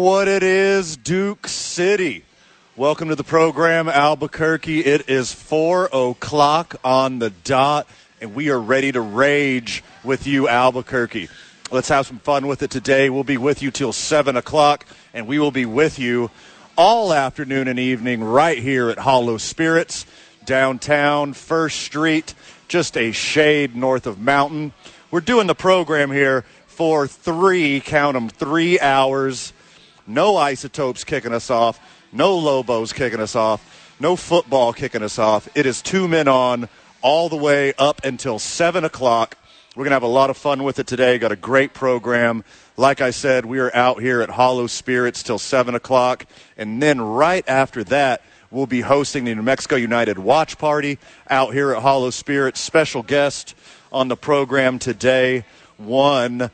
what it is, Duke City. Welcome to the program, Albuquerque. It is 4 o'clock on the dot, and we are ready to rage with you, Albuquerque. Let's have some fun with it today. We'll be with you till 7 o'clock, and we will be with you all afternoon and evening right here at Hollow Spirits, downtown, First Street, just a shade north of Mountain. We're doing the program here for three, count them, three hours. No isotopes kicking us off. No Lobos kicking us off. No football kicking us off. It is two men on all the way up until 7 o'clock. We're going to have a lot of fun with it today. Got a great program. Like I said, we are out here at Hollow Spirits till 7 o'clock. And then right after that, we'll be hosting the New Mexico United Watch Party out here at Hollow Spirits. Special guest on the program today, one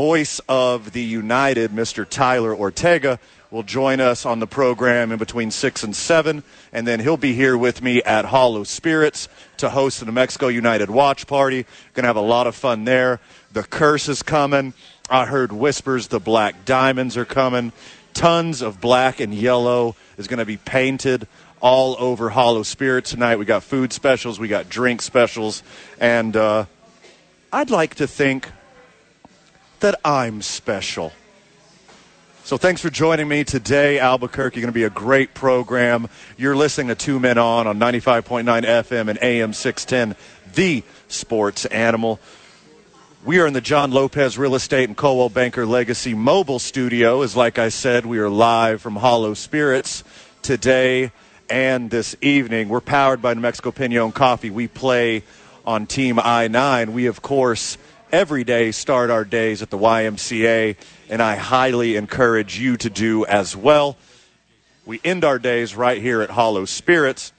voice of the United, Mr. Tyler Ortega, will join us on the program in between 6 and 7. And then he'll be here with me at Hollow Spirits to host the New Mexico United Watch Party. Going to have a lot of fun there. The curse is coming. I heard whispers the black diamonds are coming. Tons of black and yellow is going to be painted all over Hollow Spirit tonight. We got food specials, we got drink specials, and uh, I'd like to think that I'm special. So thanks for joining me today, Albuquerque. You're going to be a great program. You're listening to Two Men On on 95.9 FM and AM 610, the sports animal. We are in the John Lopez Real Estate and Coldwell Banker Legacy mobile studio. As like I said, we are live from Hollow Spirits today and this evening. We're powered by New Mexico Pinon Coffee. We play on Team I 9. We, of course, every day start our days at the YMCA, and I highly encourage you to do as well. We end our days right here at Hollow Spirits.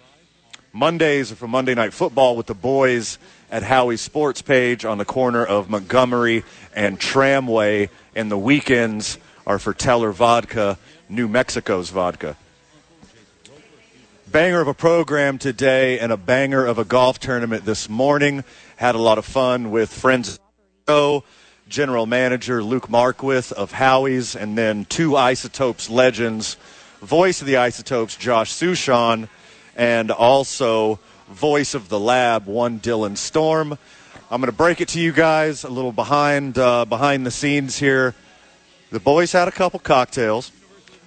Mondays are for Monday Night Football with the boys at Howie's Sports Page on the corner of Montgomery and Tramway, and the weekends are for Teller Vodka, New Mexico's vodka. Banger of a program today and a banger of a golf tournament this morning. Had a lot of fun with friends general manager Luke Markwith of Howie's, and then two Isotopes legends, voice of the Isotopes Josh Suchon, and also voice of the lab one Dylan Storm. I'm going to break it to you guys a little behind uh, behind the scenes here. The boys had a couple cocktails.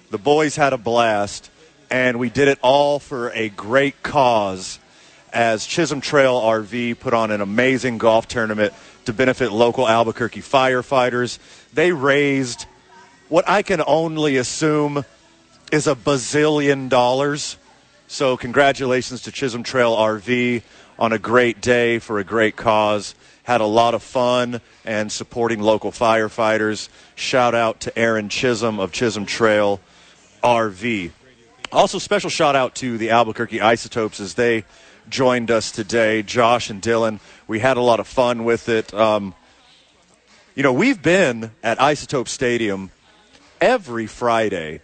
The boys had a blast, and we did it all for a great cause. As Chisholm Trail RV put on an amazing golf tournament to benefit local Albuquerque firefighters. They raised what I can only assume is a bazillion dollars. So, congratulations to Chisholm Trail RV on a great day for a great cause. Had a lot of fun and supporting local firefighters. Shout out to Aaron Chisholm of Chisholm Trail RV. Also, special shout out to the Albuquerque Isotopes as they joined us today, Josh and Dylan. We had a lot of fun with it. Um, you know, we've been at Isotope Stadium every Friday,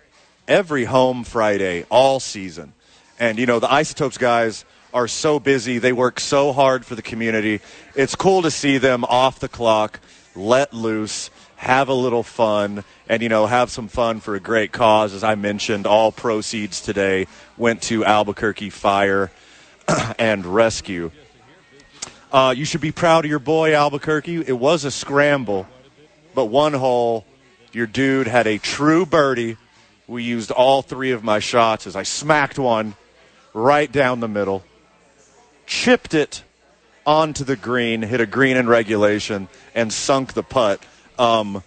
every home Friday, all season. And, you know, the Isotopes guys are so busy. They work so hard for the community. It's cool to see them off the clock, let loose, have a little fun, and, you know, have some fun for a great cause. As I mentioned, all proceeds today went to Albuquerque Fire and Rescue. Uh, you should be proud of your boy, Albuquerque. It was a scramble, but one hole, your dude had a true birdie. We used all three of my shots as I smacked one right down the middle, chipped it onto the green, hit a green in regulation, and sunk the putt. Um,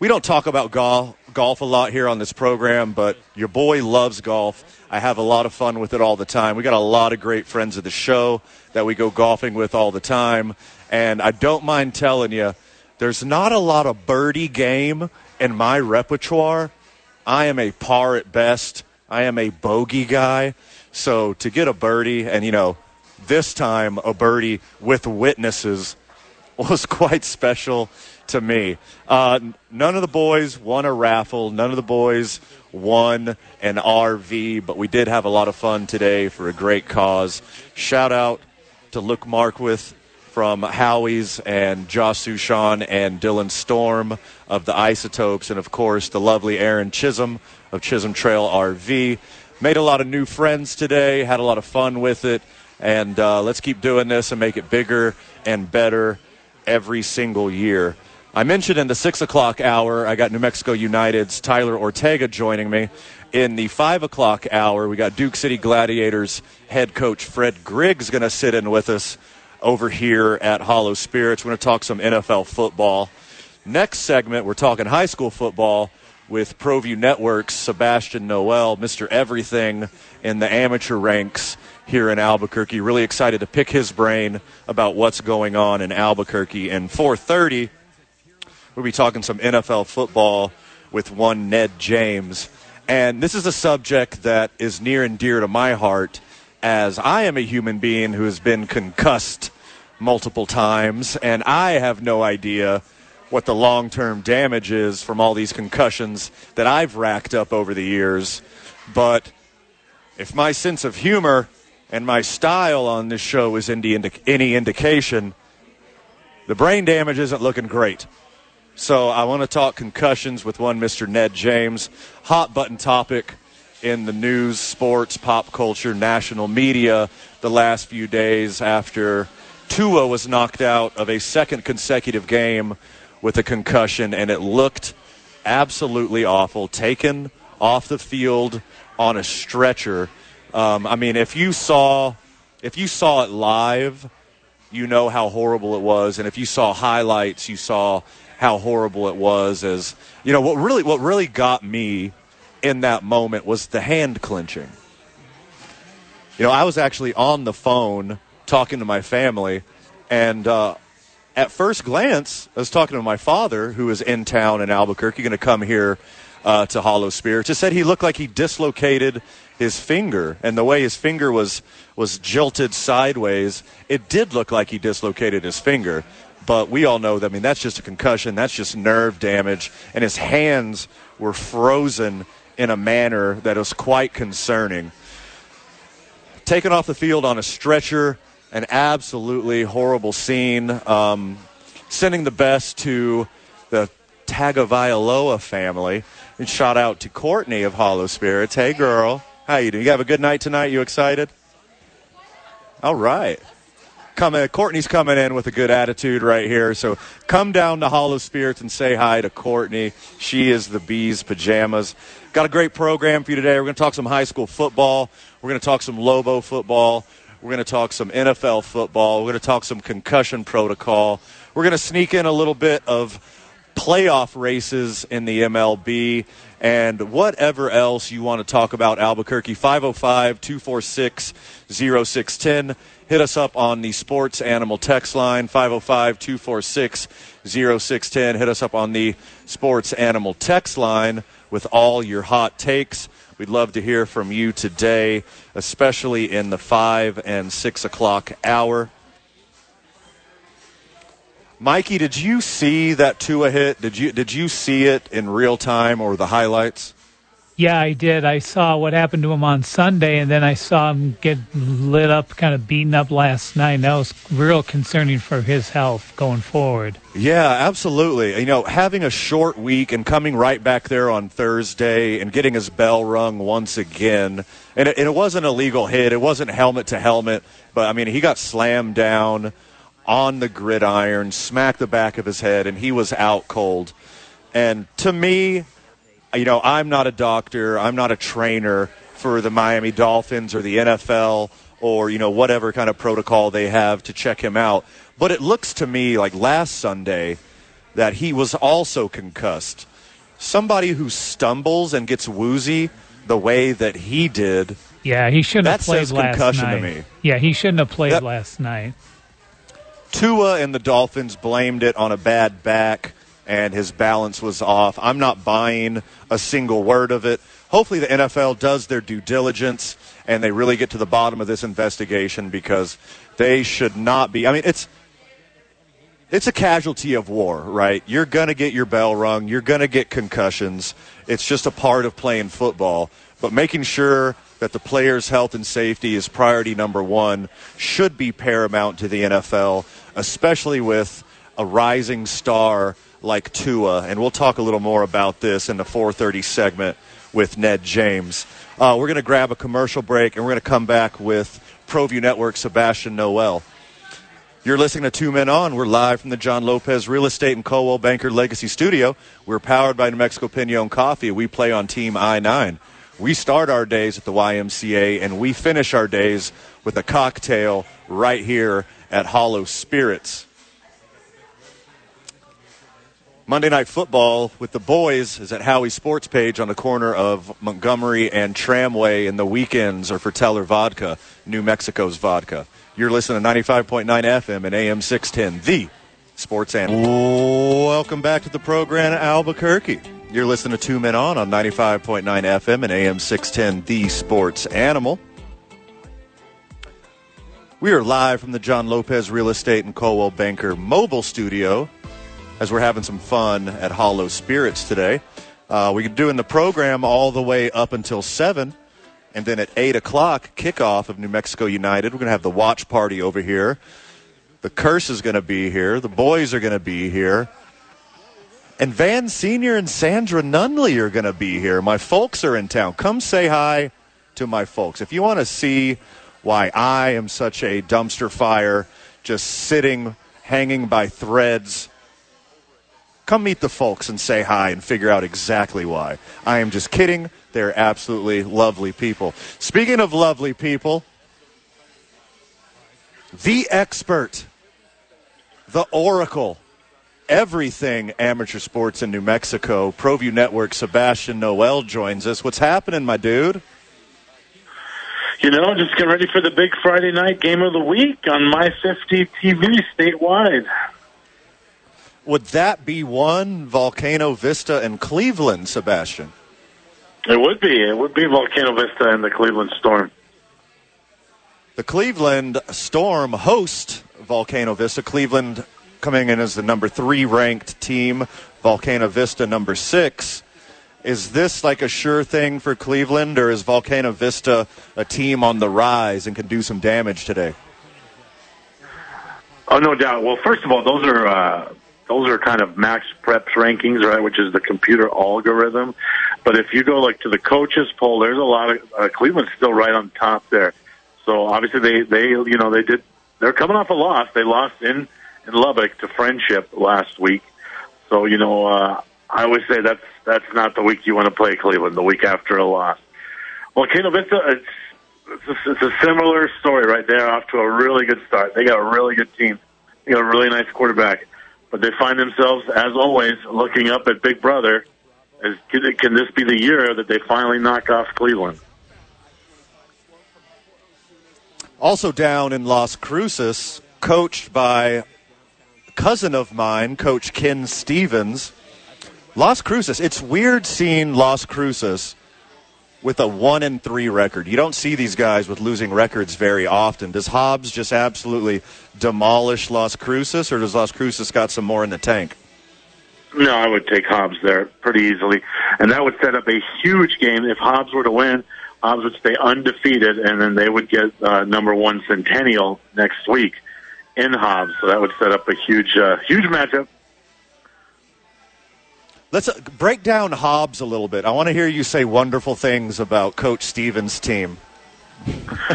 we don't talk about golf, golf a lot here on this program, but your boy loves golf. I have a lot of fun with it all the time. We got a lot of great friends of the show that we go golfing with all the time. And I don't mind telling you, there's not a lot of birdie game in my repertoire. I am a par at best. I am a bogey guy. So to get a birdie, and you know, this time a birdie with witnesses was quite special to me. Uh, none of the boys won a raffle. None of the boys won an RV, but we did have a lot of fun today for a great cause. Shout out to Luke Markwith from Howie's and Josh Suchon and Dylan Storm of the Isotopes, and of course the lovely Aaron Chisholm of Chisholm Trail RV. Made a lot of new friends today, had a lot of fun with it, and uh, let's keep doing this and make it bigger and better every single year. I mentioned in the six o'clock hour, I got New Mexico United's Tyler Ortega joining me. In the five o'clock hour, we got Duke City Gladiators head coach Fred Griggs going to sit in with us over here at Hollow Spirits. We're going to talk some NFL football. Next segment, we're talking high school football with ProView Network's Sebastian Noel, Mr. Everything in the amateur ranks here in Albuquerque. Really excited to pick his brain about what's going on in Albuquerque. And 4:30, we'll be talking some NFL football with one Ned James. And this is a subject that is near and dear to my heart as I am a human being who has been concussed multiple times, and I have no idea what the long term damage is from all these concussions that I've racked up over the years. But if my sense of humor and my style on this show is any, any indication, the brain damage isn't looking great. So I want to talk concussions with one Mr. Ned James. Hot button topic in the news, sports, pop culture, national media the last few days after Tua was knocked out of a second consecutive game with a concussion, and it looked absolutely awful. Taken off the field on a stretcher. Um, I mean, if you saw if you saw it live, you know how horrible it was, and if you saw highlights, you saw how horrible it was. is you know, what really what really got me in that moment was the hand clenching. You know, I was actually on the phone talking to my family, and uh, at first glance, I was talking to my father, who is in town in Albuquerque, going to come here uh, to Hollow Spirits. Just said he looked like he dislocated his finger, and the way his finger was was jilted sideways, it did look like he dislocated his finger. But we all know that. I mean, that's just a concussion. That's just nerve damage, and his hands were frozen in a manner that was quite concerning. Taken off the field on a stretcher, an absolutely horrible scene. Um, sending the best to the Tagovailoa family. And shout out to Courtney of Hollow Spirits. Hey, girl. How you doing? You have a good night tonight? You excited? All right coming. Courtney's coming in with a good attitude right here. So come down to Hollow Spirits and say hi to Courtney. She is the Bees Pajamas. Got a great program for you today. We're going to talk some high school football. We're going to talk some Lobo football. We're going to talk some NFL football. We're going to talk some concussion protocol. We're going to sneak in a little bit of playoff races in the MLB and whatever else you want to talk about Albuquerque 505 246 0610 hit us up on the sports animal text line 505 246 0610 hit us up on the sports animal text line with all your hot takes. We'd love to hear from you today especially in the 5 and 6 o'clock hour Mikey, did you see that Tua hit? Did you did you see it in real time or the highlights? Yeah, I did. I saw what happened to him on Sunday, and then I saw him get lit up, kind of beaten up last night. That was real concerning for his health going forward. Yeah, absolutely. You know, having a short week and coming right back there on Thursday and getting his bell rung once again. And it, and it wasn't a legal hit, it wasn't helmet to helmet, but I mean, he got slammed down on the gridiron, smacked the back of his head, and he was out cold. And to me, you know, I'm not a doctor, I'm not a trainer for the Miami Dolphins or the NFL or, you know, whatever kind of protocol they have to check him out. But it looks to me like last Sunday that he was also concussed. Somebody who stumbles and gets woozy the way that he did. Yeah, he shouldn't have played last concussion night. to me. Yeah, he shouldn't have played that, last night. Tua and the Dolphins blamed it on a bad back, and his balance was off. I'm not buying a single word of it. Hopefully, the NFL does their due diligence and they really get to the bottom of this investigation because they should not be. I mean, it's it's a casualty of war, right? You're going to get your bell rung. You're going to get concussions. It's just a part of playing football. But making sure that the player's health and safety is priority number one should be paramount to the NFL, especially with a rising star like Tua. And we'll talk a little more about this in the 430 segment with Ned James. Uh, we're going to grab a commercial break and we're going to come back with ProView Network Sebastian Noel. You're listening to Two Men On. We're live from the John Lopez Real Estate and Coldwell Banker Legacy Studio. We're powered by New Mexico Pinon Coffee. We play on Team I 9. We start our days at the YMCA and we finish our days with a cocktail right here at Hollow Spirits. Monday Night Football with the boys is at Howie Sports Page on the corner of Montgomery and Tramway, and the weekends are for Teller Vodka, New Mexico's vodka. You're listening to 95.9 FM and AM 610, the sports animal. Welcome back to the program, Albuquerque. You're listening to Two Men On on 95.9 FM and AM 610, the sports animal. We are live from the John Lopez Real Estate and Coldwell Banker mobile studio as we're having some fun at Hollow Spirits today. Uh, we're doing the program all the way up until 7. And then at 8 o'clock, kickoff of New Mexico United. We're going to have the watch party over here. The curse is going to be here. The boys are going to be here. And Van Senior and Sandra Nunley are going to be here. My folks are in town. Come say hi to my folks. If you want to see why I am such a dumpster fire, just sitting, hanging by threads come meet the folks and say hi and figure out exactly why. I am just kidding. They're absolutely lovely people. Speaking of lovely people, the expert, the oracle, everything amateur sports in New Mexico, ProView Network, Sebastian Noel joins us. What's happening, my dude? You know, just getting ready for the big Friday night game of the week on My 50 TV statewide. Would that be one Volcano Vista and Cleveland, Sebastian? It would be. It would be Volcano Vista and the Cleveland Storm. The Cleveland Storm host Volcano Vista. Cleveland coming in as the number three ranked team. Volcano Vista number six. Is this like a sure thing for Cleveland, or is Volcano Vista a team on the rise and can do some damage today? Oh, no doubt. Well, first of all, those are uh, those are kind of max preps rankings, right? Which is the computer algorithm. But if you go like to the coaches poll, there's a lot of uh, Cleveland's still right on top there. So obviously they they you know they did they're coming off a loss. They lost in in Lubbock to Frenship last week. So you know uh, I always say that's that's not the week you want to play Cleveland. The week after a loss. Volcano Vista, it's it's a, it's a similar story right there. Off to a really good start. They got a really good team. They got a really nice quarterback but they find themselves, as always, looking up at Big Brother. As can this be the year that they finally knock off Cleveland? Also down in Las Cruces, coached by cousin of mine, Coach Ken Stevens. Las Cruces. It's weird seeing Las Cruces with a one and three record. You don't see these guys with losing records very often. Does Hobbs just absolutely demolish Las Cruces, or does Las Cruces got some more in the tank? No, I would take Hobbs there pretty easily, and that would set up a huge game. If Hobbs were to win, Hobbs would stay undefeated, and then they would get uh, number one Centennial next week in Hobbs. So that would set up a huge, uh, huge matchup. Let's uh, break down Hobbs a little bit. I want to hear you say wonderful things about Coach Stevens' team.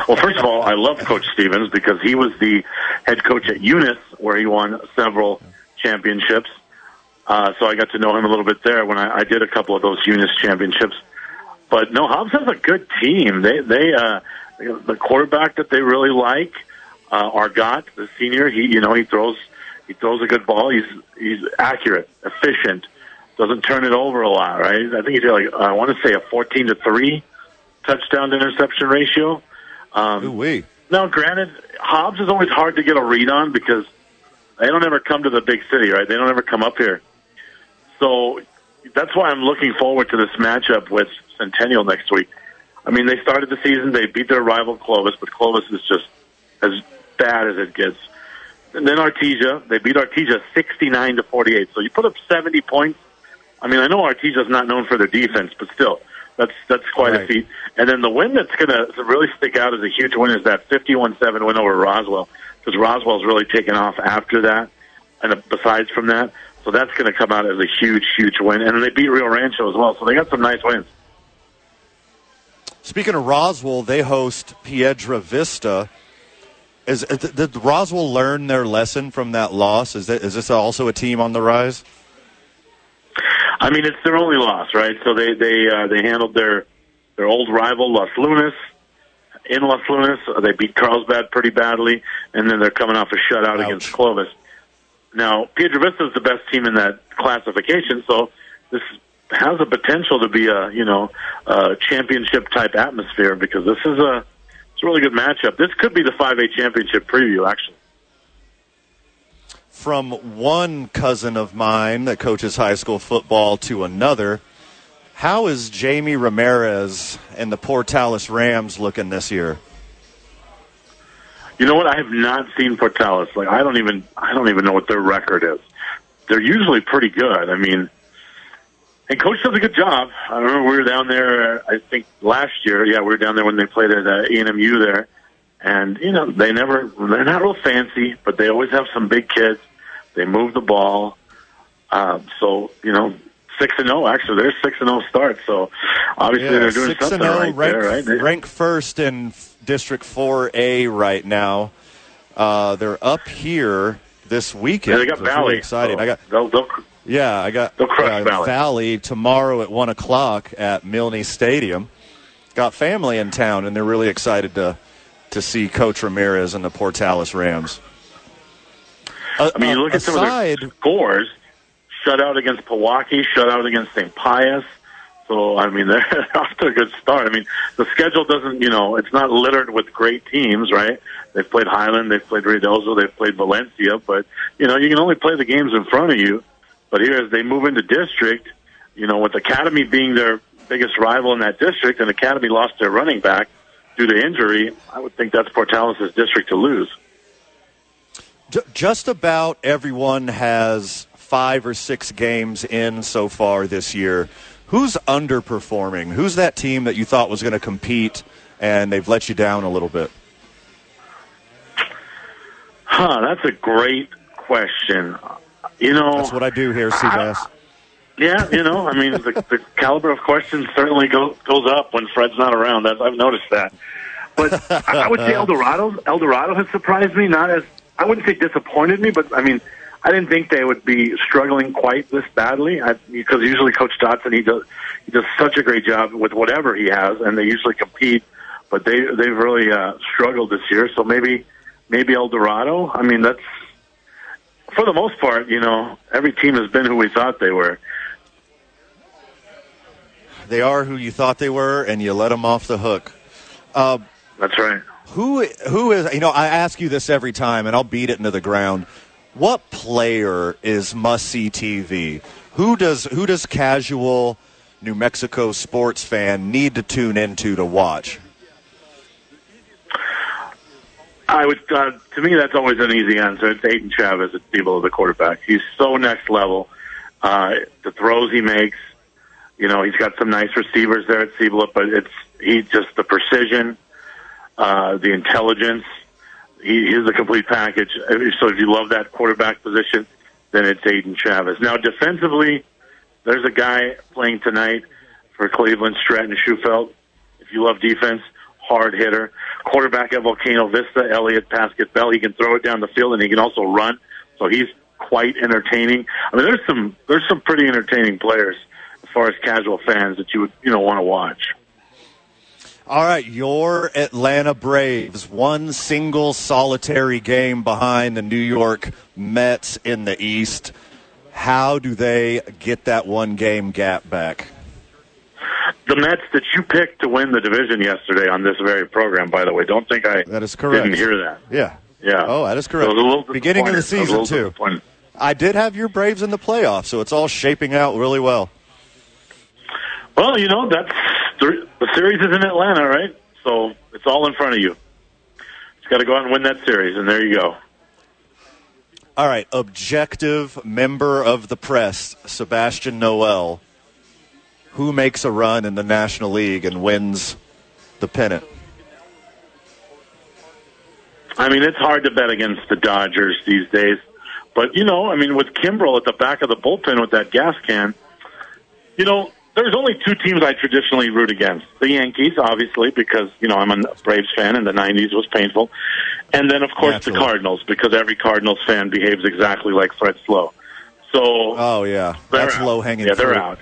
well, first of all, I love Coach Stevens because he was the head coach at Eunice, where he won several championships. Uh, so I got to know him a little bit there when I, I did a couple of those Eunice championships. But no, Hobbs has a good team. They they uh, the quarterback that they really like, uh, Argot, the senior. He you know he throws he throws a good ball. He's he's accurate, efficient doesn't turn it over a lot, right? I think he did like I want to say a fourteen to three touchdown to interception ratio. Um, Ooh-wee. Now, granted, Hobbs is always hard to get a read on because they don't ever come to the big city, right? They don't ever come up here. So that's why I'm looking forward to this matchup with Centennial next week. I mean, they started the season, they beat their rival Clovis, but Clovis is just as bad as it gets. And then Artesia, they beat Artesia 69 to 48. So you put up 70 points. I mean, I know Artesia's not known for their defense, but still, that's that's quite Right. a feat. And then the win that's going to really stick out as a huge win is that 51-7 win over Roswell, because Roswell's really taken off after that, and besides from that, so that's going to come out as a huge, huge win. And then they beat Rio Rancho as well, so they got some nice wins. Speaking of Roswell, they host Piedra Vista. Is did Roswell learn their lesson from that loss? Is that, is this also a team on the rise? I mean, it's their only loss, right? So they they uh, they handled their their old rival Los Lunas in Los Lunas. Uh, They beat Carlsbad pretty badly, and then they're coming off a shutout Ouch. against Clovis. Now, Piedra Vista is the best team in that classification, so this has a potential to be a you know a championship type atmosphere because this is a a really good matchup. This could be the 5A championship preview, actually. From one cousin of mine that coaches high school football to another, how is Jamie Ramirez and the Portales Rams looking this year? You know what? I have not seen Portales. Like I don't even I don't even know what their record is. They're usually pretty good. I mean, and coach does a good job. I remember we were down there. I think last year. Yeah, we were down there when they played at uh, ENMU there, and you know they never they're not real fancy, but they always have some big kids. They move the ball. Uh, so you know. Six and zero. Actually, they're six and zero start. So obviously they're doing six something and oh, right rank, there, right? They- rank first in District 4A right now. Uh, they're up here this weekend. yeah, they got Valley. Really exciting. So I got they'll, they'll, yeah, I got They'll uh, Valley. tomorrow at one o'clock at Milne Stadium. Got family in town, and they're really excited to to see Coach Ramirez and the Portales Rams. Uh, I mean, you uh, look at some aside, of their scores: shutout against Pojoaque, shutout against St. Pius. So, I mean, they're off to a good start. I mean, the schedule doesn't, you know, it's not littered with great teams, right? They've played Highland, they've played Reynosa, they've played Valencia, but you know, you can only play the games in front of you. But here, as they move into district, you know, with Academy being their biggest rival in that district, and Academy lost their running back due to injury, I would think that's Portales' district to lose. Just about everyone has five or six games in so far this year. Who's underperforming? Who's that team that you thought was going to compete and they've let you down a little bit? Huh, that's a great question. You know, That's what I do here, Seabass. Yeah, you know, I mean, the, the caliber of questions certainly go, goes up when Fred's not around. That's, I've noticed that. But I I would say El Dorado. El Dorado has surprised me. Not as I wouldn't say disappointed me, but I mean, I didn't think they would be struggling quite this badly. I, because usually Coach Dotson he does he does such a great job with whatever he has, and they usually compete. But they they've really uh, struggled this year. So maybe maybe El Dorado. I mean, that's for the most part. You know, every team has been who we thought they were. They are who you thought they were, and you let them off the hook. Uh, That's right. who who is? You know, I ask you this every time, and I'll beat it into the ground. What player is must see TV? Who does who does casual New Mexico sports fan need to tune into to watch? I would, uh, to me, that's always an easy answer. It's Aiden Chavez at Cibola, the quarterback. He's so next level. Uh, the throws he makes, you know, he's got some nice receivers there at Cibola, but it's he just the precision, uh, the intelligence. He, he's a complete package. So if you love that quarterback position, then it's Aiden Chavez. Now defensively, there's a guy playing tonight for Cleveland, Stratton Schufelt. If you love defense, hard hitter. Quarterback at Volcano Vista, Elliot Pascal Bell. He can throw it down the field and he can also run. So he's quite entertaining. I mean, there's some there's some pretty entertaining players as far as casual fans that you would you know want to watch. All right, your Atlanta Braves, one single solitary game behind the New York Mets in the East. How do they get that one game gap back? The Mets that you picked to win the division yesterday on this very program, by the way, don't think I That is correct. didn't hear that. Yeah. Yeah. Oh, that is correct. was a little Beginning of the disappointed. I season, too. I did have your Braves in the playoffs, so it's all shaping out really well. Well, you know that's the series is in Atlanta, right? So it's all in front of you. Just got to go out and win that series, and there you go. All right, objective member of the press, Sebastian Noel. Who makes a run in the National League and wins the pennant? I mean, it's hard to bet against the Dodgers these days. But, you know, I mean, with Kimbrel at the back of the bullpen with that gas can, you know, there's only two teams I traditionally root against. The Yankees, obviously, because, you know, I'm a Braves fan and the 90s was painful. And then, of course, Naturally. the Cardinals, because every Cardinals fan behaves exactly like Fred Slow. So. Oh, yeah. That's low hanging Yeah, they're out.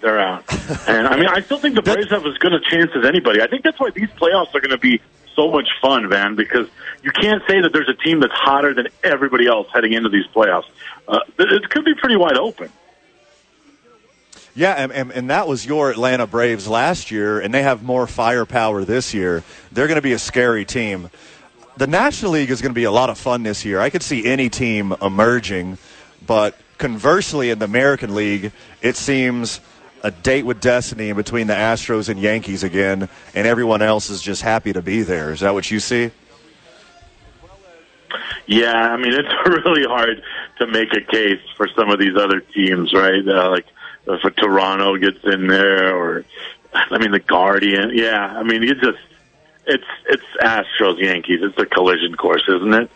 They're out. and, I mean, I still think the Braves have as good a chance as anybody. I think that's why these playoffs are going to be so much fun, Van, because you can't say that there's a team that's hotter than everybody else heading into these playoffs. Uh, it could be pretty wide open. Yeah, and, and, and, that was your Atlanta Braves last year, and they have more firepower this year. They're going to be a scary team. The National League is going to be a lot of fun this year. I could see any team emerging, but conversely, in the American League, it seems a date with destiny in between the Astros and Yankees again, and everyone else is just happy to be there. Is that what you see? Yeah, I mean it's really hard to make a case for some of these other teams, right? Uh, like if a Toronto gets in there, or I mean the Guardian. Yeah, I mean you just it's it's Astros Yankees. It's a collision course, isn't it?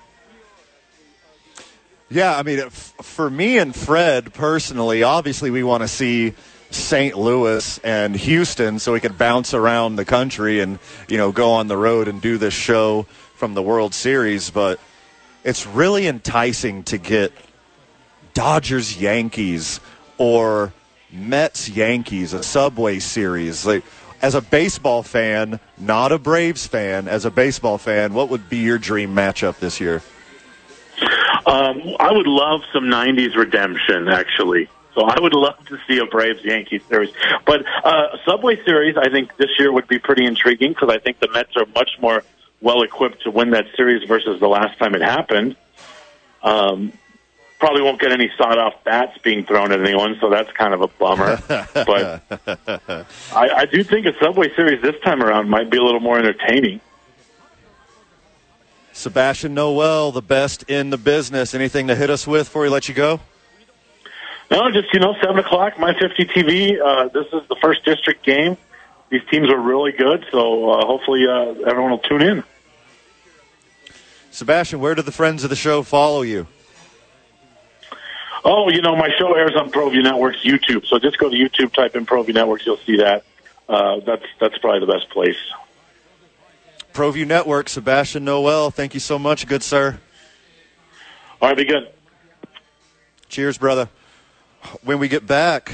Yeah, I mean, for me and Fred personally, obviously we want to see St. Louis and Houston so we could bounce around the country and, you know, go on the road and do this show from the World Series. But it's really enticing to get Dodgers Yankees or Mets Yankees, a Subway Series. Like, as a baseball fan, not a Braves fan, as a baseball fan, what would be your dream matchup this year? Um, I would love some 90s redemption, actually. So I would love to see a Braves Yankees series. But uh, Subway Series, I think this year would be pretty intriguing because I think the Mets are much more well equipped to win that series versus the last time it happened. Um, probably won't get any sawed off bats being thrown at anyone, so that's kind of a bummer. but I, I do think a Subway Series this time around might be a little more entertaining. Sebastian Noel, the best in the business. Anything to hit us with before we let you go? No, just you know, seven o'clock, my fifty TV. Uh, this is the first district game. These teams are really good, so uh, hopefully uh, everyone will tune in. Sebastian, where do the friends of the show follow you? Oh, you know, my show airs on ProView Network's YouTube, so just go to YouTube, type in ProView Networks, you'll see that. Uh, that's that's probably the best place. ProView Network, Sebastian Noel. Thank you so much, good sir. All right, be good. Cheers, brother when we get back,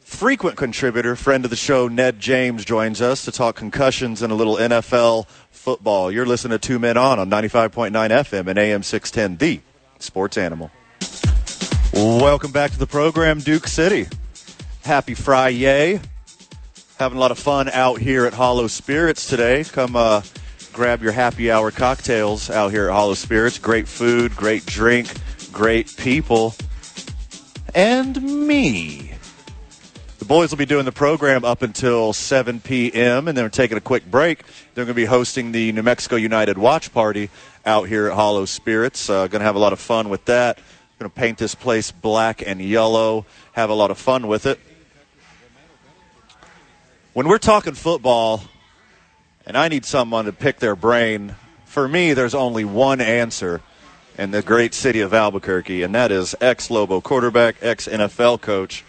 frequent contributor, friend of the show, Ned James, joins us to talk concussions and a little NFL football. You're listening to Two Men On on 95.9 FM and AM 610, the sports animal. Welcome back to the program, Duke City. Happy Friday. Having a lot of fun out here at Hollow Spirits today. Come uh, grab your happy hour cocktails out here at Hollow Spirits. Great food, great drink, great people and me. The boys will be doing the program up until 7 p.m., and then we're taking a quick break. They're going to be hosting the New Mexico United Watch Party out here at Hollow Spirits. Uh, going to have a lot of fun with that. Going to paint this place black and yellow, have a lot of fun with it. When we're talking football, and I need someone to pick their brain, for me, there's only one answer in the great city of Albuquerque, and that is ex Lobo quarterback, ex NFL coach,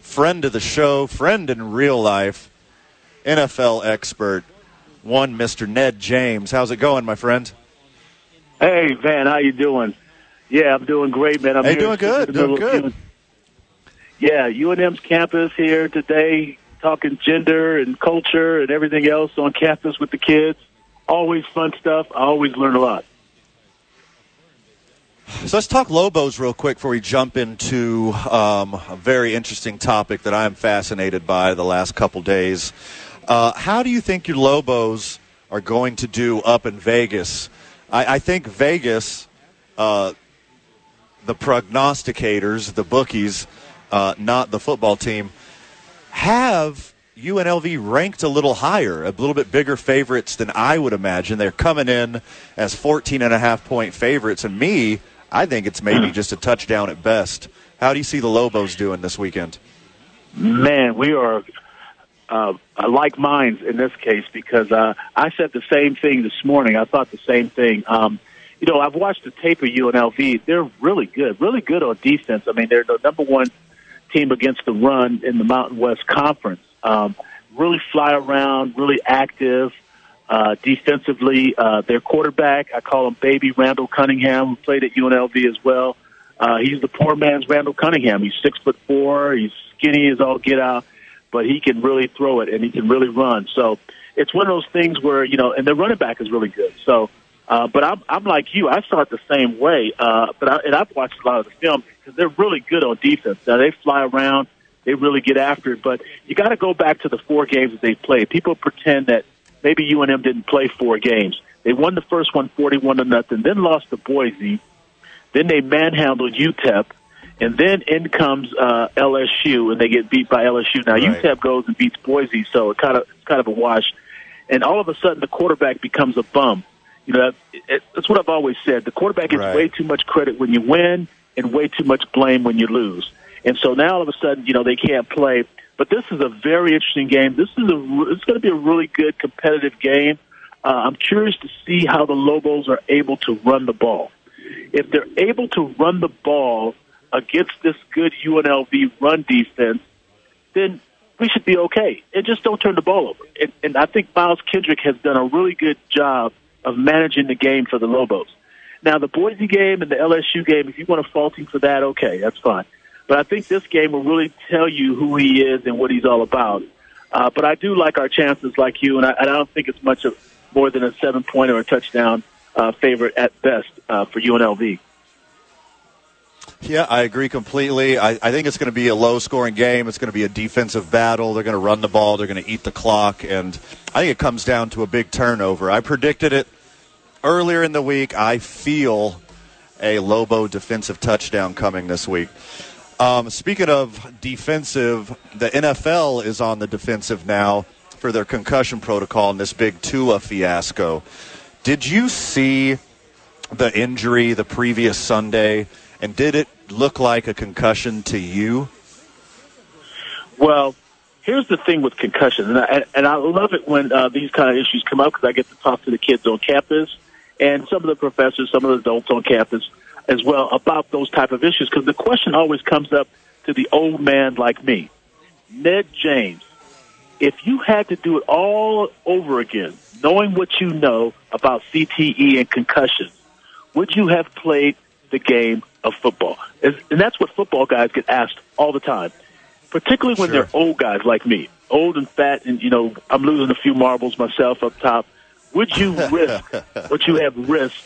friend of the show, friend in real life, NFL expert, one Mr. Ned James. How's it going, my friend? Hey, Van, how you doing? Yeah, I'm doing great, man. I'm hey, doing good, doing good. Yeah, UNM's campus here today, talking gender and culture and everything else on campus with the kids. Always fun stuff. I always learn a lot. So let's talk Lobos real quick before we jump into um, a very interesting topic that I'm fascinated by the last couple days. Uh, how do you think your Lobos are going to do up in Vegas? I, I think Vegas, uh, the prognosticators, the bookies, uh, not the football team, have UNLV ranked a little higher, a little bit bigger favorites than I would imagine. They're coming in as 14 and a half point favorites, and me, I think it's maybe just a touchdown at best. How do you see the Lobos doing this weekend? Man, we are uh, like minds in this case because uh, I said the same thing this morning. I thought the same thing. Um, you know, I've watched the tape of UNLV. They're really good, really good on defense. I mean, they're the number one team against the run in the Mountain West Conference. Um, really fly around, really active. Uh, defensively, uh, their quarterback, I call him Baby Randall Cunningham, who played at UNLV as well. Uh, he's the poor man's Randall Cunningham. He's six foot four. He's skinny as all get out, but he can really throw it and he can really run. So it's one of those things where you know, and their running back is really good. So, uh, but I'm I'm like you. I saw it the same way. Uh, but I, and I've watched a lot of the film because they're really good on defense. Now they fly around they really get after it. But you got to go back to the four games that they played. People pretend that maybe UNM didn't play four games. They won the first one 41 to nothing, then lost to Boise. Then they manhandled UTEP. And then in comes uh, LSU, and they get beat by LSU. Now right. UTEP goes and beats Boise, so it kind of it's kind of a wash. And all of a sudden, the quarterback becomes a bum. You know, that, that's what I've always said. The quarterback gets right. way too much credit when you win, and way too much blame when you lose. And so now all of a sudden, you know, they can't play. But this is a very interesting game. This is a it's going to be a really good competitive game. Uh, I'm curious to see how the Lobos are able to run the ball. If they're able to run the ball against this good UNLV run defense, then we should be okay. And just don't turn the ball over. And, and I think Miles Kendrick has done a really good job of managing the game for the Lobos. Now, the Boise game and the LSU game, if you want to fault him for that, okay, that's fine. But I think this game will really tell you who he is and what he's all about. Uh, but I do like our chances, like you, and I, and I don't think it's much of more than a seven point or a touchdown uh, favorite at best uh, for UNLV. Yeah, I agree completely. I, I think it's going to be a low scoring game. It's going to be a defensive battle. They're going to run the ball. They're going to eat the clock. And I think it comes down to a big turnover. I predicted it earlier in the week. I feel a Lobo defensive touchdown coming this week. Um, speaking of defensive, the NFL is on the defensive now for their concussion protocol in this big Tua fiasco. Did you see the injury the previous Sunday, and did it look like a concussion to you? Well, here's the thing with concussions, and I, and I love it when uh, these kind of issues come up because I get to talk to the kids on campus and some of the professors, some of the adults on campus as well about those type of issues because the question always comes up to the old man like me, Ned James. If you had to do it all over again, knowing what you know about CTE and concussions, would you have played the game of football? And that's what football guys get asked all the time, particularly when sure. they're old guys like me, old and fat, and you know I'm losing a few marbles myself up top. Would you risk what you have risked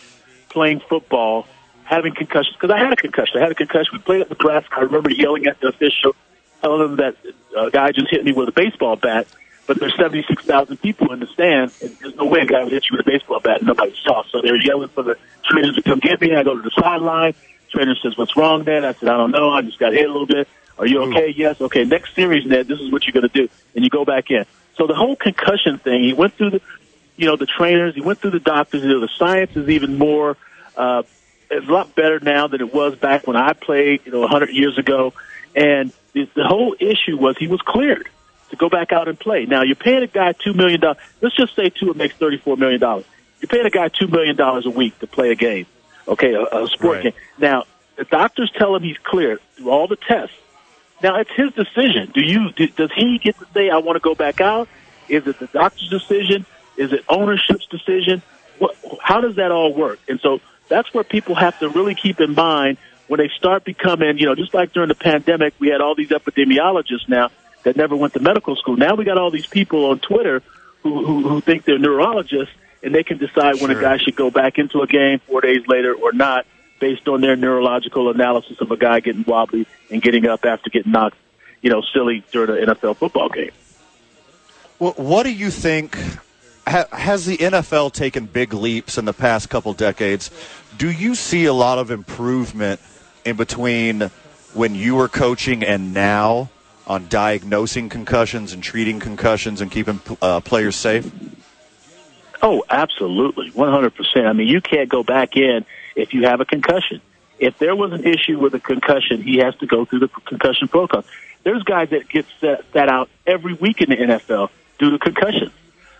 playing football having concussions because I had a concussion. I had a concussion. We played at Nebraska. I remember yelling at the official, telling him that a uh, guy just hit me with a baseball bat. But there's 76,000 people in the stands, and there's no way a guy would hit you with a baseball bat and nobody saw. So they're yelling for the trainers to come get me. I go to the sideline. Trainer says, "What's wrong, Ned?" I said, "I don't know. I just got hit a little bit. Are you okay?" Mm. Yes. Okay. Next series, Ned. This is what you're going to do, and you go back in. So the whole concussion thing. He went through the, you know, the trainers. He went through the doctors. You know, the science is even more. Uh, it's a lot better now than it was back when I played, you know, 100 years ago. And the, the whole issue was he was cleared to go back out and play. Now you're paying a guy two million dollars. Let's just say Tua makes thirty-four million dollars. You're paying a guy two million dollars a week to play a game, okay, a, a sport right. game. Now the doctors tell him he's cleared through all the tests. Now it's his decision. Do you do, does he get to say I want to go back out? Is it the doctor's decision? Is it ownership's decision? What, how does that all work? And so that's where people have to really keep in mind when they start becoming, you know, just like during the pandemic, we had all these epidemiologists now that never went to medical school. Now we got all these people on Twitter who, who, who think they're neurologists and they can decide when a guy should go back into a game four days later or not based on their neurological analysis of a guy getting wobbly and getting up after getting knocked, you know, silly during an NFL football game. Well, what do you think has the NFL taken big leaps in the past couple decades? Do you see a lot of improvement in between when you were coaching and now on diagnosing concussions and treating concussions and keeping uh, players safe? Oh, absolutely, 100%. I mean, you can't go back in if you have a concussion. If there was an issue with a concussion, he has to go through the concussion protocol. There's guys that get set, set out every week in the NFL due to concussions.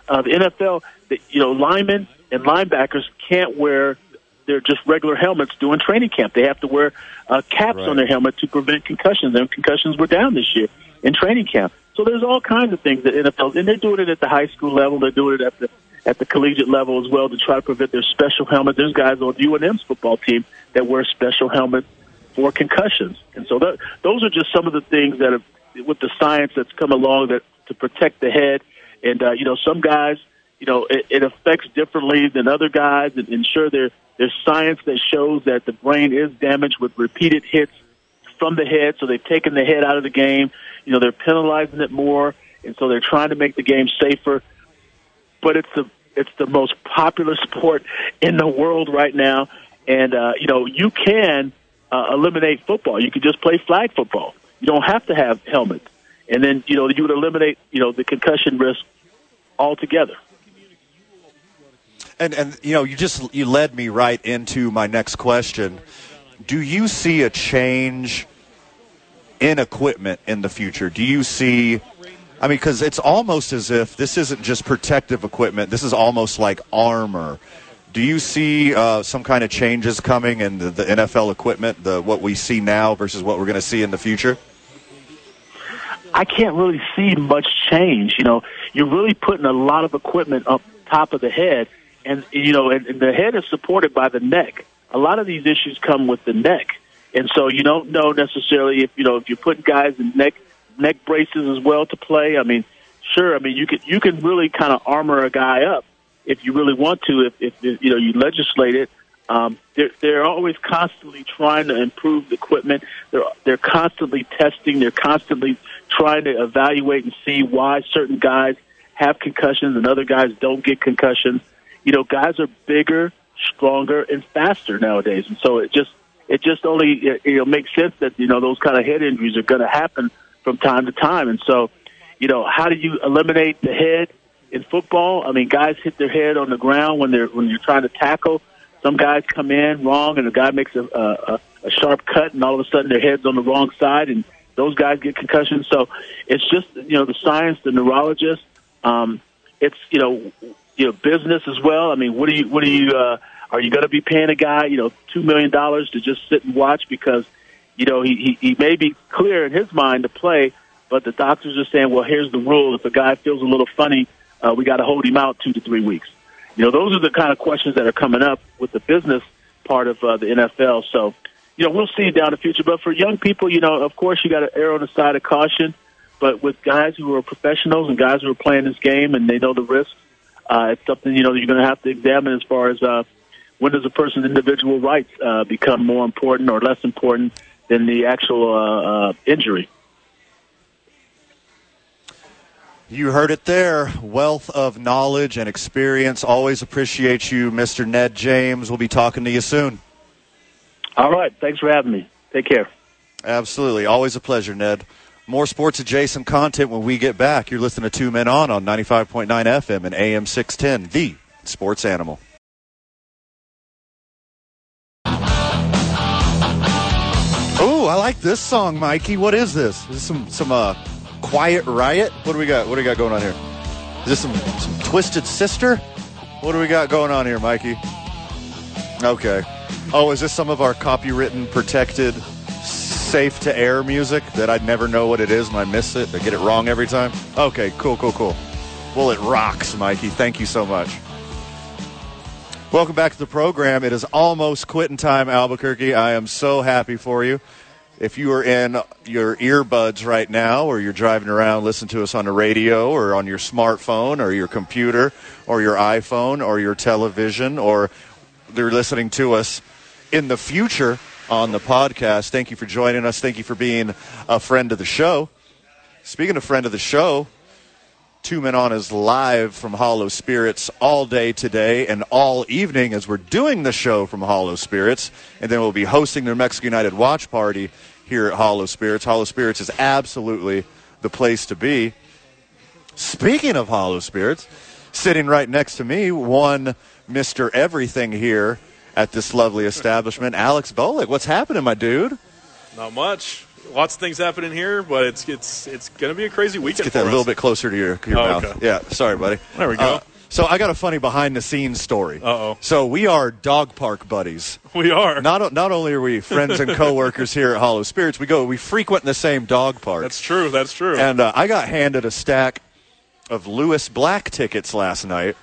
Uh, the NFL, the, you know, linemen and linebackers can't wear their just regular helmets during training camp. They have to wear uh, caps right. on their helmet to prevent concussions. And concussions were down this year in training camp. So there's all kinds of things that NFL, and they're doing it at the high school level. They're doing it at the at the collegiate level as well to try to prevent their special helmets. There's guys on UNM's football team that wear special helmets for concussions, and so that, those are just some of the things that have, with the science that's come along that to protect the head. And uh, you know, some guys, you know, it, it affects differently than other guys, and ensure there there's science that shows that the brain is damaged with repeated hits from the head. So they've taken the head out of the game. You know, they're penalizing it more, and so they're trying to make the game safer but it's the it's the most popular sport in the world right now. And uh, you know, you can uh, eliminate football. You could just play flag football. You don't have to have helmets, and then you know you would eliminate you know the concussion risk altogether. And and you know you just you led me right into my next question. Do you see a change in equipment in the future? Do you see I mean, because it's almost as if this isn't just protective equipment. This is almost like armor. Do you see uh, some kind of changes coming in the, the, NFL equipment, the what we see now versus what we're going to see in the future? I can't really see much change. You know, you're really putting a lot of equipment up top of the head, and you know, and, and the head is supported by the neck. A lot of these issues come with the neck, and so you don't know necessarily if you know if you put guys in neck neck braces as well to play. I mean, sure. I mean, you can you can really kind of armor a guy up if you really want to. If, if, you know you legislate it, um, they're they're always constantly trying to improve the equipment. They're they're constantly testing. They're constantly trying to evaluate and see why certain guys have concussions and other guys don't get concussions. You know, guys are bigger, stronger, and faster nowadays, and so it just it just only it, you know makes sense that you know those kind of head injuries are going to happen from time to time. And so, you know, how do you eliminate the head in football? I mean, guys hit their head on the ground when they're when you're trying to tackle. Some guys come in wrong, and the guy makes a, a, a sharp cut, and all of a sudden their head's on the wrong side, and those guys get concussions. So it's just you know the science, the neurologist. Um, it's you know you know business as well. I mean, what do you what do you uh, are you going to be paying a guy you know two million dollars to just sit and watch because you know, he, he, he may be clear in his mind to play, but the doctors are saying, well, here's the rule. If a guy feels a little funny, uh, we got to hold him out two to three weeks. You know, those are the kind of questions that are coming up with the business part of uh, the NFL. So, you know, we'll see down the future. But for young people, you know, of course, you got to err on the side of caution. But with guys who are professionals and guys who are playing this game and they know the risks, uh, it's something you know you're going to have to examine as far as uh, when does a person's individual rights uh, become more important or less important than the actual uh, uh, injury. You heard it there. Wealth of knowledge and experience. Always appreciate you, Mr. Ned James. We'll be talking to you soon. All right. Thanks for having me. Take care. Absolutely. Always a pleasure, Ned. More sports adjacent content when we get back. You're listening to Two Men On on 95.9 FM and AM 610, the sports animal. Ooh, I like this song, Mikey. What is this? Is this some some uh, Quiet Riot? What do we got? What do we got going on here? Is this some some Twisted Sister? What do we got going on here, Mikey? Okay. Oh, is this some of our copywritten, protected, safe to air music that I'd never know what it is and I miss it? I get it wrong every time. Okay, cool, cool, cool. Well, it rocks, Mikey. Thank you so much. Welcome back to the program. It is almost quitting time, Albuquerque. I am so happy for you. If you are in your earbuds right now, or you're driving around, listen to us on the radio, or on your smartphone, or your computer, or your iPhone, or your television, or they're listening to us in the future on the podcast. Thank you for joining us. Thank you for being a friend of the show. Speaking of friend of the show, Two Men On is live from Hollow Spirits all day today and all evening as we're doing the show from Hollow Spirits. And then we'll be hosting their Mexican United watch party here at Hollow Spirits. Hollow Spirits is absolutely the place to be. Speaking of Hollow Spirits, sitting right next to me, one Mr. Everything here at this lovely establishment, Alex Bolick. What's happening, my dude? Not much. Lots of things happening here, but it's it's it's going to be a crazy weekend. Get that a little bit closer to your, your Oh, mouth. okay. Yeah, sorry, buddy. There we go. Uh, so I got a funny behind the scenes story. Uh-oh. So we are dog park buddies. We are. Not not only are we friends and coworkers here at Hollow Spirits, we go we frequent the same dog park. That's true. That's true. And uh, I got handed a stack of Lewis Black tickets last night,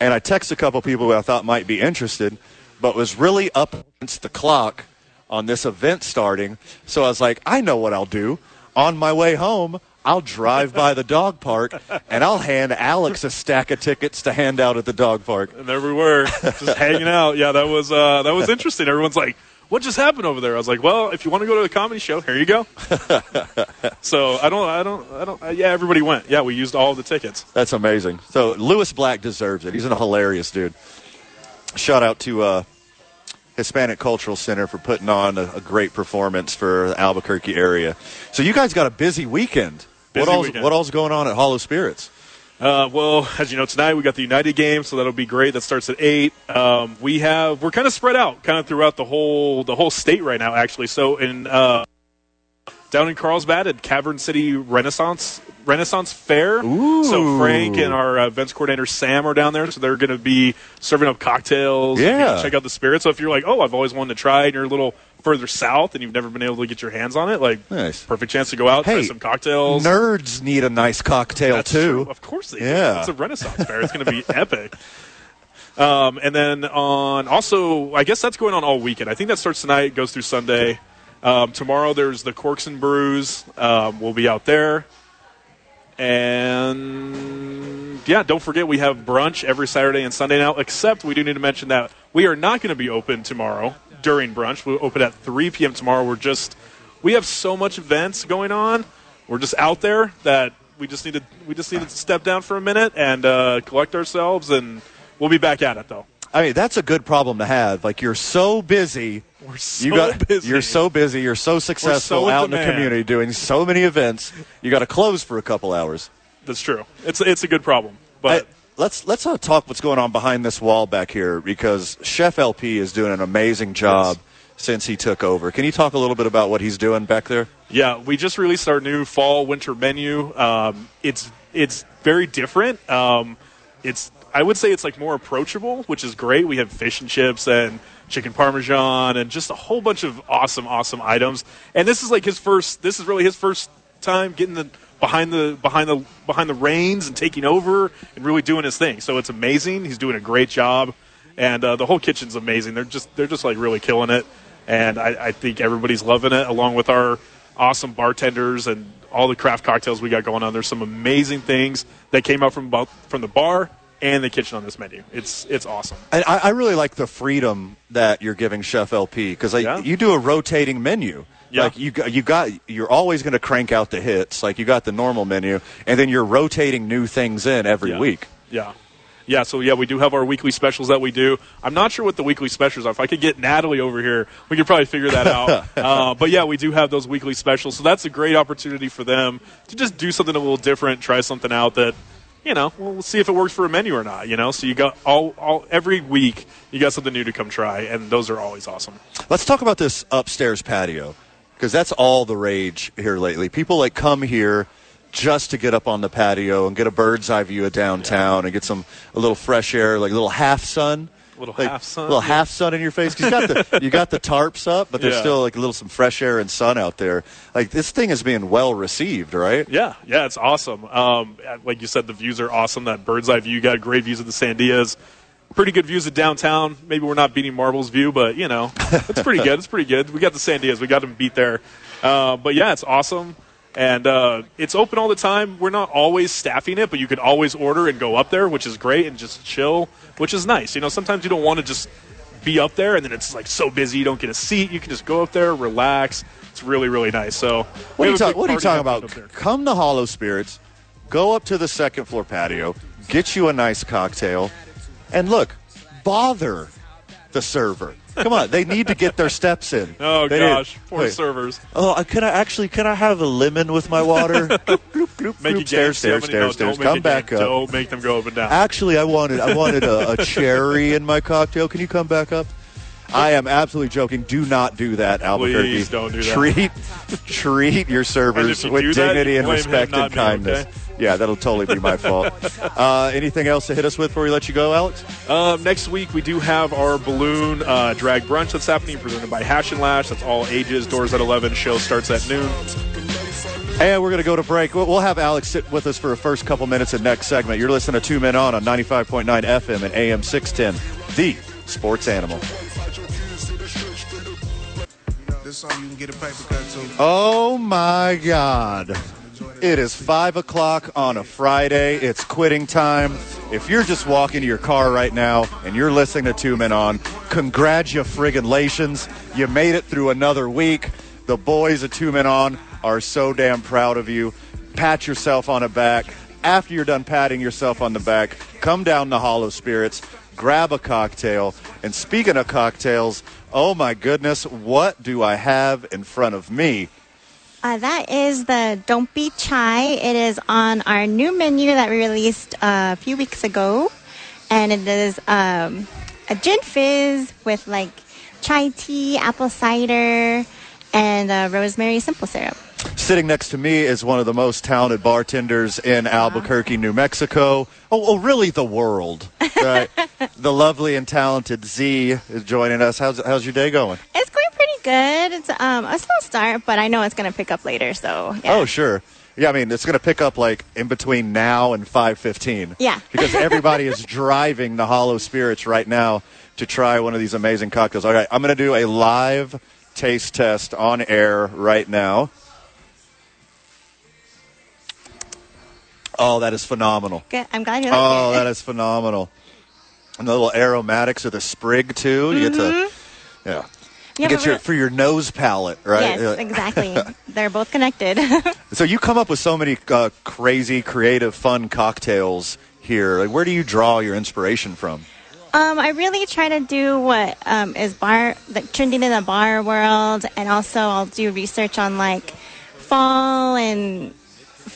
and I texted a couple people who I thought might be interested, but was really up against the clock on this event starting. So I was like, I know what I'll do. On my way home, I'll drive by the dog park and I'll hand Alex a stack of tickets to hand out at the dog park. and there we were, just hanging out. Yeah, that was uh, that was interesting. Everyone's like, "What just happened over there?" I was like, "Well, if you want to go to the comedy show, here you go." so I don't, I don't, I don't. Uh, yeah, everybody went. Yeah, we used all the tickets. That's amazing. So Lewis Black deserves it. He's a hilarious dude. Shout out to uh, Hispanic Cultural Center for putting on a, a great performance for the Albuquerque area. So you guys got a busy weekend. Busy what all's, weekend. what all's going on at Hollow Spirits? Uh, well, as you know, tonight we got the United game, so that'll be great. That starts at eight. Um, we have we're kind of spread out, kind of throughout the whole the whole state right now, actually. So in uh, down in Carlsbad at Cavern City Renaissance Renaissance Fair. So Frank and our uh, events coordinator Sam are down there, so they're going to be serving up cocktails. Yeah. check out the spirits. So if you're like, oh, I've always wanted to try, and you're a little further south and you've never been able to get your hands on it, like Nice. perfect chance to go out, try some cocktails. Nerds need a nice cocktail That's too. true. Of course they do. Yeah. It's a Renaissance fair. It's going to be epic. Um, and then on also, I guess that's going on all weekend. I think that starts tonight, goes through Sunday. Um, tomorrow there's the Corks and Brews. Um, we'll be out there. And yeah, don't forget we have brunch every Saturday and Sunday now. Except we do need to mention that we are not going to be open tomorrow during brunch. We'll open at 3 p.m. tomorrow. We're just we have so much events going on. We're just out there that we just need to we just need to step down for a minute and uh, collect ourselves, and we'll be back at it though. I mean, that's a good problem to have. Like you're so busy. We're so you got, busy. You're so busy. You're so successful so out in the community doing so many events. You got to close for a couple hours. That's true. It's it's a good problem, but Hey, let's let's uh, talk what's going on behind this wall back here because Chef LP is doing an amazing job since he took over. Can you talk a little bit about what he's doing back there? Yeah, we just released our new fall winter menu. Um, it's it's very different. Um, it's I would say it's like more approachable, which is great. We have fish and chips and chicken parmesan and just a whole bunch of awesome, awesome items. And this is like his first. This is really his first time getting the behind the behind the behind the reins and taking over and really doing his thing. So it's amazing. He's doing a great job, and uh, the whole kitchen's amazing. They're just they're just like really killing it, and I, I think everybody's loving it. Along with our awesome bartenders and all the craft cocktails we got going on. There's some amazing things that came out from from the bar and the kitchen on this menu. It's it's awesome. And I, I really like the freedom that you're giving Chef LP because Yeah. you do a rotating menu. Yeah. Like you you got you're always going to crank out the hits. Like you got the normal menu, and then you're rotating new things in every Yeah. week. Yeah. Yeah, so yeah, we do have our weekly specials that we do. I'm not sure what the weekly specials are. If I could get Natalie over here, we could probably figure that out. uh, but yeah, we do have those weekly specials. So that's a great opportunity for them to just do something a little different, try something out that, you know, we'll see if it works for a menu or not, you know? So you got all, all every week, you got something new to come try, and those are always awesome. Let's talk about this upstairs patio because that's all the rage here lately. People like come here just to get up on the patio and get a bird's eye view of downtown and get some a little fresh air, like a little half sun. Little Like, half sun, little yeah. half sun in your face. you got the you got the tarps up, but there's Yeah. still like a little some fresh air and sun out there. Like this thing is being well received, right? Yeah, yeah, it's awesome. Um, like you said, the views are awesome. That bird's eye view, you got great views of the Sandias. Pretty good views of downtown. Maybe we're not beating Marble's view, but you know, it's pretty good. It's pretty good. We got the Sandias. We got them beat there. Uh, but yeah, it's awesome. And uh, it's open all the time. We're not always staffing it, but you can always order and go up there, which is great, and just chill, which is nice. You know, sometimes you don't want to just be up there, and then it's like so busy you don't get a seat. You can just go up there, relax. It's really, really nice. So, What are you, talk, what are you talking about? Come to Hollow Spirits, go up to the second floor patio, get you a nice cocktail, and look, bother the server. Come on, they need to get their steps in. Oh They gosh, need- poor Wait. servers. Oh, uh, can I actually? Can I have a lemon with my water? Gloop, gloop, Make gloop. it stairs, stairs, stairs, stairs. Don't Come back game. up. Don't make them go up and down. Actually, I wanted I wanted a, a cherry in my cocktail. Can you come back up? I am absolutely joking. Do not do that, Albuquerque. Please don't do that. Treat treat your servers with do that, dignity and respect and me, kindness. okay? Yeah, that'll totally be my fault. Uh, anything else to hit us with before we let you go, Alex? Um, next week we do have our balloon uh, drag brunch that's happening, presented by Hash and Lash. That's all ages. Doors at eleven. Show starts at noon. And we're going to go to break. We'll we'll have Alex sit with us for a first couple minutes in next segment. You're listening to Two Men On on 95.9 FM and AM 610, the sports animal. This song you can get a paper cut to. Oh my God. It is 5 o'clock on a Friday. It's quitting time. If you're just walking to your car right now and you're listening to Two Men On, congratulations. You made it through another week. The boys at Two Men On are so damn proud of you. Pat yourself on the back. After you're done patting yourself on the back, come down to Hollow Spirits, grab a cocktail. And speaking of cocktails, oh my goodness, what do I have in front of me? Uh, that is the Don't Be Chai. It is on our new menu that we released uh, a few weeks ago. And it is um, a gin fizz with like chai tea, apple cider, and uh, rosemary simple syrup. Sitting next to me is one of the most talented bartenders in Albuquerque, New Mexico. Oh, oh really the world. Right? the lovely and talented Z is joining us. How's, how's your day going? It's going pretty good. It's um, a slow start, but I know it's going to pick up later. So, yeah. Oh, sure. Yeah, I mean, it's going to pick up like in between now and 5:15. Yeah. because everybody is driving the Hollow Spirits right now to try one of these amazing cocktails. All right, I'm going to do a live taste test on air right now. Oh, that is phenomenal. Good. I'm glad you like Oh, it. that is phenomenal. And the little aromatics of the sprig too. You get to, yeah, Mm-hmm. Yeah, you get your for your nose palate, right? Yes, exactly. They're both connected. So you come up with so many uh, crazy, creative, fun cocktails here. Like, where do you draw your inspiration from? Um, I really try to do what um, is bar like trending in the bar world, and also I'll do research on like fall and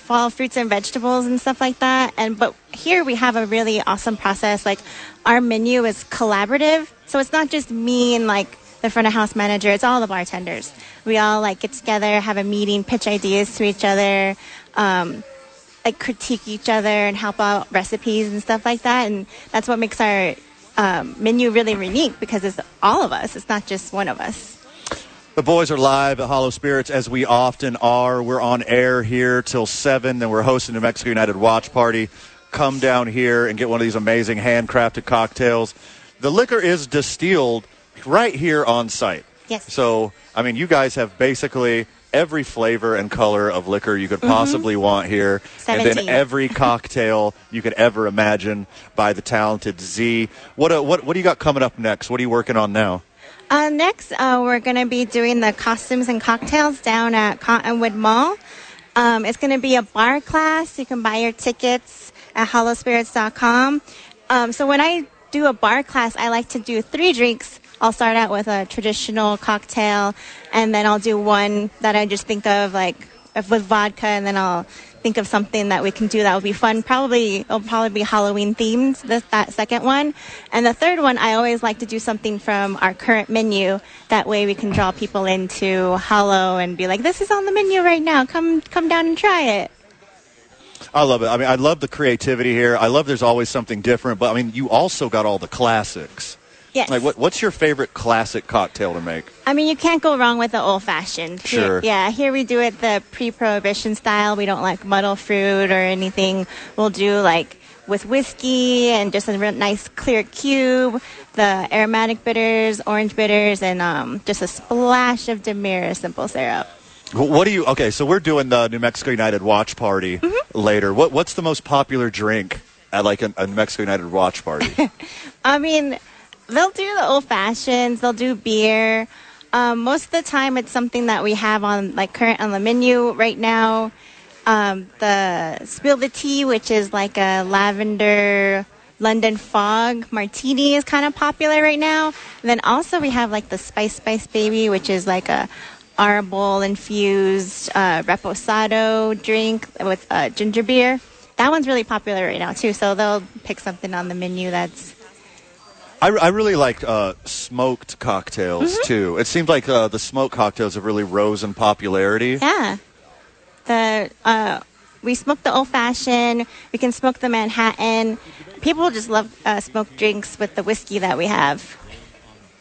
fall fruits and vegetables and stuff like that. And but here we have a really awesome process. Like our menu is collaborative, so it's not just me and like the front of house manager. It's all the bartenders. We all like get together, have a meeting, pitch ideas to each other. Um, like critique each other and help out recipes and stuff like that. And that's what makes our um, menu really unique because it's all of us. It's not just one of us. The boys are live at Hollow Spirits as we often are. We're on air here till 7, then we're hosting New Mexico United Watch Party. Come down here and get one of these amazing handcrafted cocktails. The liquor is distilled right here on site. Yes. So, I mean, you guys have basically every flavor and color of liquor you could possibly want here. And then every cocktail you could ever imagine by the talented Z. What, uh, what, what do you got coming up next? What are you working on now? Uh, next, uh, we're going to be doing the costumes and cocktails down at Cottonwood Mall. Um, it's going to be a bar class. You can buy your tickets at hollowspirits.com. Um, so when I do a bar class, I like to do three drinks. I'll start out with a traditional cocktail, and then I'll do one that I just think of like with vodka, and then I'll think of something that we can do that would be fun. Probably it'll probably be Halloween themed. This, that second one, and the third one, I always like to do something from our current menu. That way, we can draw people into Hollow and be like, "This is on the menu right now. Come come down and try it." I love it. I mean, I love the creativity here. I love there's always something different, but I mean, you also got all the classics. Yes. Like, what, what's your favorite classic cocktail to make? I mean, you can't go wrong with the old fashioned. Sure. yeah, here we do it the pre prohibition style. We don't like muddle fruit or anything. We'll do like with whiskey and just a nice clear cube, the aromatic bitters, orange bitters, and um, just a splash of Demerara simple syrup. What do you? Okay, so we're doing the New Mexico United watch party Mm-hmm. later. What What's the most popular drink at like a, a New Mexico United watch party? I mean, they'll do the old fashions. They'll do beer. Um, most of the time, it's something that we have on like current on the menu right now. um, the Spill the Tea, which is like a lavender London Fog martini, is kind of popular right now. And then also we have like the Spice Spice Baby, which is like a arbol infused uh, reposado drink with uh, ginger beer. That one's really popular right now too. So they'll pick something on the menu that's I, I really like uh, smoked cocktails Mm-hmm. too. It seems like uh, the smoked cocktails have really rose in popularity. Yeah. The uh, we smoke the old fashioned. We can smoke the Manhattan. People just love uh, smoked drinks with the whiskey that we have.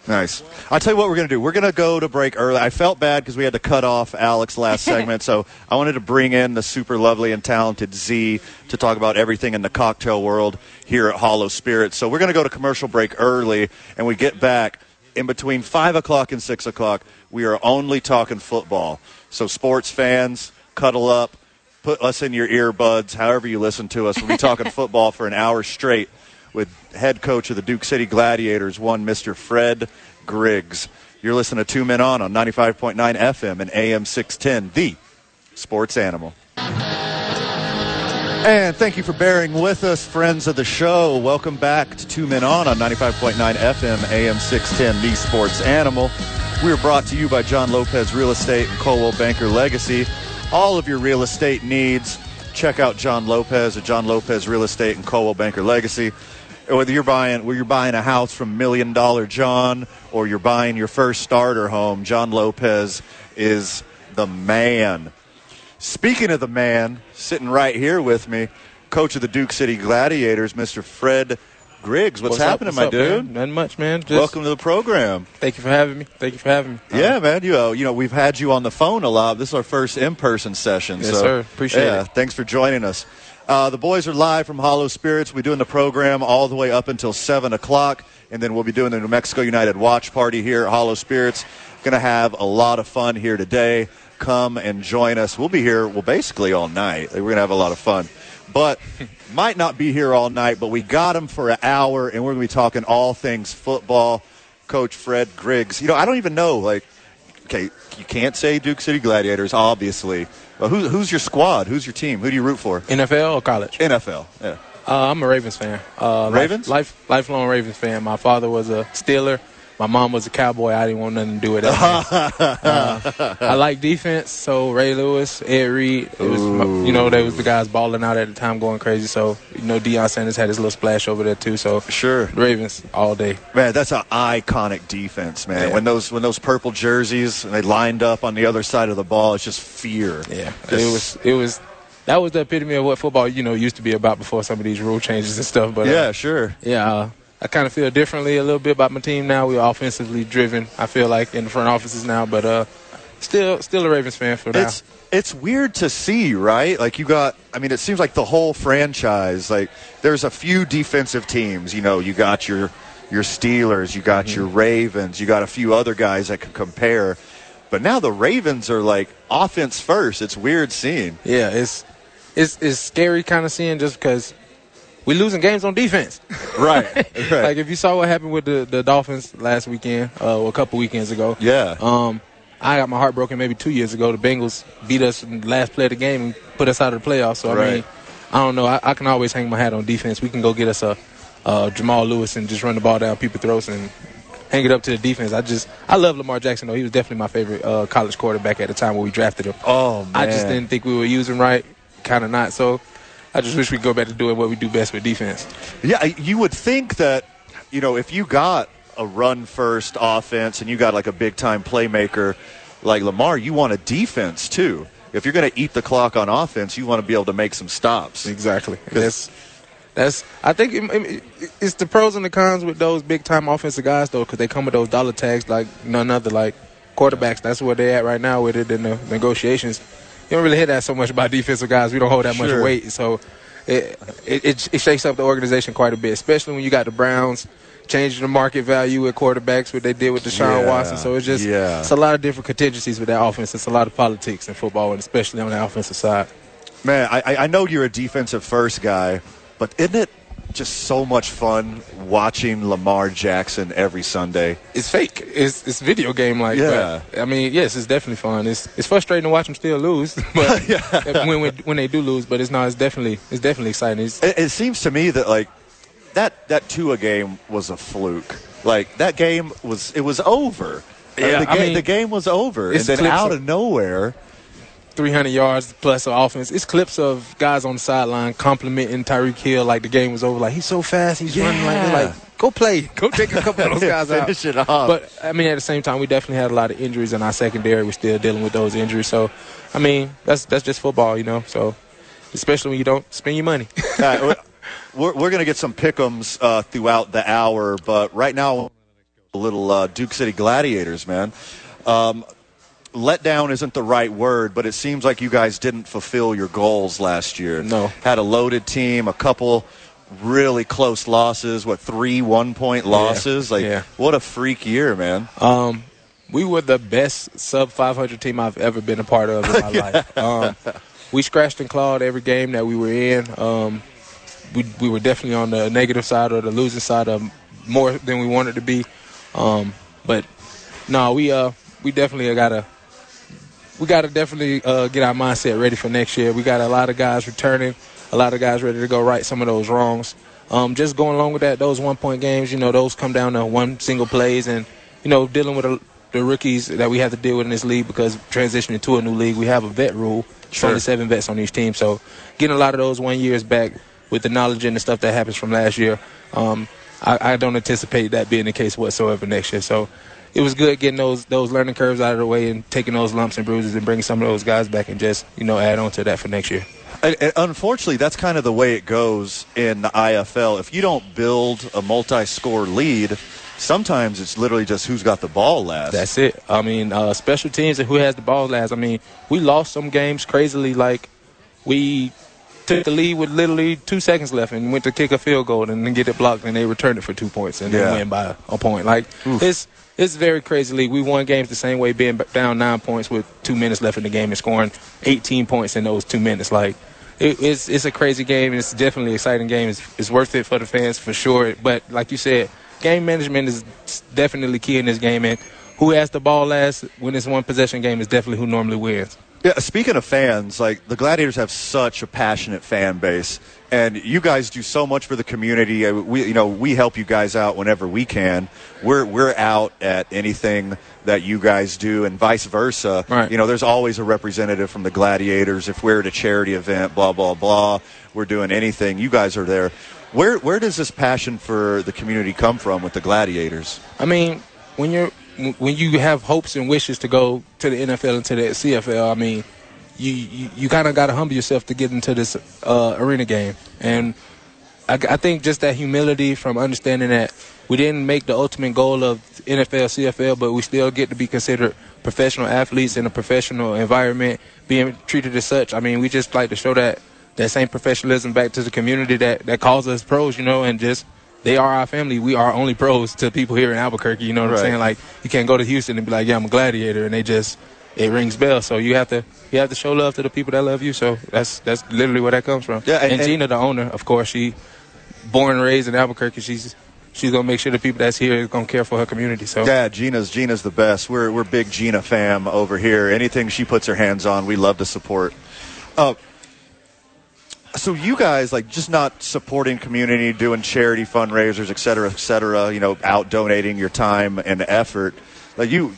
Nice. I'll tell you what we're going to do. We're going to go to break early. I felt bad because we had to cut off Alex last segment, so I wanted to bring in the super lovely and talented Z to talk about everything in the cocktail world here at Hollow Spirits. So we're going to go to commercial break early, and we get back in between 5 o'clock and 6 o'clock. We are only talking football. So, sports fans, cuddle up, put us in your earbuds, however you listen to us. We'll be talking football for an hour straight with head coach of the Duke City Gladiators, one Mr. Fred Griggs. You're listening to Two Men On on 95.9 FM and AM 610, the sports animal. And thank you for bearing with us, friends of the show. Welcome back to Two Men On on 95.9 FM, AM 610, the sports animal. We are brought to you by John Lopez Real Estate and Coldwell Banker Legacy. All of your real estate needs, check out John Lopez at John Lopez Real Estate and Coldwell Banker Legacy. Whether you're buying, whether you're buying a house from Million Dollar John or you're buying your first starter home, John Lopez is the man. Speaking of the man, sitting right here with me, coach of the Duke City Gladiators, Mr. Fred Griggs. What's, up? happening, What's my up, dude? man? Nothing much, man. Just Welcome to the program. Thank you for having me. Thank you for having me. Yeah, man. You know, you know, we've had you on the phone a lot. This is our first in-person session. Yes, so, sir. Appreciate yeah, it. Thanks for joining us. Uh, the boys are live from Hollow Spirits. We're doing the program all the way up until seven o'clock, and then we'll be doing the New Mexico United watch party here at Hollow Spirits. Going to have a lot of fun here today. Come and join us. We'll be here, well, basically all night. We're going to have a lot of fun. But might not be here all night, but we got them for an hour, and we're going to be talking all things football. Coach Fred Griggs. You know, I don't even know, like, okay, you can't say Duke City Gladiators, obviously. But who, who's your squad? Who's your team? Who do you root for? NFL or college? NFL. Yeah. Uh, I'm a Ravens fan. Uh, life- Ravens? Life, lifelong Ravens fan. My father was a Steeler. My mom was a Cowboy. I didn't want nothing to do with that. uh, I like defense, so Ray Lewis, Ed Reed, it was my- you know they was the guys balling out at the time, going crazy. So you know Deion Sanders had his little splash over there too. So Sure. Ravens all day. Man, that's an iconic defense, man. Yeah. When those when those purple jerseys and they lined up on the other side of the ball, it's just fear. Yeah, Just- it was it was that was the epitome of what football you know used to be about before some of these rule changes and stuff. But uh, yeah, sure. yeah, uh, I kind of feel differently a little bit about my team now. We're offensively driven. I feel like in the front offices now, but uh, still still a Ravens fan for now. It's it's weird to see, right? Like you got I mean it seems like the whole franchise like there's a few defensive teams, you know, you got your your Steelers, you got your Ravens, you got a few other guys that can compare. But now the Ravens are like offense first. It's weird seeing. yeah, it's it's it's scary kind of seeing just because we losing games on defense. Right. right. like if you saw what happened with the, the Dolphins last weekend, uh, a couple weekends ago. yeah. Um, I got my heart broken maybe two years ago. The Bengals beat us in the last play of the game and put us out of the playoffs. So I mean, I don't know. I, I can always hang my hat on defense. We can go get us a, a Jamal Lewis and just run the ball down people's throats and hang it up to the defense. I just I love Lamar Jackson though. He was definitely my favorite uh, college quarterback at the time when we drafted him. oh man. I just didn't think we were using right. Kind of not. So I just wish we could go back to doing what we do best with defense. Yeah, you would think that, you know, if you got a run first offense and you got like a big time playmaker like Lamar, you want a defense too. If you're going to eat the clock on offense, you want to be able to make some stops. Exactly. That's that's. I think it, it- it's the pros and the cons with those big time offensive guys though, because they come with those dollar tags like none other. Like quarterbacks, that's where they're at right now with it in the negotiations. You don't really hear that so much about defensive guys. We don't hold that Sure. much weight, so it, it it shakes up the organization quite a bit, especially when you got the Browns changing the market value with quarterbacks, what they did with Deshaun Yeah. Watson. So it's just Yeah. it's a lot of different contingencies with that offense. It's a lot of politics in football, and especially on the offensive side. Man, I- I know you're a defensive first guy, but isn't it just so much fun watching Lamar Jackson every Sunday. It's fake. It's it's video game like. Yeah. but, I mean, yes, it's definitely fun. It's it's frustrating to watch them still lose, but when, when when they do lose, but it's not. It's definitely it's definitely exciting. It's, It, it seems to me that like that that Tua game was a fluke. Like that game was it was over. Uh, Yeah, the, I ga- mean, the game was over, and then out of- of nowhere. 300 yards plus of offense. It's clips of guys on the sideline complimenting Tyreek Hill like the game was over. Like he's so fast, he's running like like go play, go take a couple of those guys out. Finish it off. But I mean, at the same time, we definitely had a lot of injuries in our secondary. We're still dealing with those injuries. So, I mean, that's that's just football, you know. So, especially when you don't spend your money. Right, we're- we're we're going to get some pickums uh, throughout the hour, but right now, a little uh, Duke City Gladiators, man. Um, letdown isn't the right word, but it seems like you guys didn't fulfill your goals last year. No. Had a loaded team, a couple really close losses, what, three one point losses? Like, yeah. what a freak year, man. Um, we were the best sub 500 team I've ever been a part of in my life. Um, we scratched and clawed every game that we were in. Um, we, we were definitely on the negative side or the losing side of more than we wanted to be. Um, but no, we uh we definitely gotta we gotta definitely uh, get our mindset ready for next year. We got a lot of guys returning, a lot of guys ready to go right some of those wrongs. Um, just going along with that, those one point games, you know, those come down to one single plays and you know dealing with a, the rookies that we have to deal with in this league because transitioning to a new league, we have a vet rule. Sure. vets on each team, so getting a lot of those one years back with the knowledge and the stuff that happens from last year, um, I, I don't anticipate that being the case whatsoever next year. So it was good getting those those learning curves out of the way and taking those lumps and bruises and bringing some of those guys back and just you know add on to that for next year. And, unfortunately, that's kind of the way it goes in the IFL. If you don't build a multi-score lead, sometimes it's literally just who's got the ball last. That's it. I mean, uh, special teams and who has the ball last. I mean, we lost some games crazily. Like we took the lead with literally two seconds left and went to kick a field goal and then get it blocked and they returned it for two points and Yeah. then win by a point. Like it's it's very crazy league. We won games the same way, being down nine points with two minutes left in the game and scoring 18 points in those two minutes. Like it, it's it's a crazy game. and It's definitely an exciting game. It's, it's worth it for the fans for sure. But like you said, game management is definitely key in this game. And who has the ball last when it's one possession game is definitely who normally wins. Yeah, speaking of fans, like the Gladiators have such a passionate fan base, and you guys do so much for the community. Uh, We, you know, we help you guys out whenever we can. We're we're out at anything that you guys do, and vice versa. Right. You know, there's always a representative from the Gladiators. If we're at a charity event, blah blah blah, we're doing anything. You guys are there. Where where does this passion for the community come from with the Gladiators? I mean, when you're when you have hopes and wishes to go to the NFL and to the CFL, I mean, you you, you kind of got to humble yourself to get into this uh, arena game, and I, I think just that humility from understanding that we didn't make the ultimate goal of NFL, CFL, but we still get to be considered professional athletes in a professional environment, being treated as such. I mean, we just like to show that that same professionalism back to the community that that calls us pros, you know, and just they are our family. We are only pros to people here in Albuquerque. You know what Right. I'm saying? Like you can't go to Houston and be like, "Yeah, I'm a gladiator," and they just it rings bells. So you have to you have to show love to the people that love you. So that's that's literally where that comes from. Yeah, and- and, Gina, the owner, of course, she born and raised in Albuquerque. She's she's gonna make sure the people that's here is gonna care for her community. So Yeah, Gina's Gina's the best. We're we're big Gina fam over here. Anything she puts her hands on, we love to support. Uh, so you guys like just not supporting community, doing charity fundraisers, et cetera, et cetera. You know, out donating your time and effort. Like you,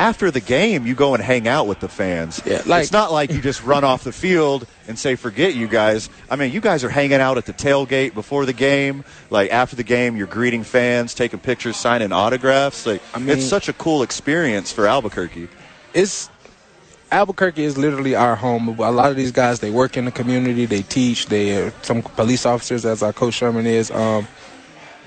after the game, you go and hang out with the fans. Yeah, like- it's not like you just run off the field and say forget you guys. I mean, you guys are hanging out at the tailgate before the game. Like after the game, you're greeting fans, taking pictures, signing autographs. Like I mean- it's such a cool experience for Albuquerque. it's Albuquerque is literally our home. A lot of these guys they work in the community, they teach, they are some police officers, as our coach Sherman is. Um,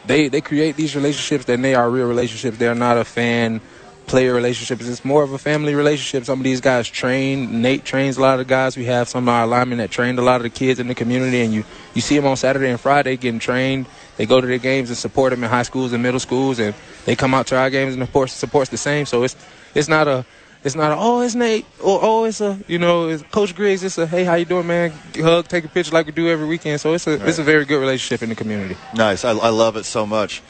they they create these relationships, and they are real relationships. They're not a fan player relationships. It's more of a family relationship. Some of these guys train. Nate trains a lot of the guys. We have some of our linemen that trained a lot of the kids in the community, and you you see them on Saturday and Friday getting trained. They go to their games and support them in high schools and middle schools, and they come out to our games and of course supports the same. So it's it's not a It's not a, oh it's Nate or oh it's a you know it's Coach Griggs. It's a hey how you doing man? Hug, take a picture like we do every weekend. So it's a it's a very good relationship in the community. Nice. I, I love it so much.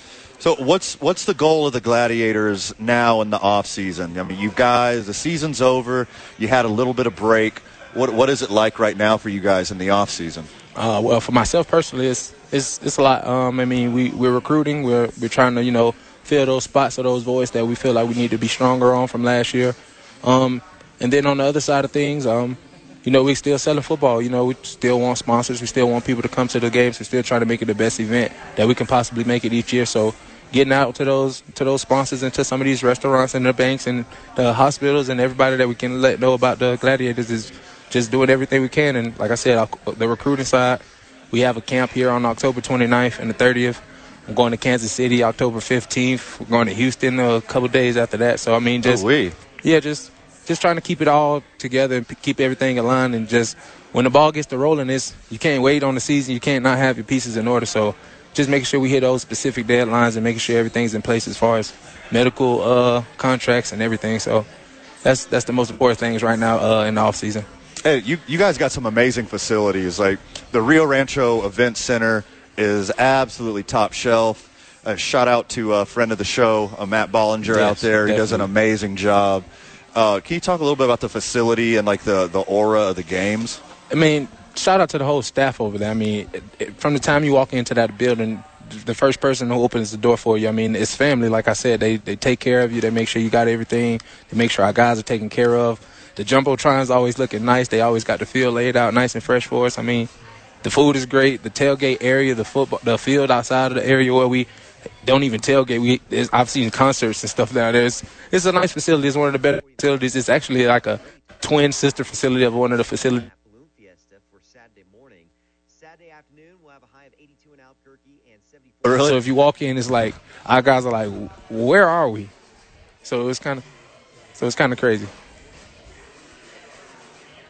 So what's what's the goal of the Gladiators now in the off season? I mean, you guys, the season's over. You had a little bit of break. What what is it like right now for you guys in the off season? Uh, well, for myself personally, it's it's it's a lot. Um, I mean, we we're recruiting. We're we're trying to you know fill those spots or those voids that we feel like we need to be stronger on from last year. Um, and then on the other side of things, um, you know, we're still selling football. You know, we still want sponsors. We still want people to come to the games. We're still trying to make it the best event that we can possibly make it each year. So getting out to those to those sponsors and to some of these restaurants and the banks and the hospitals and everybody that we can let know about the gladiators is just doing everything we can. And like I said, the recruiting side, we have a camp here on October 29th and the 30th. I'm going to Kansas City October 15th. We're going to Houston a couple days after that. So I mean, oh, just oh, yeah, just just trying to keep it all together and p- keep everything aligned and just when the ball gets to rolling, is you can't wait on the season. You can't not have your pieces in order. So just making sure we hit those specific deadlines and making sure everything's in place as far as medical uh, contracts and everything. So that's that's the most important things right now uh, in the off season. Hey, you you guys got some amazing facilities. Like the Rio Rancho Event Center is absolutely top shelf. Uh, shout out to a friend of the show, uh, Matt Bollinger Yes, out there. He does an amazing job. Uh, can you talk a little bit about the facility and like the, the aura of the games? I mean, shout out to the whole staff over there. I mean, it, it, from the time you walk into that building, the first person who opens the door for you, I mean, it's family. Like I said, they they take care of you. They make sure you got everything. They make sure our guys are taken care of. The jumbotrons always looking nice. They always got the field laid out nice and fresh for us. I mean, the food is great. The tailgate area, the football, the field outside of the area where we don't even tailgate. We I've seen concerts and stuff down there. It's, it's a nice facility. It's one of the better facilities. It's actually like a twin sister facility of one of the facilities. Really? So if you walk in, it's like our guys are like, "Where are we?" So it's kind of, so it's kind of crazy.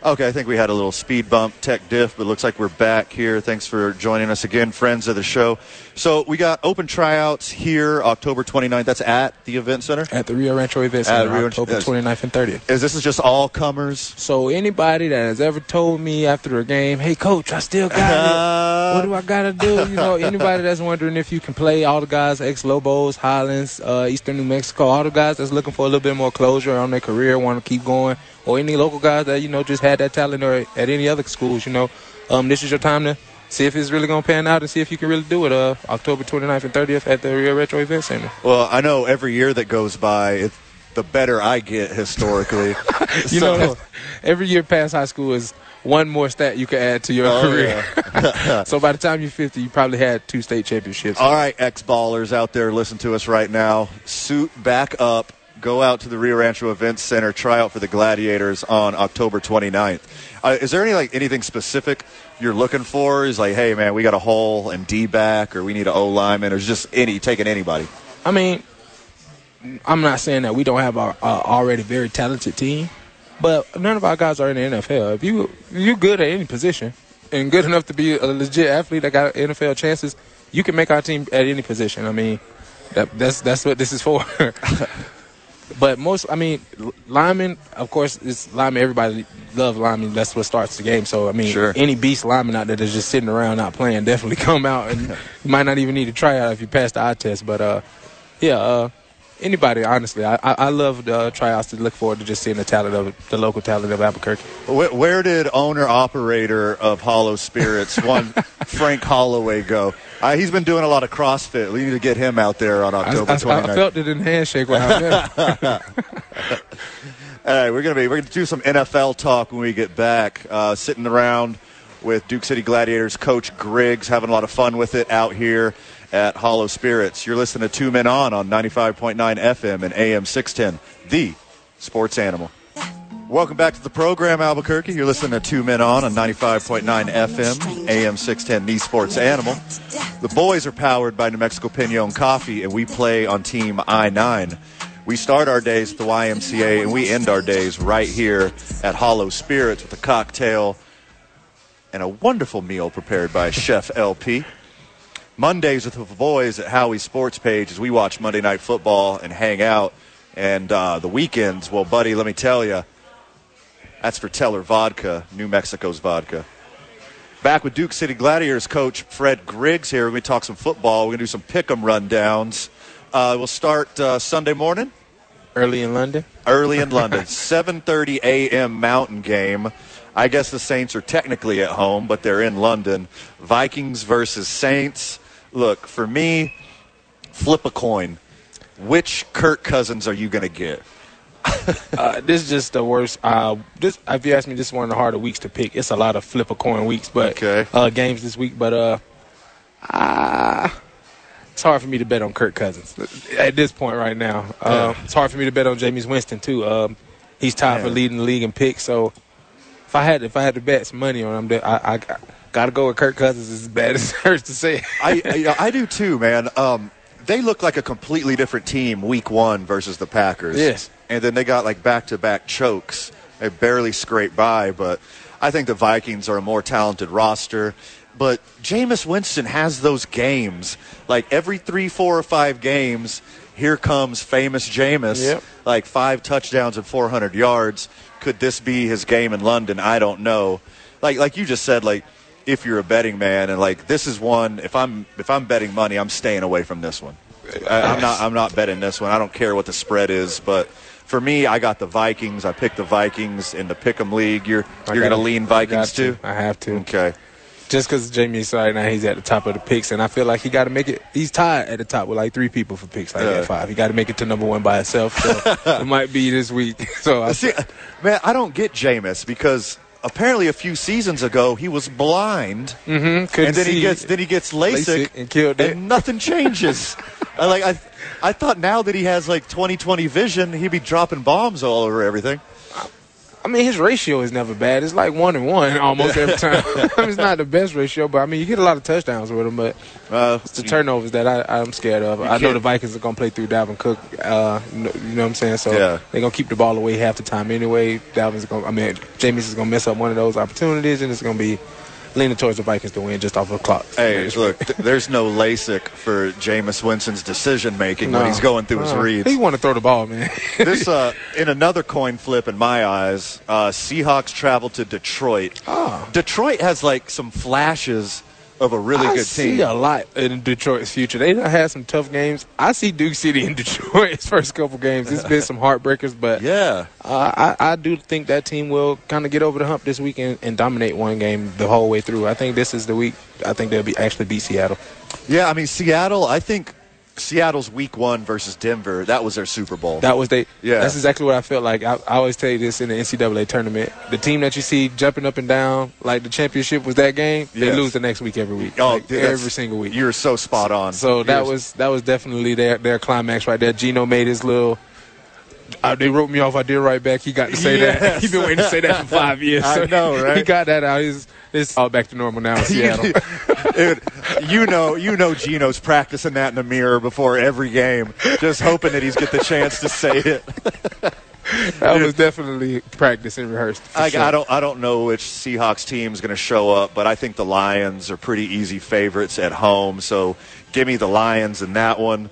Okay, I think we had a little speed bump, tech diff, but looks like we're back here. Thanks for joining us again, friends of the show. So we got open tryouts here, October 29th. That's at the event center. At the Rio Rancho Event At Center, Rio- October yes. 29th and 30th. Is this is just all comers? So anybody that has ever told me after a game, "Hey, coach, I still got it. What do I gotta do?" You know, anybody that's wondering if you can play, all the guys, ex Lobos, Highlands, uh, Eastern New Mexico, all the guys that's looking for a little bit more closure on their career, want to keep going, or any local guys that you know just had that talent or at any other schools, you know, um, this is your time to see if it's really gonna pan out and see if you can really do it. Uh, October 29th and 30th at the Rio Rancho Event Center. Well, I know every year that goes by, it, the better I get historically. You So- know, every year past high school is one more stat you can add to your Oh, career. so by the time you're 50, you probably had two state championships. All right, ex ballers out there, listen to us right now. Suit back up. Go out to the Rio Rancho Events Center. Try out for the Gladiators on October 29th. Uh, is there any like anything specific you're looking for? Is like, hey man, we got a hole and D back, or we need an O lineman, or just any taking anybody? I mean, I'm not saying that we don't have our uh, already very talented team, but none of our guys are in the NFL. If you you're good at any position and good enough to be a legit athlete that got NFL chances, you can make our team at any position. I mean, that, that's that's what this is for. but most, I mean, linemen, of course, it's linemen. Everybody love linemen. That's what starts the game. So I mean, Sure. any beast lineman out there that's just sitting around not playing definitely come out and you might not even need to try out if you pass the eye test. But uh, yeah, uh, anybody, honestly, I, I, I love the uh, tryouts to look forward to just seeing the talent of the local talent of Albuquerque. Where, where did owner operator of Hollow Spirits, one Frank Holloway, go? Uh, he's been doing a lot of CrossFit. We need to get him out there on I, October I- 29th. I felt it in the handshake when I. All right, we're gonna be we're gonna do some NFL talk when we get back. Uh, sitting around with Duke City Gladiators coach Griggs, having a lot of fun with it out here at Hollow Spirits. You're listening to Two Men On on 95.9 FM and AM 610, the Sports Animal. Welcome back to the program, Albuquerque. You're listening to Two Men On on 95.9 FM, AM 610, the Sports Animal. The boys are powered by New Mexico Pinon Coffee, and we play on Team I 9. We start our days at the YMCA, and we end our days right here at Hollow Spirits with a cocktail and a wonderful meal prepared by Chef LP. Mondays with the boys at Howie's Sports Page as we watch Monday Night Football and hang out. And uh, the weekends, well, buddy, let me tell you, that's for Teller Vodka, New Mexico's vodka. Back with Duke City Gladiators coach Fred Griggs here. We're going to talk some football. We're going to do some pick 'em rundowns. Uh, we'll start uh, Sunday morning. Early in London. Early in London, 7:30 a.m. Mountain game. I guess the Saints are technically at home, but they're in London. Vikings versus Saints. Look, for me, flip a coin. Which Kirk Cousins are you going to get? uh, this is just the worst. Uh, this, if you ask me, this is one of the harder weeks to pick. It's a lot of flip a coin weeks, but Okay. uh, games this week. But uh, ah, it's hard for me to bet on Kirk Cousins at this point right now. Uh, It's hard for me to bet on Jameis Winston too. Um, he's tied for leading the league in picks. So if I had if I had to bet some money on him, I, I, got to go with Kirk Cousins. As bad as it hurts to say. I, I I do too, man. Um, they look like a completely different team week one versus the Packers. Yes. And then they got like back to back chokes. They barely scraped by, but I think the Vikings are a more talented roster. But Jameis Winston has those games. Like every three, four, or five games, here comes famous Jameis. Yep. Like five touchdowns and 400 yards. Could this be his game in London? I don't know. Like like you just said, like if you're a betting man and like this is one. If I'm if I'm betting money, I'm staying away from this one. I, I'm not I'm not betting this one. I don't care what the spread is, but for me, I got the Vikings. I picked the Vikings in the Pick'em League. You're I you're gotta- gonna lean Vikings to. too. I have to. Okay. just because Jamie's right now, he's at the top of the picks, and I feel like he got to make it. He's tied at the top with like three people for picks, like Yeah. at five. He got to make it to number one by himself. So it might be this week. So I, See, man, I don't get Jameis because apparently a few seasons ago he was blind, Mhm, and then he gets then he gets LASIK, LASIK and killed it. and nothing changes. I like I, I thought now that he has like 20/20 vision, he'd be dropping bombs all over everything. I mean, his ratio is never bad. It's like one and one almost every time. It's not the best ratio, but I mean, you get a lot of touchdowns with him. But Uh, it's the turnovers that I, I'm scared of. I know the Vikings are going to play through Dalvin Cook. Uh, you know you know what I'm saying? So Yeah. they're going to keep the ball away half the time anyway. Dalvin's going. to I mean, Jameis is going to mess up one of those opportunities, and it's going to be leaning towards the Vikings to win just off of clock. Hey, look, th- there's no LASIK for Jameis Winston's decision making when he's going through his reads. He want to throw the ball, man. this uh, in another coin flip in my eyes, uh, Seahawks travel to Detroit. Oh. Detroit has like some flashes of a really I good see team. a lot in Detroit's future. They had some tough games. I see Duke City in Detroit's first couple games. It's been some heartbreakers, but yeah, uh, I, I do think that team will kind of get over the hump this week and, and dominate one game the whole way through. I think this is the week. I think they'll be actually beat Seattle. Yeah, I mean Seattle. I think Seattle's Week One versus Denver. That was their Super Bowl. That was they. Yeah. that's exactly what I felt like. I, I always tell you this in the NCAA tournament: the team that you see jumping up and down like the championship was that game. They Yes. lose the next week every week. Oh, Like, dude, every single week. You're so spot on. So that You're- was that was definitely their their climax right there. Gino made his little. Uh, they wrote me off. I did right back. He got to say that. He's been waiting to say that for five years. I know, right? He got that out. He's it's all back to normal now in Seattle. Dude, you know, you know, Gino's practicing that in the mirror before every game, just hoping that he's get the chance to say it. I was definitely practice and rehearsed. I, sure. I don't, I don't know which Seahawks team is going to show up, but I think the Lions are pretty easy favorites at home. So give me the Lions in that one.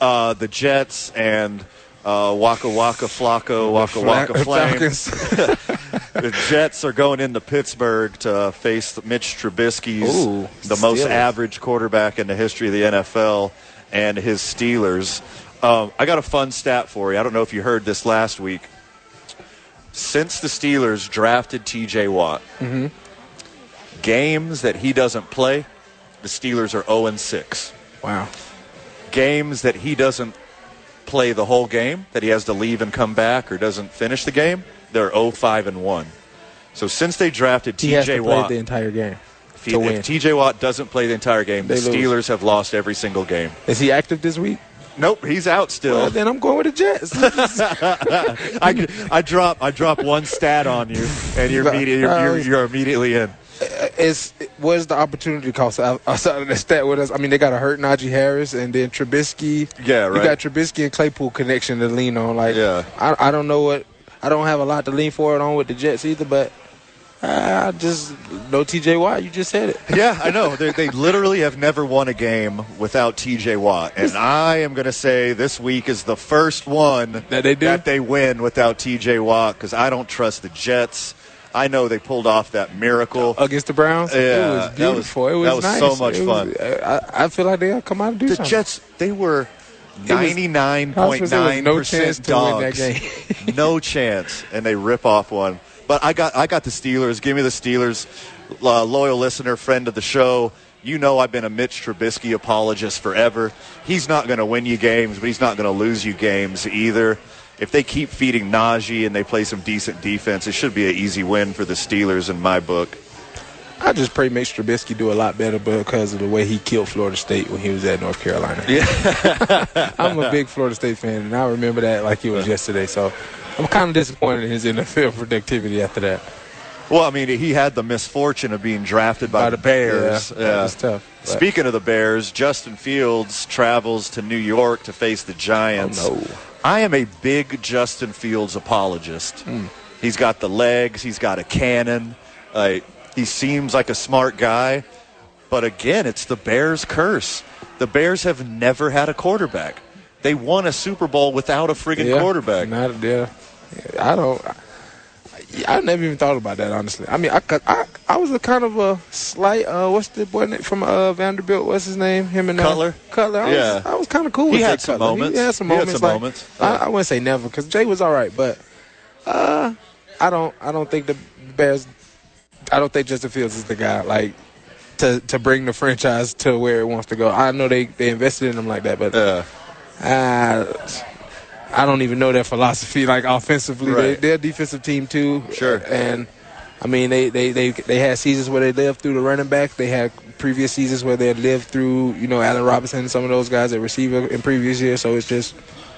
Uh, the Jets and uh, Waka Waka Flacco Waka Waka Fla- Flames. Falcons. the Jets are going into Pittsburgh to face Mitch Trubisky's Ooh, the most average quarterback in the history of the NFL and his Steelers. Um, I got a fun stat for you. I don't know if you heard this last week. Since the Steelers drafted T.J. Watt, Mm-hmm. games that he doesn't play, the Steelers are 0 6. Wow. Games that he doesn't play the whole game, that he has to leave and come back or doesn't finish the game, they're 0 5 and 1. So since they drafted T.J. Watt, the entire game if, he- if. T.J. Watt doesn't play the entire game, the They lose. Steelers have lost every single game. Is he active this week? Nope, he's out still. Well, then I'm going with the Jets. I, I drop I drop one stat on you, and you're, immediate, you're, you're, you're immediately in. Uh, is where's the opportunity cost out- outside of that stat with us? I mean, they got to hurt Najee Harris and then Trubisky. Yeah, right. You got Trubisky and Claypool connection to lean on. Like, Yeah. I, I don't know what I don't have a lot to lean forward on with the Jets either, but uh, I just no T.J. Watt. You just said it. Yeah, I know. They, they literally have never won a game without T.J. Watt, and I am going to say this week is the first one That they do? that they win without T.J. Watt because I don't trust the Jets. I know they pulled off that miracle. against the Browns. Yeah, it that was was- beautiful. it was that was nice. so much It was- fun. I, I feel like they come out and do the something. Jets, they were was- ninety nine was point gonna say there was nine no chance percent that dogs. no chance, and they rip off one. But I got I got the Steelers. Give me the Steelers. Uh, loyal listener, friend of the show. You know I've been a Mitch Trubisky apologist forever. He's not going to win you games, but he's not going to lose you games either. If they keep feeding Najee and they play some decent defense, it should be an easy win for the Steelers in my book. I just pray Mitch Trubisky do a lot better because of the way he killed Florida State when he was at North Carolina. Yeah. I'm a big Florida State fan, and I remember that like it was yesterday. So I'm kind of disappointed in his NFL productivity after that. Well, I mean, he had the misfortune of being drafted by, By the the- Bears. yeah, that was tough, but- Speaking of the Bears, Justin Fields travels to New York to face the Giants. Oh, no. I am a big Justin Fields apologist. Hmm. He's got the legs. He's got a cannon. Uh, he seems like a smart guy. But again, it's the Bears' curse. The Bears have never had a quarterback. They won a Super Bowl without a friggin' Yeah, quarterback. Not, yeah. I don't. I, I never even thought about that honestly. I mean, I I, I was a kind of a slight. Uh, what's the boy name from uh, Vanderbilt? What's his name? Him and uh, Cutler? Cutler. I was, Yeah. I was kind of cool He with had some Cutler. moments. He had some He had moments. some like- moments. I, Yeah. I wouldn't say never because Jay was all right, but uh, I don't. I don't think the Bears. I don't think Justin Fields is the guy. Like. To, to bring the franchise to where it wants to go. I know they, they invested in him like that, but Yeah. uh, I don't even know their philosophy. Like offensively, Right. they, they're a defensive team too. Sure. And I mean, they, they, they, they had seasons where they lived through the running back. They had previous seasons where they had lived through, you know, Allen Robinson and some of those guys at receiver in previous years. So it's just,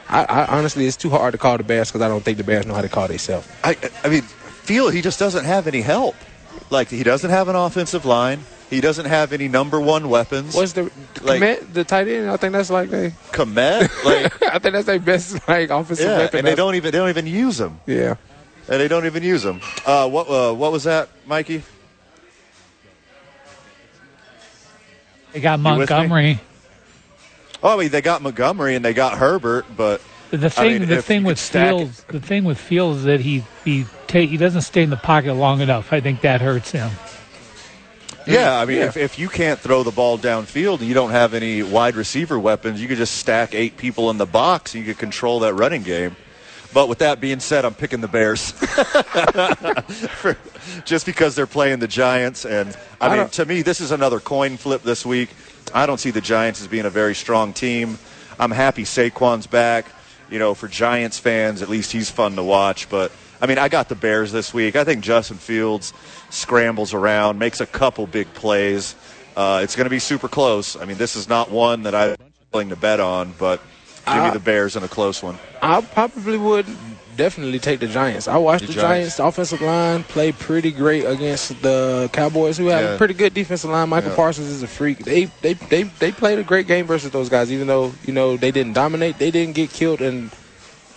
I, I honestly, it's too hard to call the Bears because I don't think the Bears know how to call themselves. I, I mean, feel he just doesn't have any help. Like he doesn't have an offensive line. He doesn't have any number one weapons. What's the Like- Kmet, the tight end? I think that's like they. Kmet? Like I think that's their best like offensive yeah, weapon. and they don't even they don't even use them. Yeah. And they don't even use them. Uh, what uh, what was that, Mikey? They got You with me? Montgomery. Oh, I mean, they got Montgomery and they got Herbert, but The I thing, mean, the thing with could it- Fields, the thing with Fields is that he he ta- he doesn't stay in the pocket long enough. I think that hurts him. Yeah, I mean, Yeah. if, if you can't throw the ball downfield and you don't have any wide receiver weapons, you could just stack eight people in the box and you could control that running game. But with that being said, I'm picking the Bears. For- just because they're playing the Giants. And, I, I mean, to me, this is another coin flip this week. I don't see the Giants as being a very strong team. I'm happy Saquon's back. You know, for Giants fans, at least he's fun to watch. But, I mean, I got the Bears this week. I think Justin Fields scrambles around, makes a couple big plays. Uh, it's going to be super close. I mean, this is not one that I'm willing to bet on, but give me the Bears in a close one. I probably would definitely take the Giants. I watched The the, Giants. Giants. offensive line play pretty great against the Cowboys, who have Yeah. a pretty good defensive line. Michael Yeah. Parsons is a freak. They they they they played a great game versus those guys, even though you know they didn't dominate. They didn't get killed, and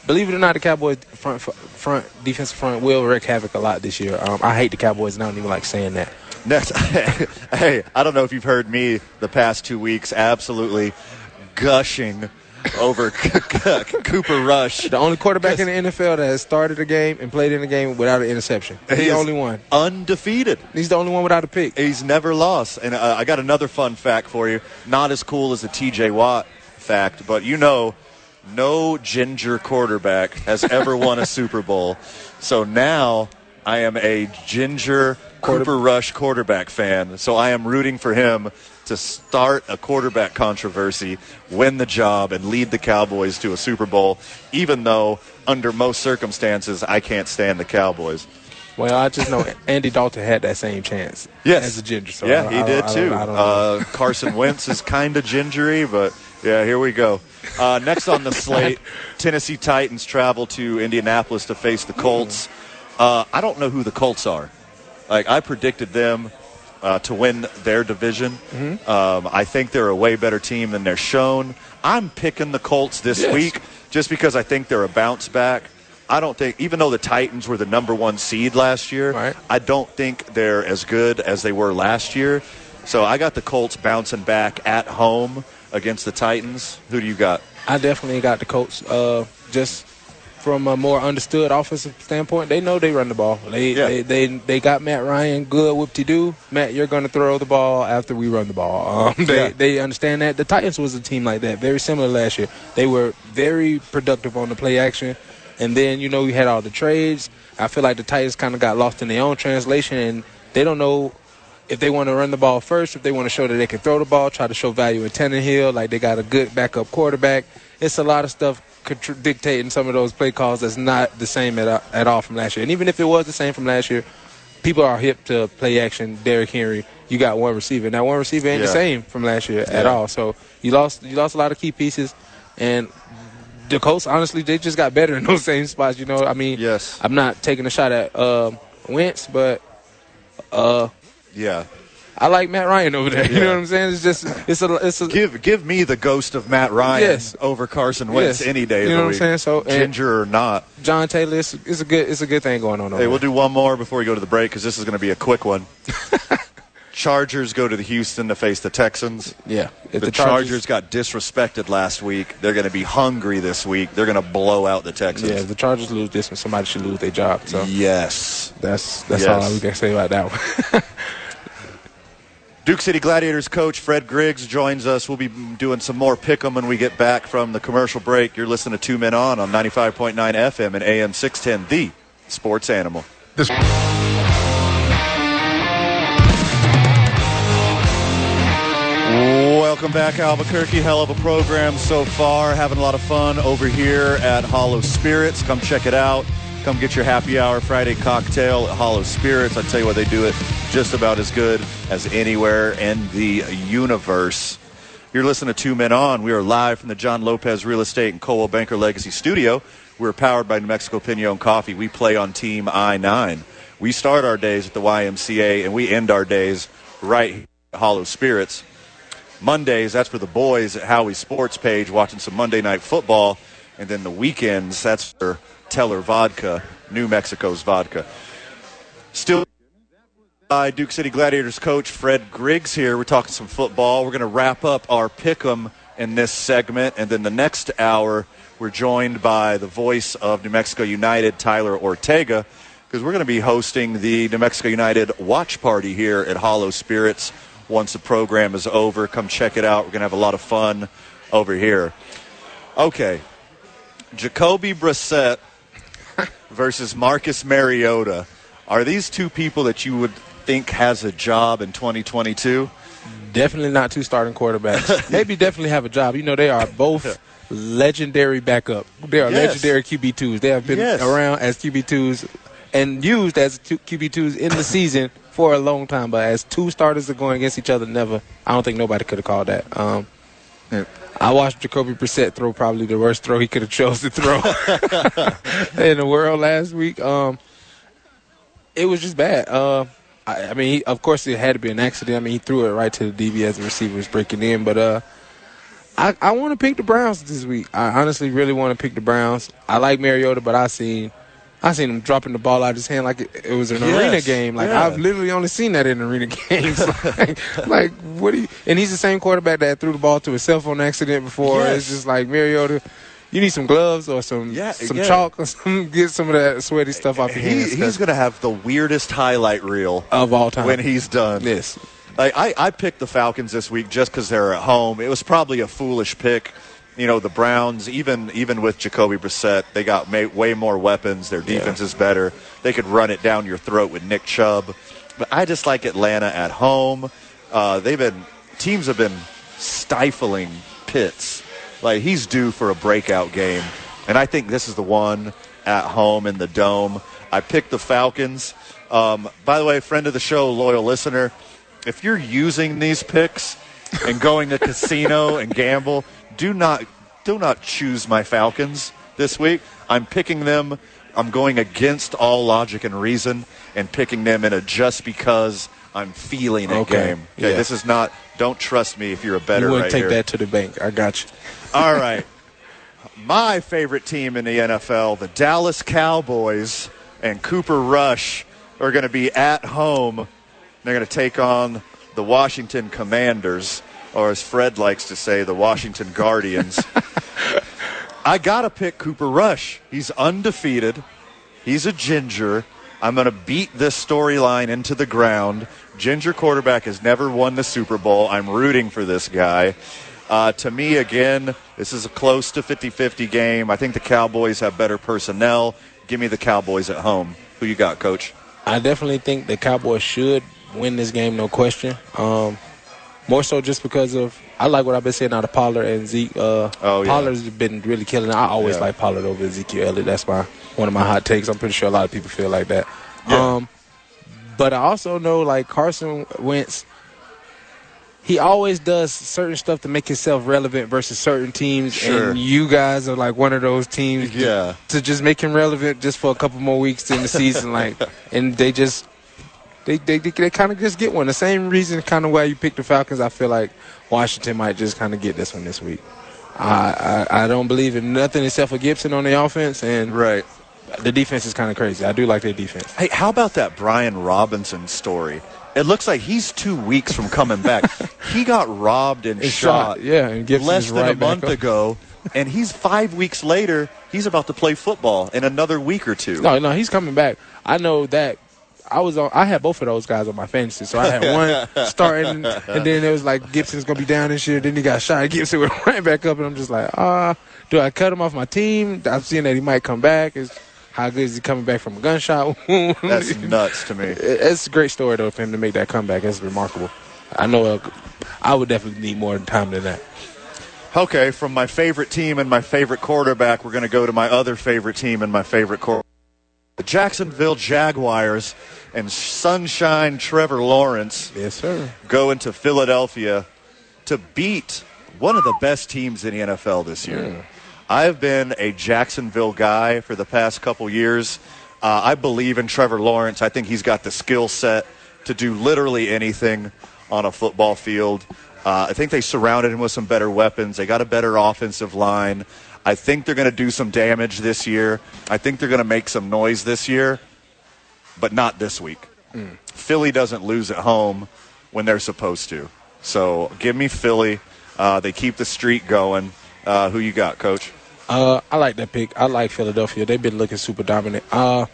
believe it or not, the Cowboys front front defensive front will wreak havoc a lot this year. Um, I hate the Cowboys, and I don't even like saying that. Next, hey, I don't know if you've heard me the past two weeks absolutely gushing over Cooper Rush. The only quarterback in the NFL that has started a game and played in a game without an interception. He's He the only one. Undefeated. He's the only one without a pick. He's never lost. And uh, I got another fun fact for you. Not as cool as the TJ Watt fact, but you know, no ginger quarterback has ever won a Super Bowl. So now I am a ginger Cooper Rush quarterback fan. So I am rooting for him to start a quarterback controversy, win the job, and lead the Cowboys to a Super Bowl, even though under most circumstances I can't stand the Cowboys. Well, I just know Andy Dalton had that same chance Yes. as a ginger. So yeah, he did don't- I too. don't- I don't uh, Carson Wentz is kind of gingery, but yeah, here we go. Uh, next on the slate, Tennessee Titans travel to Indianapolis to face the Colts. Uh, I don't know who the Colts are. Like I predicted them uh, to win their division. Mm-hmm. Um, I think they're a way better team than they're shown. I'm picking the Colts this Yes. week just because I think they're a bounce back. I don't think, even though the Titans were the number one seed last year, I don't think they're as good as they were last year. So I got the Colts bouncing back at home against the Titans. Who do you got? I definitely got the Colts. Uh, just from a more understood offensive standpoint, they know they run the ball. They they, they they got Matt Ryan good whoop de doo. Matt, you're going to throw the ball after we run the ball. Um, they Yeah. they understand that. The Titans was a team like that, very similar last year. They were very productive on the play action, and then you know we had all the trades. I feel like the Titans kind of got lost in their own translation, and they don't know if they want to run the ball first, if they want to show that they can throw the ball, try to show value in Tannehill, like they got a good backup quarterback. It's a lot of stuff contr- dictating some of those play calls that's not the same at, at all from last year. And even if it was the same from last year, people are hip to play action. Derrick Henry, you got one receiver. Now one receiver ain't the same from last year at all. So you lost you lost a lot of key pieces, and the Colts honestly they just got better in those same spots. You know, I mean, yes, I'm not taking a shot at um, Wentz, but uh, yeah. I like Matt Ryan over there. You Yeah. know what I'm saying? It's just it's a it's a give give me the ghost of Matt Ryan Yes. over Carson Wentz Yes. any day. of You know the what I'm saying? So, ginger or not. John Taylor. It's, it's a good it's a good thing going on. Over Hey, we'll do one more before we go to the break because this is going to be a quick one. Chargers go to the Houston to face the Texans. Yeah, the, the Chargers, Chargers- got disrespected last week. They're going to be hungry this week. They're going to blow out the Texans. Yeah, if the Chargers lose this one, somebody should lose their job. So yes, that's that's Yes. all we can say about that one. Duke City Gladiators coach Fred Griggs joins us. We'll be doing some more pick 'em when we get back from the commercial break. You're listening to Two Men On on 95.9 FM and AM 610, the sports animal. Welcome back, Albuquerque. Hell of a program so far. Having a lot of fun over here at Hollow Spirits. Come check it out. Come get your happy hour Friday cocktail at Hollow Spirits. I tell you what, they do it just about as good as anywhere in the universe. You're listening to Two Men On. We are live from the John Lopez Real Estate and Coldwell Banker Legacy Studio. We're powered by New Mexico Pinon Coffee. We play on Team I 9. We start our days at the YMCA and we end our days right at Hollow Spirits. Mondays, that's for the boys at Howie Sports page watching some Monday Night Football. And then the weekends, that's for Teller Vodka, New Mexico's vodka. Still by Duke City Gladiators coach Fred Griggs here. We're talking some football. We're going to wrap up our pick 'em in this segment. And then the next hour, we're joined by the voice of New Mexico United, Tyler Ortega, because we're going to be hosting the New Mexico United watch party here at Hollow Spirits once the program is over. Come check it out. We're going to have a lot of fun over here. Okay. Jacoby Brissett versus Marcus Mariota. Are these two people that you would think has a job in 2022? definitely not two starting quarterbacks. Maybe definitely have a job. You know, they are both legendary backup. They are Yes. legendary QB twos. They have been Yes. around as QB twos and used as QB twos in the season for a long time. But as two starters are going against each other, never. I don't think nobody could have called that. Um, I watched Jacoby Brissett throw probably the worst throw he could have chose to throw in the world last week. Um, it was just bad. Uh, I, I mean, he, of course, it had to be an accident. I mean, he threw it right to the DB as the receiver was breaking in. But uh, I, I want to pick the Browns this week. I honestly really want to pick the Browns. I like Mariota, but I seen I seen him dropping the ball out of his hand like it, it was an Yes, arena game. Like yeah. I've literally only seen that in arena games. like, like, what do you? And he's the same quarterback that threw the ball to himself on accident before. Yes. It's just like Mariota. You need some gloves or some yeah, some yeah. chalk or some get some of that sweaty stuff off your He, hands. he's going to have the weirdest highlight reel of all time when he's done. Yes. Like I, I picked the Falcons this week just because they're at home. It was probably a foolish pick. You know, the Browns, even even with Jacoby Brissett, they got may, way more weapons. Their defense is better. They could run it down your throat with Nick Chubb. But I just like Atlanta at home. Uh, they've been teams have been stifling Pitts. Like he's due for a breakout game, and I think this is the one at home in the dome. I picked the Falcons. Um, by the way, friend of the show, loyal listener, if you're using these picks and going to casino and gamble, do not do not choose my Falcons this week. I'm picking them. I'm going against all logic and reason and picking them in a just because I'm feeling it Okay. game. Okay, Yeah. this is not. Don't trust me if you're a better you wouldn't right take here. that to the bank. I got you. All right. my favorite team in the NFL, the Dallas Cowboys, and Cooper Rush are going to be at home. They're going to take on the Washington Commanders, or as Fred likes to say, the Washington Guardians. I got to pick Cooper Rush. He's undefeated. He's a ginger. I'm going to beat this storyline into the ground. Ginger quarterback has never won the Super Bowl. I'm rooting for this guy. Uh, to me, again, this is a close to 50 50 game. I think the Cowboys have better personnel. Give me the Cowboys at home. Who you got, coach? I definitely think the Cowboys should win this game, no question. Um, more so just because of I like what I've been saying out of Pollard and Zeke. Uh, oh, yeah. Pollard's been really killing. it. I always Yeah. like Pollard over Ezekiel Elliott. That's my one of my hot takes. I'm pretty sure a lot of people feel like that. Yeah. Um, but I also know like Carson Wentz. He always does certain stuff to make himself relevant versus certain teams, Sure. and you guys are like one of those teams. to- Yeah. to just make him relevant just for a couple more weeks in the season, like, and they just they they they, they kind of just get one. The same reason, kind of why you picked the Falcons. I feel like Washington might just kind of get this one this week. I, I I don't believe in nothing except for Gibson on the offense, and right. the defense is kind of crazy. I do like their defense. Hey, how about that Brian Robinson story? It looks like he's two weeks from coming back. he got robbed and It's shot, shot, yeah, and Gibson less than right a month ago, and he's five weeks later. He's about to play football in another week or two. No, no, he's coming back. I know that. I was on. I had both of those guys on my fantasy, so I had one starting, and then it was like Gibson's gonna be down this year. Then he got shot. Gibson went right back up, and I'm just like, ah, do I cut him off my team? I'm seeing that he might come back. Is how good is he coming back from a gunshot wound? That's nuts to me. It's a great story though for him to make that comeback. It's remarkable. I know. uh, I would definitely need more time than that. Okay, from my favorite team and my favorite quarterback, we're going to go to my other favorite team and my favorite quarterback. The Jacksonville Jaguars and Sunshine Trevor Lawrence Yes, sir. go into Philadelphia to beat one of the best teams in the NFL this year. I have been a Jacksonville guy for the past couple years. Uh, I believe in Trevor Lawrence. I think he's got the skill set to do literally anything on a football field. Uh, I think they surrounded him with some better weapons. They got a better offensive line. I think they're going to do some damage this year. I think they're going to make some noise this year, but not this week. Philly doesn't lose at home when they're supposed to. So give me Philly. Uh, they keep the streak going. Uh, who you got, Coach? Uh, I like that pick. I like Philadelphia. They've been looking super dominant. Uh,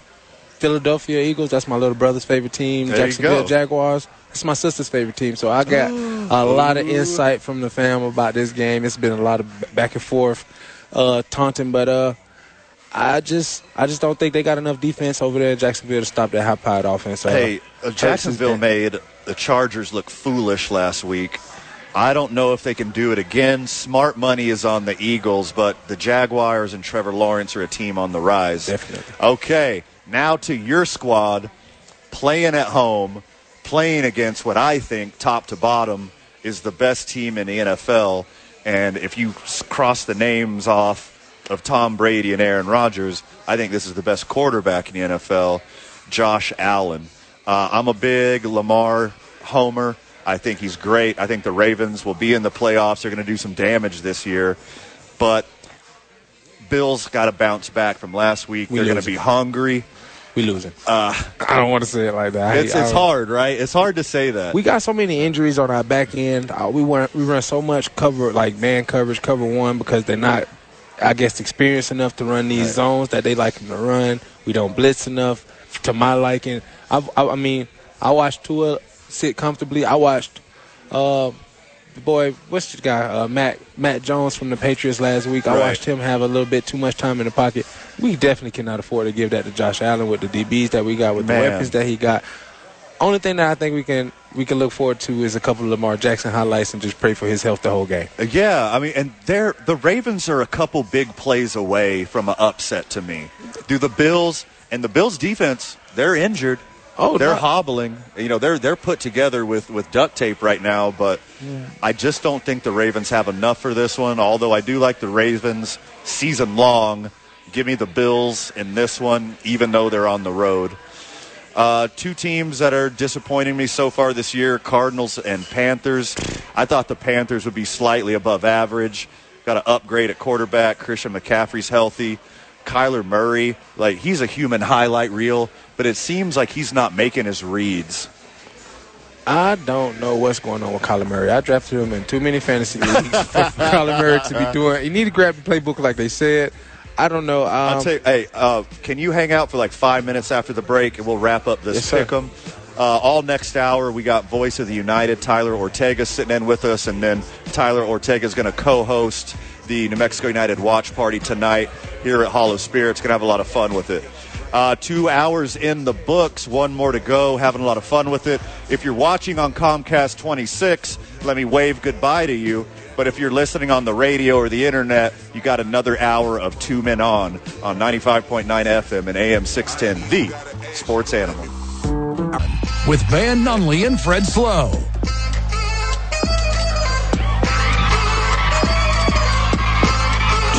Philadelphia Eagles. That's my little brother's favorite team. There Jacksonville. Jaguars. That's my sister's favorite team. So I got a lot of insight from the fam about this game. It's been a lot of back and forth, uh, taunting, but uh, I just I just don't think they got enough defense over there in Jacksonville to stop that high-powered offense. So, Hey, uh, Jacksonville made the Chargers look foolish last week. I don't know if they can do it again. Smart money is on the Eagles, but the Jaguars and Trevor Lawrence are a team on the rise. Definitely. Okay, now to your squad, playing at home, playing against what I think, top to bottom, is the best team in the NFL. And if you cross the names off of Tom Brady and Aaron Rodgers, I think this is the best quarterback in the NFL, Josh Allen. Uh, I'm a big Lamar homer. I think he's great. I think the Ravens will be in the playoffs. They're going to do some damage this year. But Bills got to bounce back from last week. We They're going to be hungry. We losing. Uh, I don't want to say it like that. I- it's it's I- hard, right? It's hard to say that. We got so many injuries on our back end. Uh, we run we run so much cover like man coverage, cover one because they're not, I guess, experienced enough to run these Right. zones that they like them to run. We don't blitz enough to my liking. I, I, I mean, I watched Tua sit comfortably. I watched, uh, the boy, what's the guy, uh, Mac Mac Jones from the Patriots last week. I Right. watched him have a little bit too much time in the pocket. We definitely cannot afford to give that to Josh Allen with the DBs that we got, with Man. the weapons that he got. Only thing that I think we can we can look forward to is a couple of Lamar Jackson highlights and just pray for his health the whole game. Yeah, I mean, and they're the Ravens are a couple big plays away from an upset to me. Do the Bills and the Bills defense? They're injured. Oh, they're no. hobbling. You know, they're they're put together with with duct tape right now. But I just don't think the Ravens have enough for this one. Although I do like the Ravens season long. Give me the Bills in this one, even though they're on the road. Uh, two teams that are disappointing me so far this year Cardinals and Panthers. I thought the Panthers would be slightly above average. got to upgrade at quarterback. Christian McCaffrey's healthy. Kyler Murray, like he's a human highlight reel, but it seems like he's not making his reads. I don't know what's going on with Kyler Murray. I drafted him in too many fantasy leagues for Kyler Murray to be doing. You need to grab the playbook like they said. I don't know. Um, I'll tell you, hey, uh, can you hang out for like five minutes after the break and we'll wrap up this Yes, pick'em? Uh, all next hour, we got Voice of the United, Tyler Ortega sitting in with us, and then Tyler Ortega is going to co-host the New Mexico United watch party tonight here at Hollow Spirits. Going to have a lot of fun with it. Uh, two hours in the books, one more to go. Having a lot of fun with it. If you're watching on Comcast 26, let me wave goodbye to you. But if you're listening on the radio or the internet, you got another hour of Two Men On on 95.9 FM and AM 610, the sports animal. With Van Nunley and Fred Slow.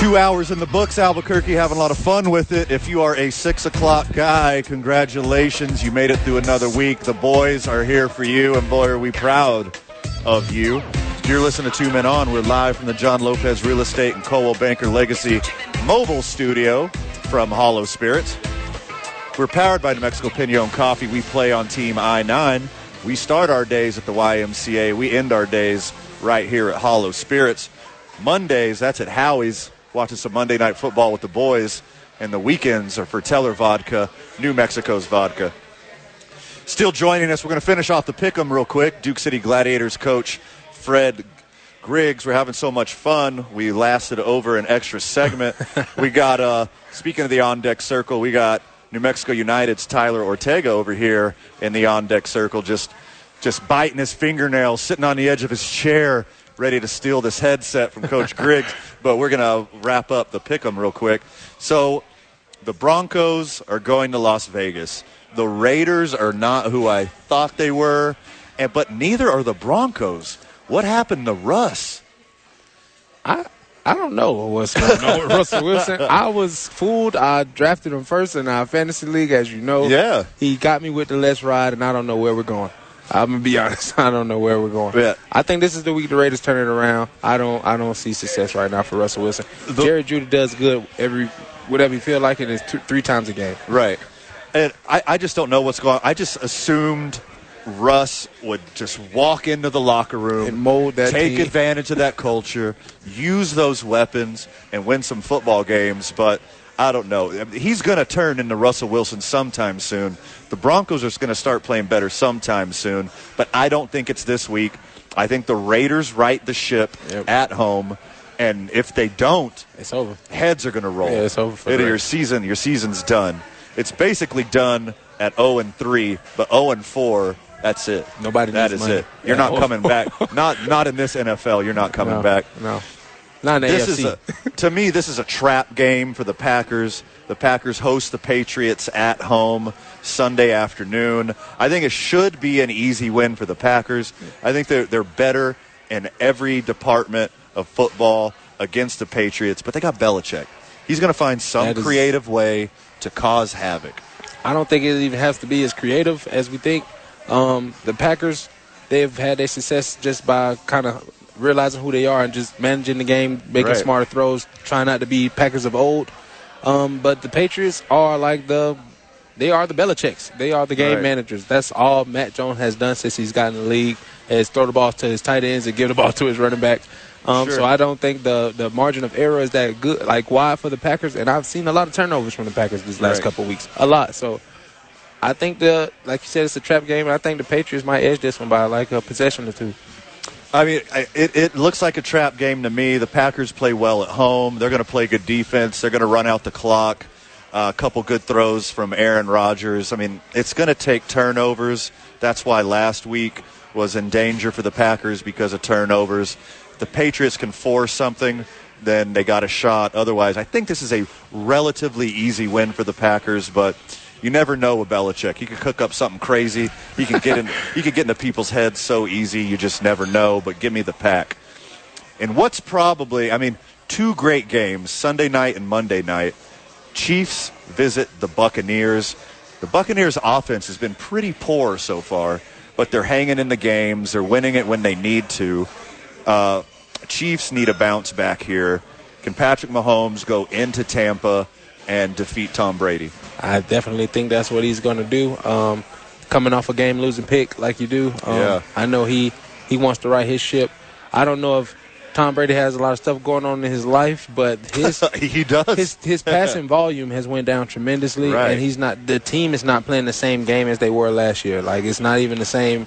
Two hours in the books, Albuquerque, having a lot of fun with it. If you are a six o'clock guy, congratulations. You made it through another week. The boys are here for you, and boy, are we proud of you. You're listening to Two Men On. We're live from the John Lopez Real Estate and Coldwell Banker Legacy mobile studio from Hollow Spirits. We're powered by New Mexico Pinon Coffee. We play on Team I 9. We start our days at the YMCA. We end our days right here at Hollow Spirits. Mondays, that's at Howie's, watching some Monday Night Football with the boys. And the weekends are for Teller Vodka, New Mexico's vodka. Still joining us, we're going to finish off the pick 'em real quick. Duke City Gladiators coach Fred Griggs. We're having so much fun. We lasted over an extra segment. we got, uh, speaking of the on deck circle, we got New Mexico United's Tyler Ortega over here in the on deck circle, just just biting his fingernails, sitting on the edge of his chair, ready to steal this headset from Coach Griggs. But we're gonna wrap up the pick 'em real quick. So the Broncos are going to Las Vegas. The Raiders are not who I thought they were, and but neither are the Broncos. What happened to Russ? I I don't know what's going on with Russell Wilson. I was fooled. I drafted him first in our fantasy league, as you know. Yeah. He got me with the let's ride, and I don't know where we're going. I'm gonna be honest. I don't know where we're going. Yeah. I think this is the week the Raiders turn it around. I don't. I don't see success right now for Russell Wilson. Jerry Jeudy does good every whatever you feel like it is two, three times a game. Right. And I, I just don't know what's going on. I just assumed Russ would just walk into the locker room And mold that take team. advantage of that culture, use those weapons, and win some football games. But I don't know. He's going to turn into Russell Wilson sometime soon. The Broncos are going to start playing better sometime soon. But I don't think it's this week. I think the Raiders right the ship Yep. at home. And if they don't, It's over. heads are going to roll. Yeah, it's over It- your season, your season's done. It's basically done at 0 and 3, but 0 and 4. That's it. Nobody That is money. it. You're Yeah. not coming back. Not not in this NFL. You're not coming no, back. No. Not in the This AFC. is a, to me. This is a trap game for the Packers. The Packers host the Patriots at home Sunday afternoon. I think it should be an easy win for the Packers. I think they're they're better in every department of football against the Patriots, but they got Belichick. He's going to find some is- creative way to cause havoc. I don't think it even has to be as creative as we think. Um, the Packers, they've had their success just by kind of realizing who they are and just managing the game, making Right. smarter throws, trying not to be Packers of old. Um, but the Patriots are like the, they are the Belichicks. They are the game Right. managers. That's all Mac Jones has done since he's gotten in the league. Has throw the ball to his tight ends and give the ball to his running backs. Um, Sure. So I don't think the the margin of error is that good, like wide for the Packers. And I've seen a lot of turnovers from the Packers this last Right. couple weeks, a lot. So I think the like you said, it's a trap game. And I think the Patriots might edge this one by like a possession or two. I mean, it, it looks like a trap game to me. The Packers play well at home. They're going to play good defense. They're going to run out the clock. Uh, a couple good throws from Aaron Rodgers. I mean, it's going to take turnovers. That's why last week was in danger for the Packers because of turnovers. The Patriots can force something, then they got a shot. Otherwise, I think this is a relatively easy win for the Packers, but you never know with Belichick. He could cook up something crazy. He can get in. he could get into people's heads so easy. You just never know. But give me the pack. And what's probably, I mean, two great games Sunday night and Monday night. Chiefs visit the Buccaneers. The Buccaneers' offense has been pretty poor so far, but they're hanging in the games. They're winning it when they need to. Uh, Chiefs need a bounce back here. Can Patrick Mahomes go into Tampa and defeat Tom Brady? I definitely think that's what he's going to do. Um, coming off a game losing pick like you do, um, Yeah. I know he he wants to right his ship. I don't know if Tom Brady has a lot of stuff going on in his life, but his he does. his his passing volume has went down tremendously, Right. and he's not. The team is not playing the same game as they were last year. Like it's not even the same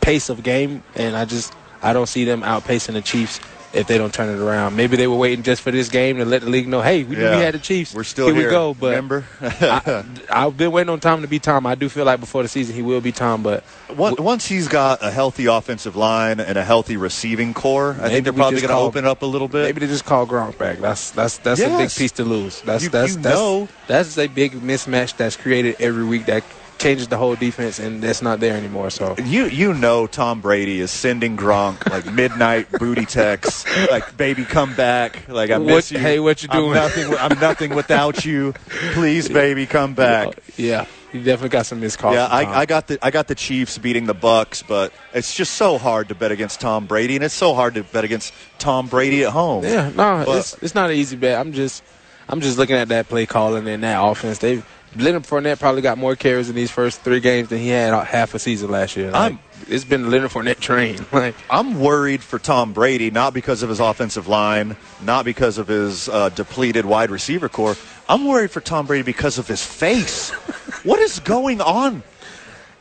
pace of game, and I just I don't see them outpacing the Chiefs if they don't turn it around. Maybe they were waiting just for this game to let the league know, hey, we, Yeah. we had the Chiefs. We're still here. here. we go. But Remember? I, I've been waiting on Tom to be Tom. I do feel like before the season he will be Tom, but Once, once he's got a healthy offensive line and a healthy receiving corps, I think they're probably going to open up a little bit. Maybe they just call Gronk back. That's that's that's a big piece to lose. That's You- that's you that's, know. that's a big mismatch that's created every week that changes the whole defense, and that's not there anymore. So You you know Tom Brady is sending Gronk like midnight booty texts, like baby come back, like I miss What- you. hey, what you I'm doing? nothing. I'm nothing without you. Please, baby, come back. yeah, You definitely got some missed calls. Yeah. I, I got the I got the Chiefs beating the Bucks, but it's just so hard to bet against Tom Brady, and it's so hard to bet against Tom Brady at home. Yeah, no, But- it's it's not an easy bet. I'm just I'm just looking at that play calling and that offense. They Leonard Fournette probably got more carries in these first three games than he had half a season last year. Like, I'm- it's been Leonard Fournette train. Like I'm worried for Tom Brady, not because of his offensive line, not because of his uh, depleted wide receiver corps. I'm worried for Tom Brady because of his face. what is going on?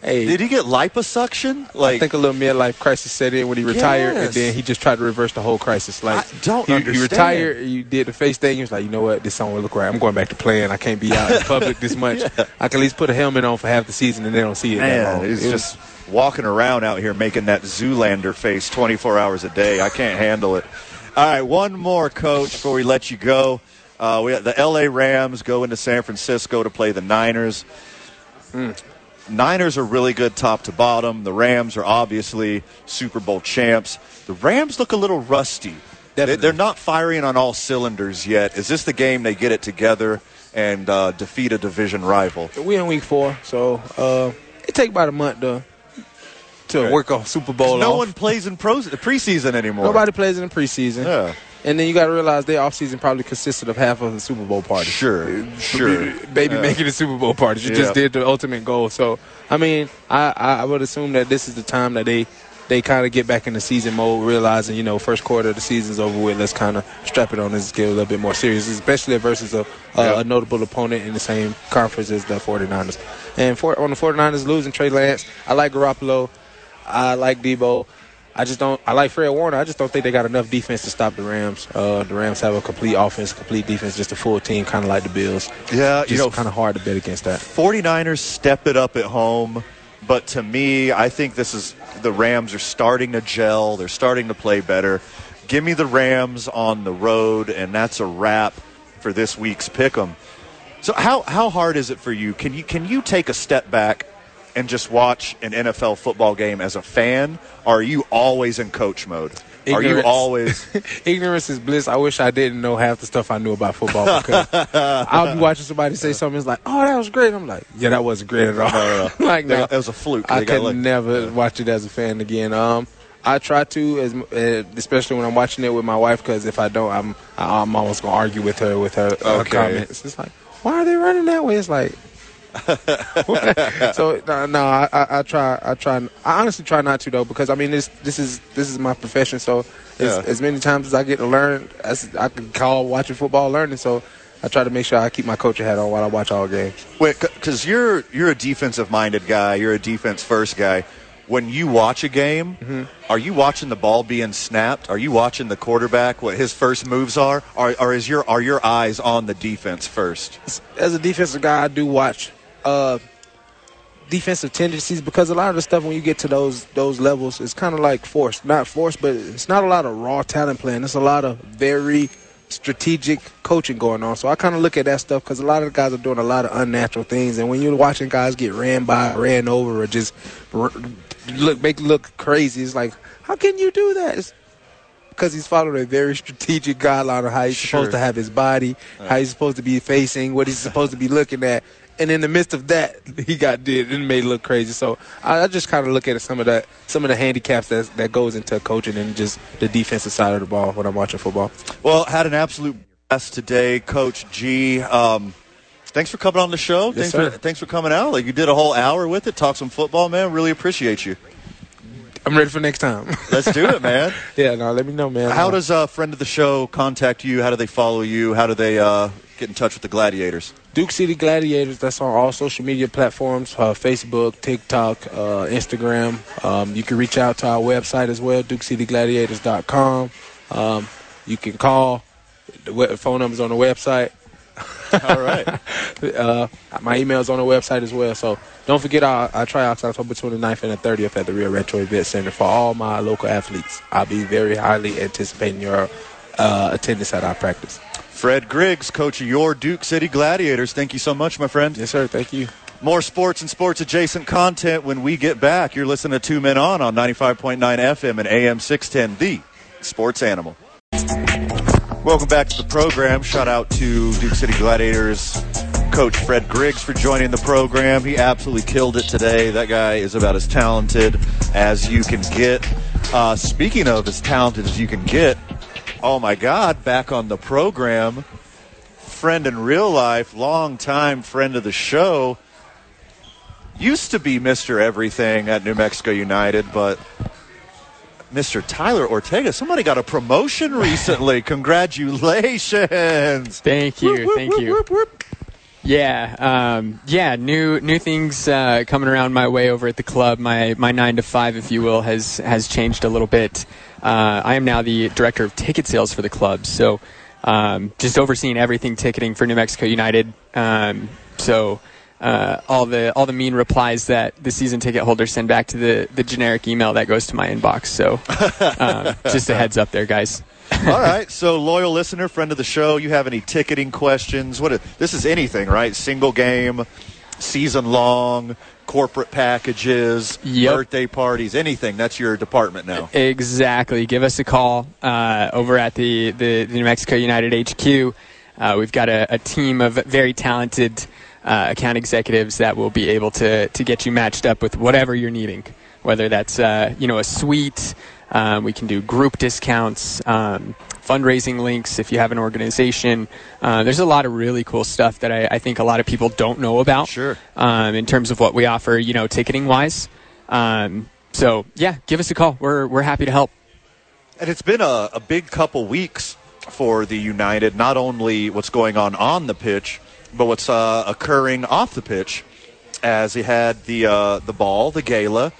Hey, Did he get liposuction? I Like, think a little midlife crisis set in when he retired, and then he just tried to reverse the whole crisis. Like I don't he, he retired, you did the face thing. He was like, you know what, this don't look right. I'm going back to playing. I can't be out in public this much. I can at least put a helmet on for half the season, and they don't see it. that man, long. he's It was- just walking around out here making that Zoolander face 24 hours a day. I can't handle it. All right, one more, coach, before we let you go. Uh, we the L.A. Rams go into San Francisco to play the Niners. Niners are really good top to bottom. The Rams are obviously Super Bowl champs. The Rams look a little rusty. Definitely. they're not firing on all cylinders yet. Is this the game they get it together and uh, defeat a division rival? we in week four, so uh, it take about a month to to Okay. work off Super Bowl. no off. one plays in pros, preseason anymore. Nobody plays in the preseason. Yeah. And then you got to realize their offseason probably consisted of half of the Super Bowl party. Sure, sure. Baby Yeah. making the Super Bowl parties. You Yeah. just did the ultimate goal. So, I mean, I, I, I would assume that this is the time that they they kind of get back in the season mode, realizing, you know, first quarter of the season's over with. Let's kind of strap it on and get a little bit more serious, especially versus a, a, Yeah. a notable opponent in the same conference as the 49ers. And for, on the 49ers losing Trey Lance, I like Garoppolo. I like Deebo. I just don't. I like Fred Warner. I just don't think they got enough defense to stop the Rams. Uh, the Rams have a complete offense, complete defense, just a full team, kind of like the Bills. Yeah, Just you know, kind of hard to bet against that. 49ers step it up at home, but to me, I think this is the Rams are starting to gel. They're starting to play better. Give me the Rams on the road, and that's a wrap for this week's pick 'em. So how how hard is it for you? Can you can you take a step back and just watch an NFL football game as a fan? Or are you always in coach mode? Are you always Ignorance is bliss. I wish I didn't know half the stuff I knew about football because I'll be watching somebody say something. It's like, "Oh, that was great." I'm like, "Yeah, that wasn't great at all." No, no, like, They- no, it was a fluke. I They got could lucky. never watch it as a fan again. Um, I try to, as uh, especially when I'm watching it with my wife, because if I don't, I'm I'm almost gonna argue with her with her, her comments. It's like, why are they running that way? It's like. so no, no I, I, I try I try I honestly try not to though because I mean this this is this is my profession so as, Yeah. as many times as I get to learn as I can call watching football learning so I try to make sure I keep my coaching hat on while I watch all games. Wait, because you're you're a defensive minded guy. You're a defense first guy. When you watch a game, Mm-hmm. are you watching the ball being snapped? Are you watching the quarterback what his first moves are, or, or is your are your eyes on the defense first? As a defensive guy, I do watch uh, defensive tendencies because a lot of the stuff when you get to those those levels is kind of like forced, not forced, but it's not a lot of raw talent playing. It's a lot of very strategic coaching going on. So I kind of look at that stuff because a lot of the guys are doing a lot of unnatural things, and when you're watching guys get ran by, ran over, or just r- look make look crazy, it's like how can you do that? It's because he's following a very strategic guideline of how he's Sure. supposed to have his body, how he's supposed to be facing, what he's supposed to be looking at, and in the midst of that, he got did and made it look crazy. So I, I just kind of look at some of that, some of the handicaps that that goes into coaching and just the defensive side of the ball when I'm watching football. Well, had an absolute blast today, Coach G. Um, thanks for coming on the show. Yes, thanks sir. for thanks for coming out. Like you did a whole hour with it, talk some football, man. Really appreciate you. I'm ready for next time. Let's do it, man. yeah, no, let me know, man. How does a friend of the show contact you? How do they follow you? How do they uh, get in touch with the Gladiators? Duke City Gladiators. That's on all social media platforms: uh, Facebook, TikTok, uh, Instagram. Um, you can reach out to our website as well, DukeCityGladiators.com. Um, you can call. The phone number's on the website. All right. uh, my email's on the website as well. So don't forget our, our tryouts October 29th and the 30th at the Real Retro Event Center for all my local athletes. I'll be very highly anticipating your uh, attendance at our practice. Fred Griggs, coach of your Duke City Gladiators. Thank you so much, my friend. Yes, sir. Thank you. More sports and sports adjacent content when we get back. You're listening to Two Men On on 95.9 FM and AM 610, the sports animal. Welcome back to the program. Shout out to Duke City Gladiators coach Fred Griggs for joining the program. He absolutely killed it today. That guy is about as talented as you can get. Uh, speaking of as talented as you can get, oh my God, back on the program, friend in real life, long time friend of the show, used to be Mr. Everything at New Mexico United, but Mr. Tyler Ortega, somebody got a promotion recently. Congratulations. Thank you. Thank you. Yeah, um, yeah. New new things uh, coming around my way over at the club. My my nine to five, if you will, has has changed a little bit. Uh, I am now the director of ticket sales for the club, so um, just overseeing everything ticketing for New Mexico United. Um, so uh, all the all the mean replies that the season ticket holders send back to the the generic email that goes to my inbox. So um, just a heads up there, guys. All right. So, loyal listener, friend of the show, you have any ticketing questions? What? This is anything, right? Single game, season long, corporate packages, birthday parties, anything. That's your department now. Exactly. Give us a call uh, over at the, the, the New Mexico United HQ. Uh, we've got a, a team of very talented uh, account executives that will be able to, to get you matched up with whatever you're needing, whether that's uh, you know a suite. Um, we can do group discounts, um, fundraising links if you have an organization. Uh, there's a lot of really cool stuff that I, I think a lot of people don't know about. Sure. Um, in terms of what we offer, you know, ticketing wise. Um, so yeah, give us a call. We're we're happy to help. And it's been a, a big couple weeks for the United, not only what's going on on the pitch, but what's uh, occurring off the pitch. As he had the uh, the ball, the gala, a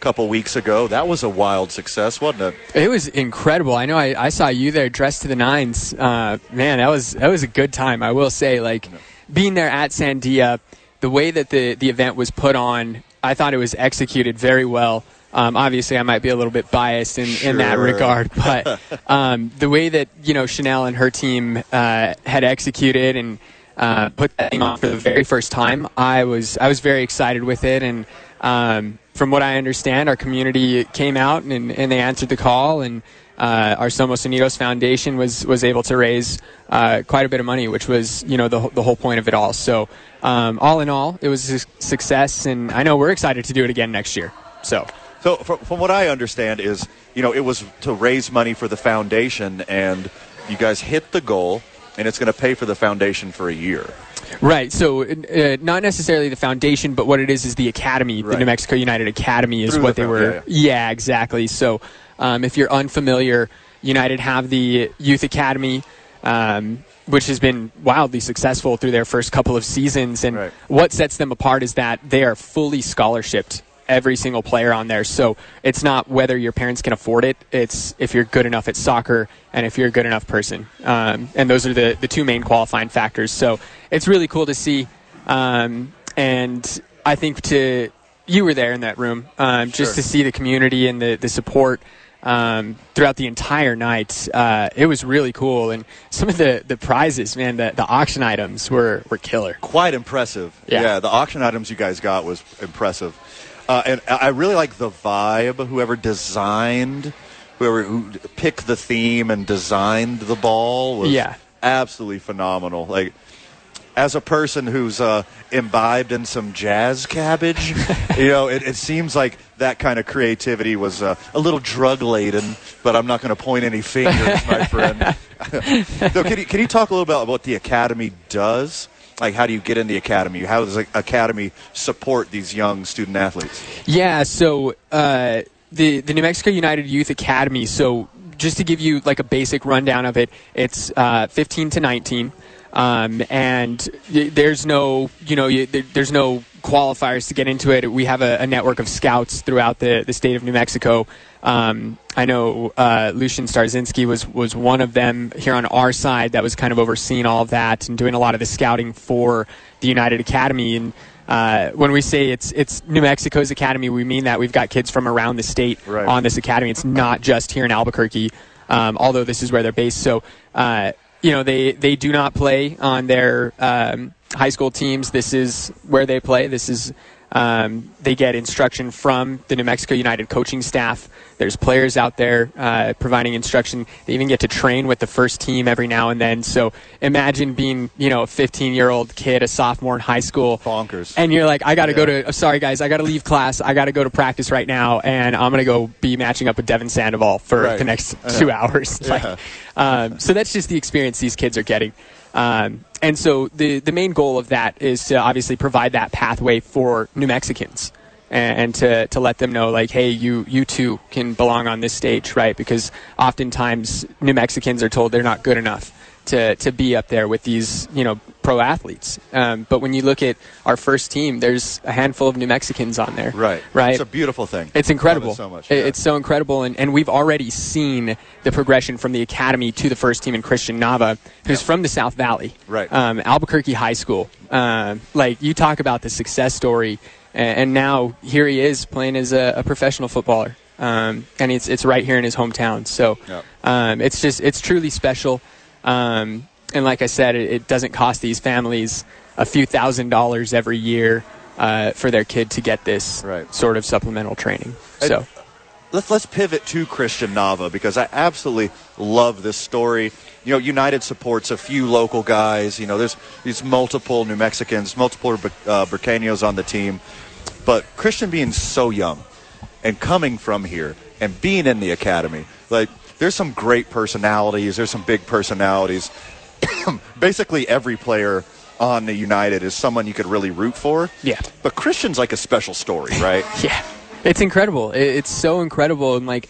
couple weeks ago. That was a wild success, wasn't it? It was incredible. I know. I, I saw you there dressed to the nines. Uh, man, that was that was a good time. I will say, like being there at Sandia, the way that the the event was put on, I thought it was executed very well. Um, obviously, I might be a little bit biased in, in that regard, but um, the way that you know Chanel and her team uh, had executed and uh, put that thing on for the very first time, I was I was very excited with it. And um, from what I understand, our community came out and, and they answered the call, and uh, our Somos Unidos Foundation was was able to raise uh, quite a bit of money, which was you know the the whole point of it all. So um, all in all, it was a success, and I know we're excited to do it again next year. So. So, from, from what I understand, is you know it was to raise money for the foundation, and you guys hit the goal, and it's going to pay for the foundation for a year. Right. So, uh, not necessarily the foundation, but what it is is the academy. The New Mexico United Academy is Through what the they were. yeah, Yeah, exactly. So, um, if you're unfamiliar, United have the youth academy, um, which has been wildly successful through their first couple of seasons. And what sets them apart is that they are fully scholarshiped. Every single player on there. So it's not whether your parents can afford it. It's if you're good enough at soccer and if you're a good enough person. Um, and those are the, the two main qualifying factors. So it's really cool to see. Um, and I think to you were there in that room um, just to see the community and the, the support um, throughout the entire night. Uh, it was really cool. And some of the, the prizes, man, the, the auction items were, were killer. Quite impressive. Yeah. the auction items you guys got was impressive, uh, and I really like the vibe. Whoever designed, whoever who picked the theme and designed the ball was Yeah. absolutely phenomenal. Like. as a person who's uh, imbibed in some jazz cabbage, you know, it, it seems like that kind of creativity was uh, a little drug laden. But I'm not going to point any fingers, my friend. so can you, can you talk a little bit about what the academy does? Like, how do you get in the academy? How does the academy support these young student athletes? Yeah, so uh, the the New Mexico United Youth Academy. So just to give you like a basic rundown of it, it's uh, 15 to 19. Um, and there's no, you know, there's no qualifiers to get into it. We have a, a network of scouts throughout the, the state of New Mexico. Um, I know uh, Lucian Starzinski was was one of them here on our side that was kind of overseeing all of that and doing a lot of the scouting for the United Academy. And uh, when we say it's it's New Mexico's academy, we mean that we've got kids from around the state Right. on this academy. It's not just here in Albuquerque, um, although this is where they're based. So, uh, you know, they, they do not play on their um, high school teams. This is where they play. This is um, they get instruction from the New Mexico United coaching staff. There's players out there uh, providing instruction. They even get to train with the first team every now and then. So imagine being, you know, a 15 year old kid, a sophomore in high school, bonkers, and you're like, I got to go to. uh, Sorry guys, I got to leave class. I got to go to practice right now, and I'm gonna go be matching up with Devon Sandoval for Right. the next two hours. Like, um, so that's just the experience these kids are getting. Um, and so the the main goal of that is to obviously provide that pathway for New Mexicans and, and to, to let them know like, hey, you you too can belong on this stage, right? Because oftentimes New Mexicans are told they're not good enough to, to be up there with these you know pro athletes. Um, but when you look at our first team, there's a handful of New Mexicans on there, Right. Right. It's a beautiful thing. It's incredible. It so much. Yeah. It's so incredible, and, and we've already seen the progression from the academy to the first team in Christian Nava, who's from the South Valley, Right. Um, Albuquerque High School. Um like you talk about the success story, and, and now here he is playing as a, a professional footballer, um, and it's it's right here in his hometown. So um, it's just it's truly special. Um, and like I said, it, it doesn't cost these families a few thousand dollars every year uh, for their kid to get this sort of supplemental training. So. let's let's pivot to Christian Nava because I absolutely love this story. You know, United supports a few local guys. You know, there's these multiple New Mexicans, multiple uh, on the team, but Christian being so young and coming from here and being in the academy, like there's some great personalities. There's some big personalities. Basically, every player on the United is someone you could really root for. Yeah. But Christian's like a special story, right? yeah. It's incredible. It's so incredible, and like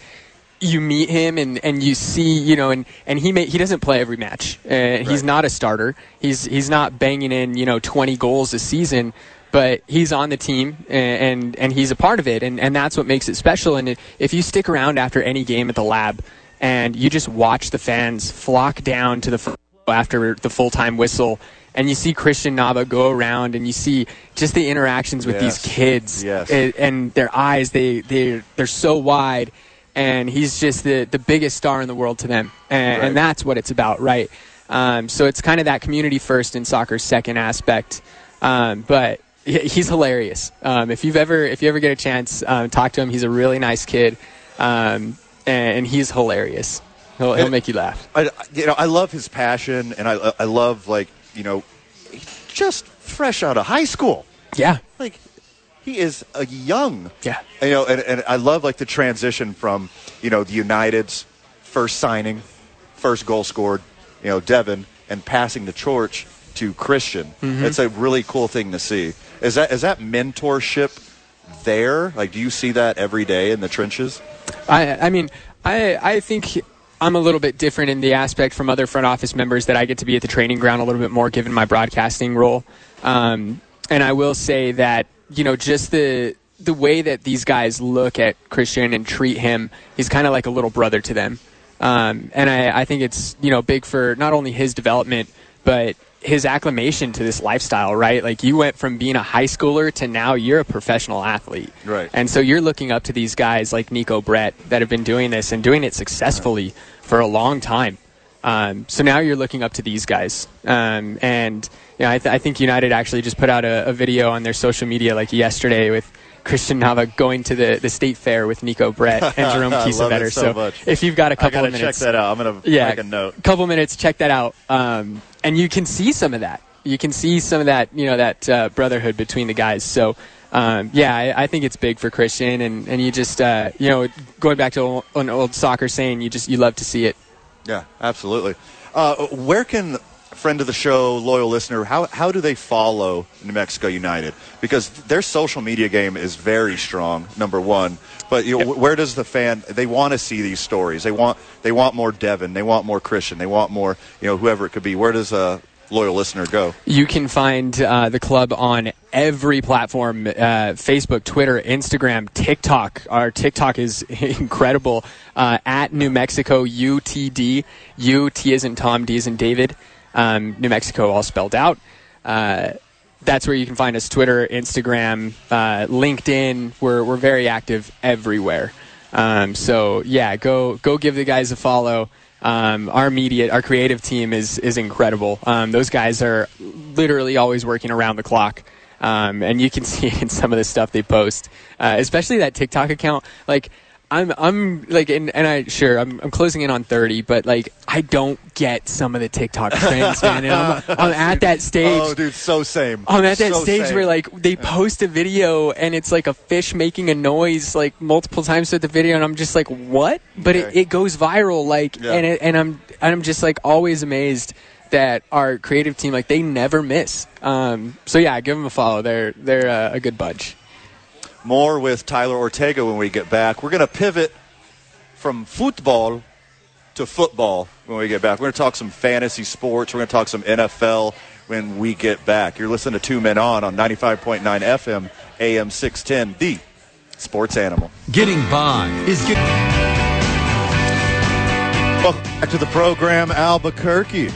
you meet him and, and you see, you know, and, and he may, he doesn't play every match. Uh, He's not a starter. He's he's not banging in, you know, 20 goals a season, but he's on the team and and, and he's a part of it, and, and that's what makes it special. And if you stick around after any game at the lab and you just watch the fans flock down to the after the full time whistle. And you see Christian Nava go around, and you see just the interactions with Yes. these kids, Yes. and their eyes they they they're so wide and he's just the the biggest star in the world to them and, Right. and that's what it's about right um, so it's kind of that community first and soccer second aspect um, but he's hilarious um, if you've ever if you ever get a chance um, talk to him he's a really nice kid um, and, he's hilarious he'll, he'll make you laugh I, you know, I love his passion, and I, I love like you know, just fresh out of high school. Yeah, like he is a young. Yeah, you know, and, and I love like the transition from you know the United's first signing, first goal scored, you know, Devon, and passing the torch to Christian. Mhm. It's a really cool thing to see. Is that is that mentorship there? Like, do you see that every day in the trenches? I, I mean, I, I think I'm a little bit different in the aspect from other front office members that I get to be at the training ground a little bit more given my broadcasting role. Um, and I will say that, you know, just the, the way that these guys look at Christian and treat him, he's kind of like a little brother to them. Um, and I, I think it's, you know, big for not only his development, but his acclimation to this lifestyle, right? Like you went from being a high schooler to now you're a professional athlete. Right. And so you're looking up to these guys like Neco Brett that have been doing this and doing it successfully for a long time. Um, so now you're looking up to these guys. Um, and you know, I, th- I think United actually just put out a, a video on their social media like yesterday with Christian Nava going to the, the state fair with Neco Brett and Jerome Kiesewetter. so much. if you've got a couple of check minutes, that out. I'm gonna yeah, make a note. couple minutes, check that out. Um, and you can see some of that. You can see some of that, you know, that uh, brotherhood between the guys. So, um, yeah, I, I think it's big for Christian, and, and you just, uh, you know, going back to an old soccer saying, you just you love to see it. Yeah, absolutely. Uh, where can friend of the show, loyal listener, how, how do they follow New Mexico United? Because their social media game is very strong, number one. But you know, where does the fan? They want to see these stories. They want they want more Devon. They want more Christian. They want more you know whoever it could be. Where does a loyal listener go? You can find uh, the club on every platform: uh, Facebook, Twitter, Instagram, TikTok. Our TikTok is incredible. Uh, at New Mexico UTD. U T is in Tom, D is in David um, New Mexico, all spelled out. Uh, that's where you can find us Twitter, Instagram, uh, LinkedIn. We're, we're very active everywhere. Um, so, yeah, go, go give the guys a follow. Um, our media, our creative team is, is incredible. Um, those guys are literally always working around the clock. Um, and you can see in some of the stuff they post, uh, especially that TikTok account. Like, I'm I'm like and, and I sure I'm, I'm closing in on 30 but like I don't get some of the TikTok trends man. And I'm, I'm at that stage oh dude so same. I'm at that so stage same. where like they post a video and it's like a fish making a noise like multiple times with the video and I'm just like what? But it, it goes viral like Yeah. and it, and I'm and I'm just like always amazed that our creative team like they never miss. Um, so yeah give them a follow. They're they're uh, a good bunch More with Tyler Ortega when we get back. We're going to pivot from football to football when we get back. We're going to talk some fantasy sports. We're going to talk some NFL when we get back. You're listening to Two Men On on 95.9 FM, AM 610, the sports animal. Getting by is getting. Welcome back to the program, Albuquerque.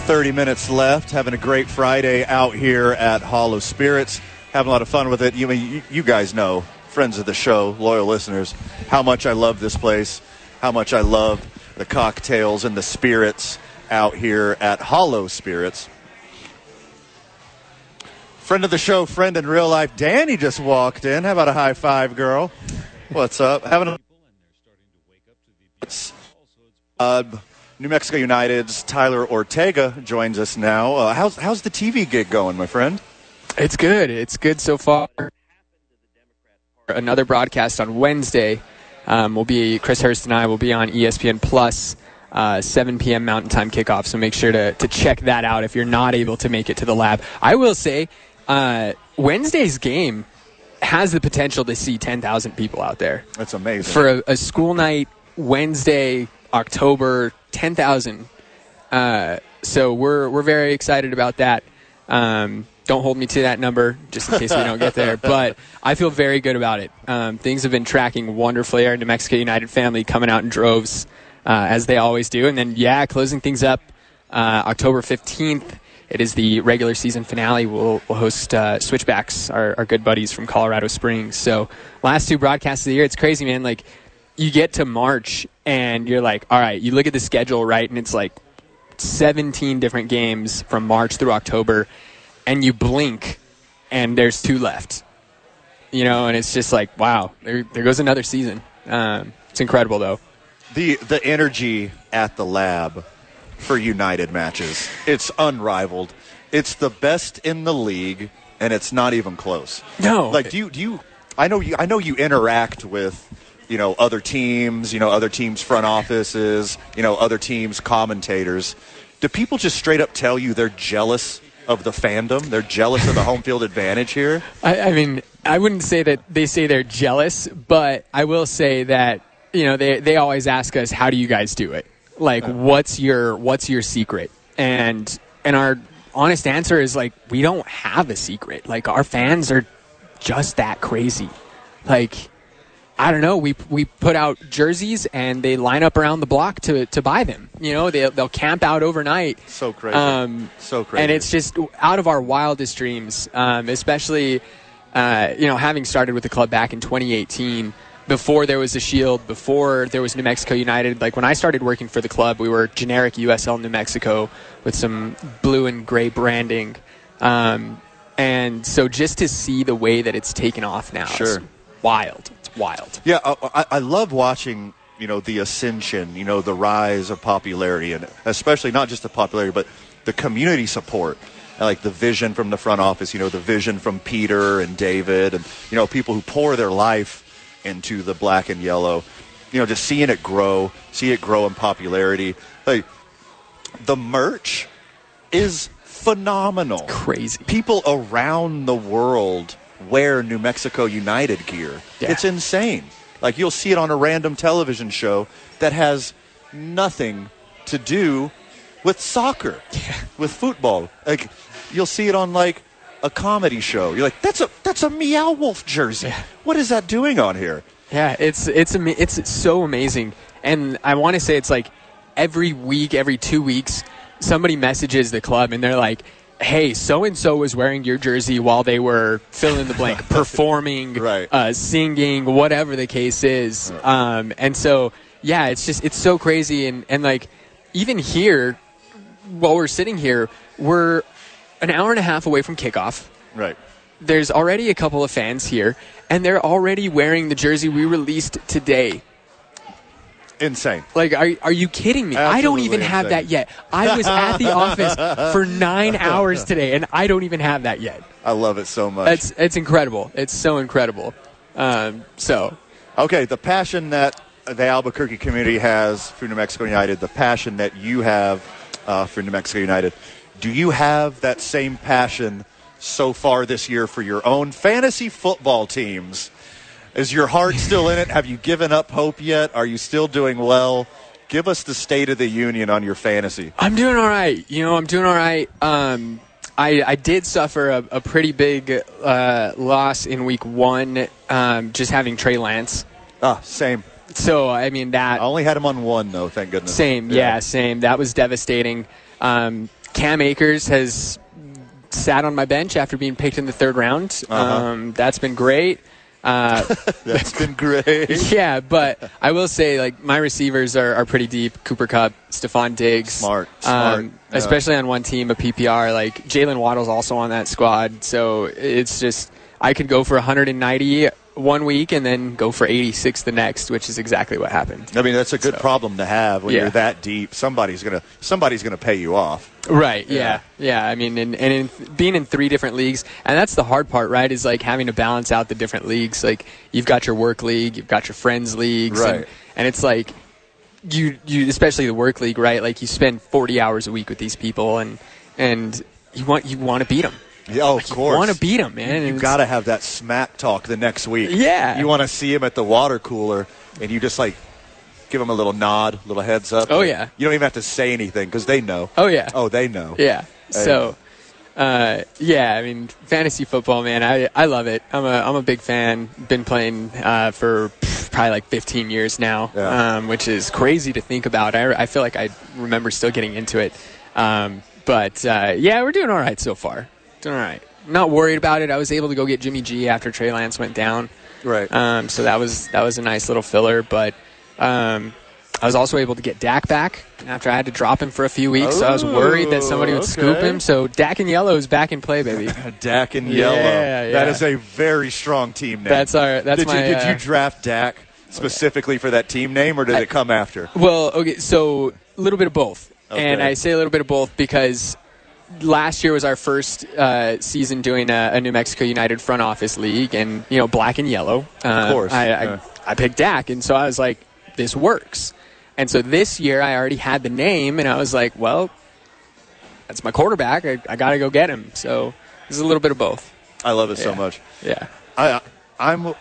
30 minutes left. Having a great Friday out here at Hollow Spirits. Having a lot of fun with it. You, you, you guys know, friends of the show, loyal listeners, how much I love this place, how much I love the cocktails and the spirits out here at Hollow Spirits. Friend of the show, friend in real life, Danny just walked in. How about a high five, girl? What's up? Having a uh, New Mexico United's Tyler Ortega joins us now. Uh, how's how's the TV gig going, my friend? It's good. It's good so far. Another broadcast on Wednesday. Um, will be Chris Hurst and I will be on ESPN Plus, uh, 7 p.m. Mountain Time kickoff. So make sure to to check that out if you're not able to make it to the lab. I will say, uh, Wednesday's game has the potential to see 10,000 people out there. That's amazing. For a, a school night Wednesday, October, 10,000. Uh, so we're we're very excited about that. Um, don't hold me to that number, just in case we don't get there. But I feel very good about it. Um, things have been tracking wonderfully. Our New Mexico United family coming out in droves, uh, as they always do. And then, yeah, closing things up uh, October 15th. It is the regular season finale. We'll, we'll host uh, Switchbacks, our, our good buddies from Colorado Springs. So, last two broadcasts of the year. It's crazy, man. Like, you get to March and you're like, all right, you look at the schedule, right? And it's like 17 different games from March through October, and you blink and there's two left. You know, and it's just like, wow, there, there goes another season. Um, it's incredible, though. The the energy at the lab for United matches, it's unrivaled. It's the best in the league, and it's not even close. No, like do you do you? I know you. I know you interact with you know other teams, you know other teams' front offices, you know other teams' commentators. Do people just straight up tell you they're jealous of the fandom? They're jealous of the home field advantage here. I, I mean, I wouldn't say that they say they're jealous, but I will say that you know they they always ask us, "How do you guys do it? Like, what's your what's your secret?" And and our honest answer is like, we don't have a secret. Like, our fans are just that crazy. Like, I don't know. We we put out jerseys and they line up around the block to to buy them. You know, they they'll camp out overnight. So crazy. Um, so crazy. and it's just out of our wildest dreams, um, especially, uh, you know, having started with the club back in 2018, before there was a Shield, before there was New Mexico United. Like when I started working for the club, we were generic USL New Mexico with some blue and gray branding. Um, and so just to see the way that it's taken off now Sure. wild. It's wild. Yeah, I, I- I love watching you know the ascension, you know the rise of popularity, and especially not just the popularity, but the community support. like the vision from the front office, you know, the vision from Peter and David and, you know, people who pour their life into the black and yellow. You know, just seeing it grow, see it grow in popularity. Like, the merch is phenomenal. Crazy. People around the world wear New Mexico United gear. Yeah. It's insane. Like you'll see it on a random television show that has nothing to do with soccer, with football. Like you'll see it on like a comedy show. You're like, that's a that's a Meow Wolf jersey. What is that doing on here? Yeah, it's it's it's so amazing, and I want to say it's like every week, every two weeks, somebody messages the club and they're like, "Hey, so and so was wearing your jersey while they were fill in the blank, performing, Right. uh, singing, whatever the case is." Um, and so, yeah, it's just it's so crazy, and and like even here, while we're sitting here, we're an hour and a half away from kickoff Right. there's already a couple of fans here, and they're already wearing the jersey we released today. Insane. Like, are, are you kidding me? I don't Absolutely even have that yet. I was at the office for nine hours today, and I don't even have that yet. I love it so much. It's it's incredible. It's so incredible. Um, so Okay, the passion that the Albuquerque community has for New Mexico United, the passion that you have uh, for New Mexico United, do you have that same passion so far this year for your own fantasy football teams? Is your heart still in it? Have you given up hope yet? Are you still doing well? Give us the state of the union on your fantasy. I'm doing all right. You know, I'm doing all right. Um, I, I did suffer a, a pretty big uh, loss in week one, um, just having Trey Lance. Ah, same. So I mean that I only had him on one though, thank goodness. Same, yeah, same. That was devastating. Um, Cam Akers has sat on my bench after being picked in the third round. Uh-huh. Um, that's been great. Uh, That's been great. yeah, but I will say, like, my receivers are, are pretty deep. Cooper Kupp, Stefon Diggs. Smart, smart, Um, yeah. Especially on one team, a PPR. Like, Jaylen Waddle's also on that squad. So it's just, I could go for 190 one week and then go for 86 the next, which is exactly what happened. I mean, that's a good So- problem to have when Yeah. you're that deep. Somebody's gonna somebody's gonna pay you off. Right. Yeah. Yeah. I mean, and, and in, being in three different leagues, and that's the hard part, right? Is like having to balance out the different leagues. Like you've got your work league, you've got your friends leagues, and, Right. and it's like you you especially the work league, right? Like you spend forty hours a week with these people, and and you want you want to beat them. Yeah, oh, of course. You want to beat them, man. and You it's- got to have that smack talk the next week. Yeah. You want to see him at the water cooler, and you just like give him a little nod, little heads up. Oh, yeah. You don't even have to say anything because they know. Oh yeah. Oh, they know. Yeah. Hey. So, uh, yeah, I mean, fantasy football, man, I, I love it. I'm a I'm a big fan. Been playing uh, for probably like 15 years now, Yeah. um, which is crazy to think about. I, I feel like I remember still getting into it. Um, but uh, yeah, we're doing all right so far. All right. Not worried about it. I was able to go get Jimmy G after Trey Lance went down. Right. Um, so that was that was a nice little filler, but. Um, I was also able to get Dak back after I had to drop him for a few weeks. so I was worried that somebody would scoop him. So Dak and Yellow is back in play, baby. Dak and Yellow. yeah. That is a very strong team name. That's our- that's did my, You, did uh, you draft Dak specifically for that team name, or did I- it come after? Well, okay, so a little bit of both, and I say a little bit of both because last year was our first uh, season doing a, a New Mexico United front office league, and you know, black and yellow. Uh, Of course, I, yeah. I, I picked Dak, and so I was like, this works. And so this year I already had the name, and I was like, well, that's my quarterback. I, I got to go get him. So this is a little bit of both. I love it so much. Yeah. I I'm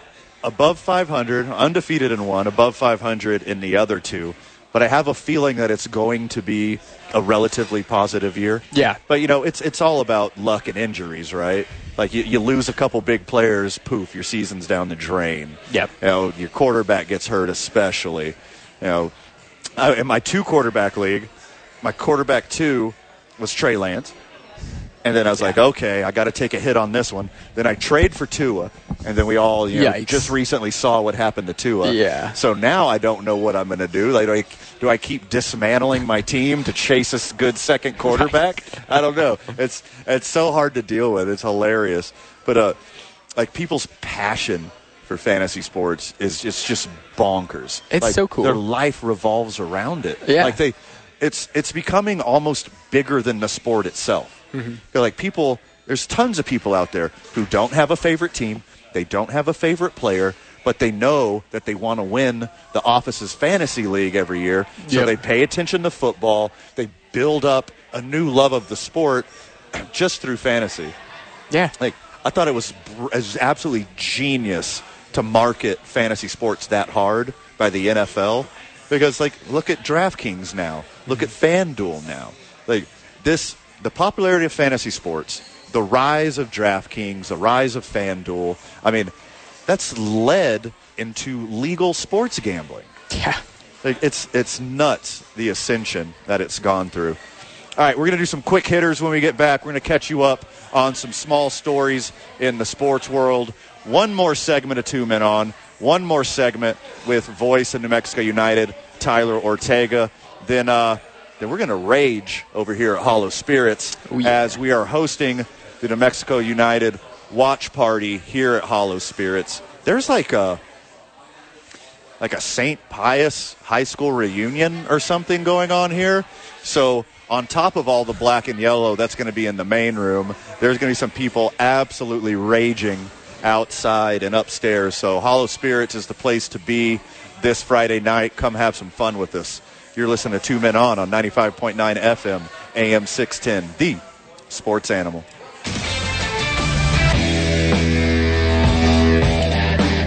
above 500, undefeated in one, above 500 in the other two, but I have a feeling that it's going to be a relatively positive year. Yeah. But you know, it's it's all about luck and injuries, right? Like you, you lose a couple big players, poof, your season's down the drain. Yep. You know, your quarterback gets hurt, especially. You know, I, in my two quarterback league, my quarterback two was Trey Lance. And then I was like, okay, I got to take a hit on this one. Then I trade for Tua, and then we all you know, Yikes. just recently saw what happened to Tua. Yeah. So now I don't know what I'm going to do. Like, do I, do I keep dismantling my team to chase a good second quarterback? I don't know. It's it's so hard to deal with. It's hilarious, but uh, like people's passion for fantasy sports is it's just bonkers. It's Like, so cool. Their life revolves around it. Yeah. Like they, it's it's becoming almost bigger than the sport itself. Mm-hmm. They're like people. There's tons of people out there who don't have a favorite team. They don't have a favorite player, but they know that they want to win the office's fantasy league every year. So Yep. they pay attention to football. They build up a new love of the sport just through fantasy. Yeah. Like I thought it was, br- it was absolutely genius to market fantasy sports that hard by the NFL because like look at DraftKings now, look mm-hmm. at FanDuel now. Like this the popularity of fantasy sports, the rise of DraftKings, the rise of FanDuel. I mean, that's led into legal sports gambling. Yeah. Like it's it's nuts the ascension that it's gone through. All right, we're going to do some quick hitters when we get back. We're going to catch you up on some small stories in the sports world. One more segment of Two Men On. One more segment with voice of New Mexico United, Tyler Ortega. Then, uh, then we're going to rage over here at Hollow Spirits oh, as we are hosting the New Mexico United watch party here at Hollow Spirits. There's like a like a St. Pius high school reunion or something going on here. So, on top of all the black and yellow that's going to be in the main room, there's going to be some people absolutely raging outside and upstairs. So, Hollow Spirits is the place to be this Friday night. Come have some fun with us. You're listening to Two Men On on 95.9 FM, AM 610, the sports animal.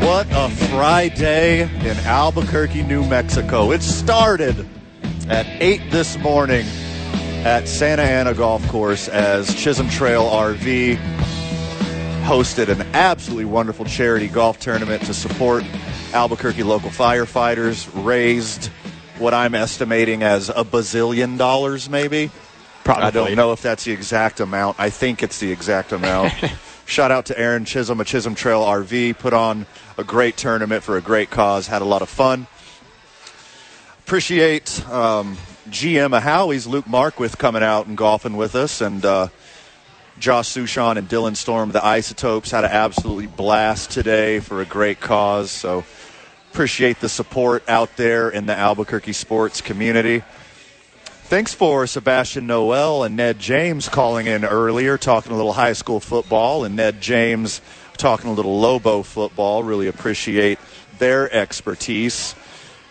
What a Friday in Albuquerque, New Mexico. It started at 8 this morning at Santa Ana Golf Course as Chisholm Trail RV hosted an absolutely wonderful charity golf tournament to support Albuquerque local firefighters, raised what I'm estimating as a bazillion dollars, maybe. Probably. I don't know if that's the exact amount. I think it's the exact amount. Shout out to Aaron Chisholm at Chisholm Trail RV. Put on a great tournament for a great cause. Had a lot of fun. Appreciate um, GM of Howie's Luke Markwith coming out and golfing with us, and uh, Josh Suchon and Dylan Storm, the Isotopes, had an absolutely blast today for a great cause. So appreciate the support out there in the Albuquerque sports community. Thanks for Sebastian Noel and Ned James calling in earlier, talking a little high school football, and Ned James talking a little Lobo football. Really appreciate their expertise.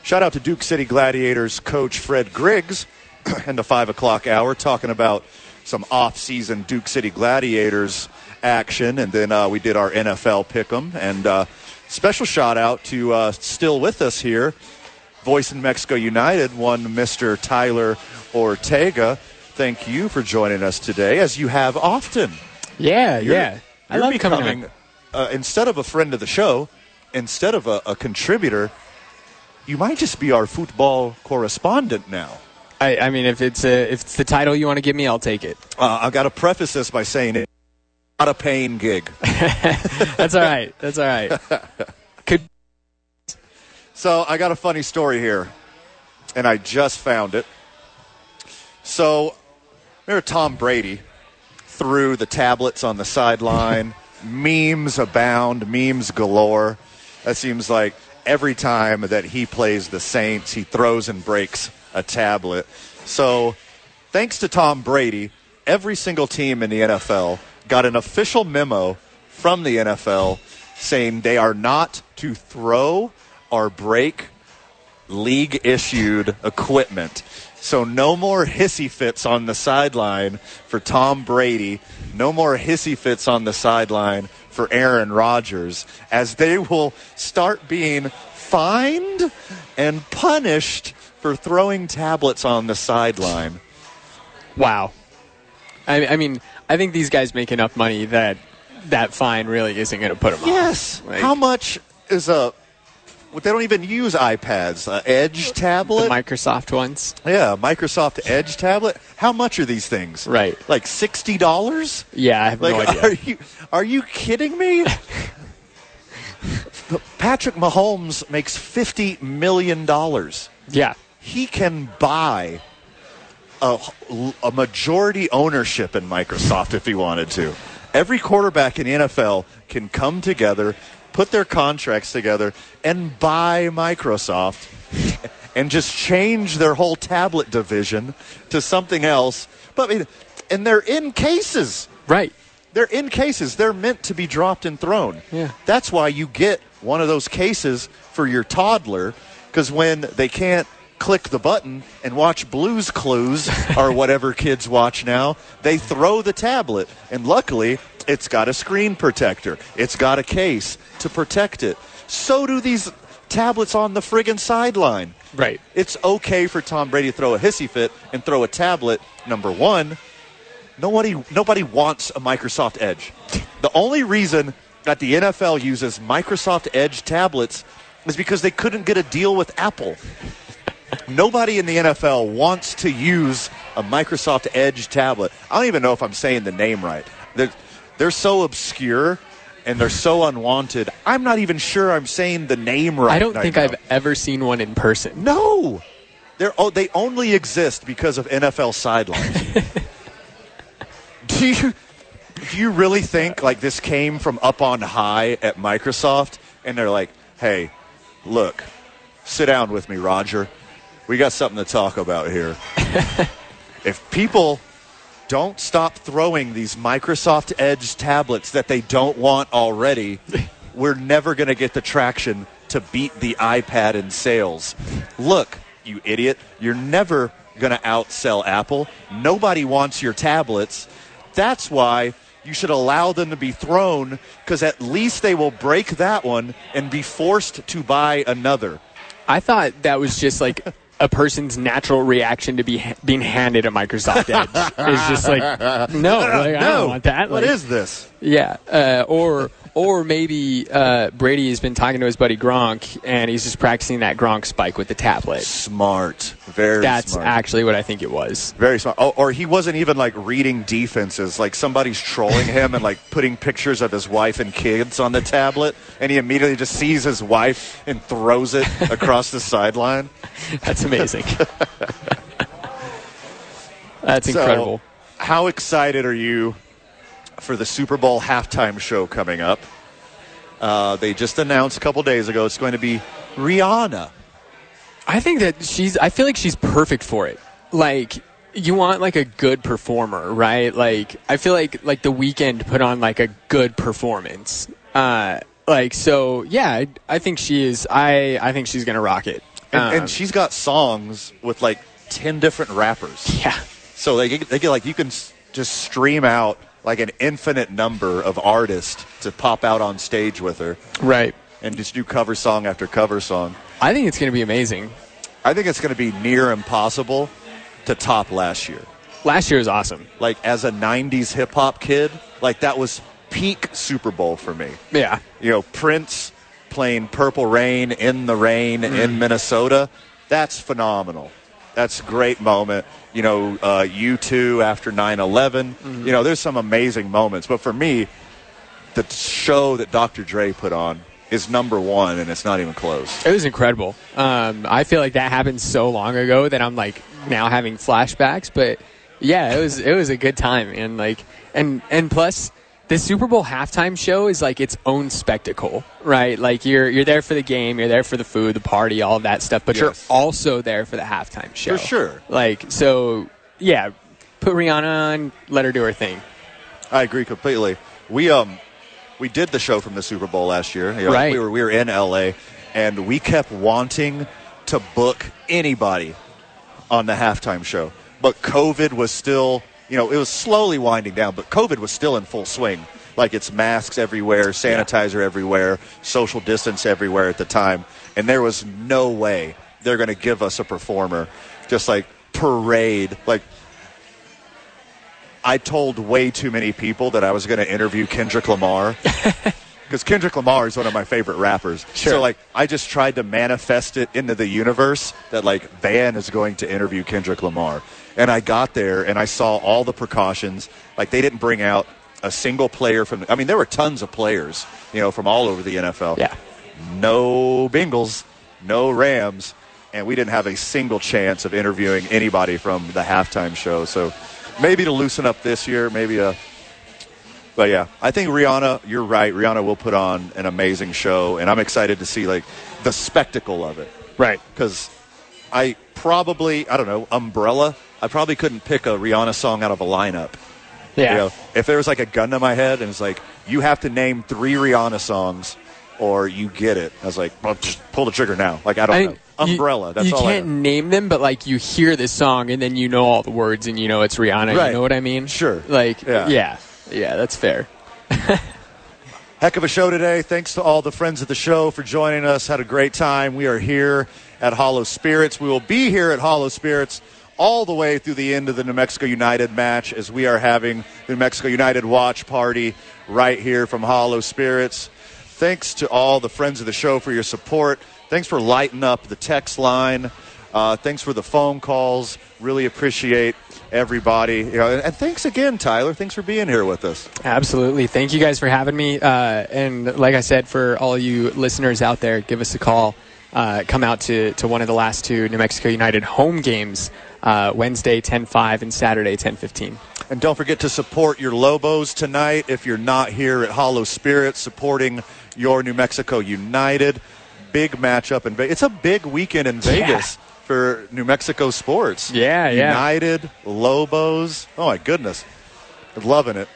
Shout out to Duke City Gladiators coach Fred Griggs in the 5 o'clock hour, talking about some off-season Duke City Gladiators action, and then uh, we did our NFL pick'em. And uh, special shout out to uh, still with us here, Voice in Mexico United, one Mr. Tyler Ortega. Thank you for joining us today, as you have often. Yeah, You're- yeah. I you're love coming becoming, on. uh, instead of a friend of the show, instead of a, a contributor, you might just be our football correspondent now. I, I mean, if it's a, if it's the title you want to give me, I'll take it. Uh, I've got to preface this by saying not a paying gig. That's all right. That's all right. Could So I got a funny story here, and I just found it. So, remember Tom Brady threw the tablets on the sideline? memes abound, memes galore. That seems like every time that he plays the Saints, he throws and breaks a tablet. So, thanks to Tom Brady, every single team in the NFL got an official memo from the NFL saying they are not to throw or break league issued equipment. So no more hissy fits on the sideline for Tom Brady. No more hissy fits on the sideline for Aaron Rodgers as they will start being fined and punished for throwing tablets on the sideline. wow. I, I mean, I think these guys make enough money that that fine really isn't going to put them Yes. off. Like, How much is a well, they don't even use iPads. A Edge tablet? the Microsoft ones. Yeah, Microsoft Edge tablet. How much are these things? Right. Like sixty dollars? Yeah, I have Like, no idea. are you are you kidding me? Patrick Mahomes makes fifty million dollars. Yeah. He can buy a, a majority ownership in Microsoft if he wanted to. Every quarterback in the NFL can come together, put their contracts together, and buy Microsoft and just change their whole tablet division to something else. But I mean, and they're in cases. Right. They're in cases. They're meant to be dropped and thrown. Yeah. That's why you get one of those cases for your toddler because when they can't click the button and watch Blues Clues or whatever kids watch now, they throw the tablet. And luckily, it's got a screen protector, it's got a case to protect it. So do these tablets on the friggin' sideline. Right. It's okay for Tom Brady to throw a hissy fit and throw a tablet. Number one, nobody nobody wants a Microsoft Edge. The only reason that the NFL uses Microsoft Edge tablets is because they couldn't get a deal with Apple. Nobody in the NFL wants to use a Microsoft Edge tablet. I don't even know if I'm saying the name right. They're, they're so obscure and they're so unwanted. I'm not even sure I'm saying the name right. I don't think now. I've ever seen one in person. No, they're oh, they only exist because of NFL sidelines. do you do you really think like this came from up on high at Microsoft and they're like, "Hey, look, sit down with me, Roger. We got something to talk about here. if people don't stop throwing these Microsoft Edge tablets that they don't want already, we're never going to get the traction to beat the iPad in sales. Look, you idiot, you're never going to outsell Apple. Nobody wants your tablets. That's why you should allow them to be thrown because at least they will break that one and be forced to buy another. I thought that was just like a person's natural reaction to be ha- being handed a Microsoft Edge. is just like, no, like, I No. don't want that. What Like, is this? Yeah, uh, or or maybe uh, Brady has been talking to his buddy Gronk, and he's just practicing that Gronk spike with the tablet. Smart, very That's smart. actually what I think it was. Very smart. Oh, or he wasn't even like reading defenses. Like somebody's trolling him and like putting pictures of his wife and kids on the tablet, and he immediately just sees his wife and throws it across the sideline. That's amazing. That's So, incredible. how excited are you for the Super Bowl halftime show coming up? Uh, they just announced a couple days ago it's going to be Rihanna. I think that she's. I feel like she's perfect for it. Like you want like a good performer, right? Like I feel like like the Weeknd put on like a good performance. Uh, like so, yeah. I, I think she is. I I think she's gonna rock it. And, Um, and she's got songs with like 10 different rappers. Yeah. So they get, they get like, you can s- just stream out like an infinite number of artists to pop out on stage with her. Right. And just do cover song after cover song. I think it's gonna be amazing. I think it's going to be near impossible to top last year. Last year was awesome. Like as a 90s hip hop kid, like that was peak Super Bowl for me. Yeah. You know, Prince playing Purple Rain in the rain in mm. Minnesota. That's phenomenal. That's a great moment. You know, uh, U2 after 9 11. You know, there's some amazing moments. But for me, the show that Dr. Dre put on is number one, and it's not even close. It was incredible. Um, I feel like that happened so long ago that I'm like now having flashbacks. But yeah, it was it was a good time, and like and and plus the Super Bowl halftime show is like its own spectacle, right? Like you're you're there for the game, you're there for the food, the party, all that stuff, but Yes. you're also there for the halftime show. For sure. Like so, yeah. Put Rihanna on, let her do her thing. I agree completely. We um we did the show from the Super Bowl last year. You know, Right. We were we were in LA and we kept wanting to book anybody on the halftime show. But COVID was still, you know, it was slowly winding down, but COVID was still in full swing. Like it's masks everywhere, sanitizer everywhere, social distance everywhere at the time. And there was no way they're going to give us a performer just like parade like I told way too many people that I was going to interview Kendrick Lamar because Kendrick Lamar is one of my favorite rappers. Sure. So like I just tried to manifest it into the universe that like Van is going to interview Kendrick Lamar. And I got there and I saw all the precautions. Like they didn't bring out a single player from I mean there were tons of players, you know, from all over the NFL. Yeah. No Bengals, no Rams, and we didn't have a single chance of interviewing anybody from the halftime show. So maybe to loosen up this year, maybe a. But yeah, I think Rihanna. You're right. Rihanna will put on an amazing show, and I'm excited to see like the spectacle of it. Right. Because I probably I don't know Umbrella I probably couldn't pick a Rihanna song out of a lineup. Yeah. You know, if there was like a gun to my head and it's like, you have to name three Rihanna songs or you get it. I was like, well, just pull the trigger now. Like, I don't I know. think you- Umbrella. That's you all You can't name them, but like you hear this song and then you know all the words and you know it's Rihanna. Right. You know what I mean? Sure. Like Yeah. yeah, yeah, that's fair. Heck of a show today. Thanks to all the friends of the show for joining us. Had a great time. We are here at Hollow Spirits. We will be here at Hollow Spirits all the way through the end of the New Mexico United match as we are having the New Mexico United watch party right here from Hollow Spirits. Thanks to all the friends of the show for your support. Thanks for lighting up the text line. Uh, thanks for the phone calls. Really appreciate everybody. You know, and, thanks again, Tyler. Thanks for being here with us. Absolutely. Thank you guys for having me. Uh, and like I said, for all you listeners out there, give us a call. Uh, come out to, to one of the last two New Mexico United home games, uh, Wednesday 10-5 and Saturday 10-15. And don't forget to support your Lobos tonight if you're not here at Hollow Spirit supporting your New Mexico United. Big matchup in Vegas. It's a big weekend in Vegas for New Mexico sports. Yeah, yeah. United, Lobos. Oh, my goodness. Loving it.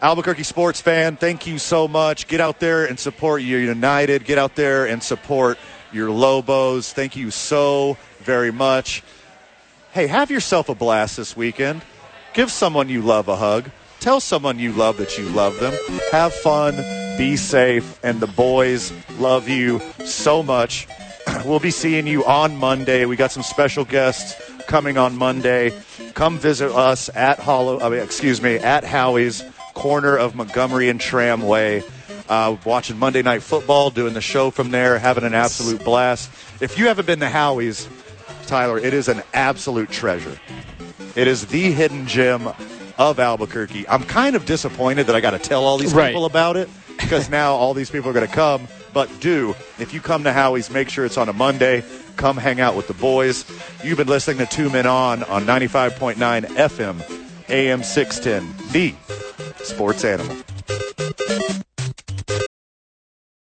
Albuquerque sports fan, thank you so much. Get out there and support your United. Get out there and support your Lobos. Thank you so very much. Hey, have yourself a blast this weekend. Give someone you love a hug. Tell someone you love that you love them. Have fun. Be safe. And the boys love you so much. We'll be seeing you on Monday. We got some special guests coming on Monday. Come visit us at Hollow. I mean, excuse me, at Howie's corner of Montgomery and Tramway. Uh, watching Monday Night Football, doing the show from there, having an absolute blast. If you haven't been to Howie's, Tyler, it is an absolute treasure. It is the hidden gem of Albuquerque. I'm kind of disappointed that I got to tell all these Right. people about it because now all these people are going to come. But do, if you come to Howie's, make sure it's on a Monday. Come hang out with the boys. You've been listening to Two Men On on 95.9 FM, AM 610, the sports animal.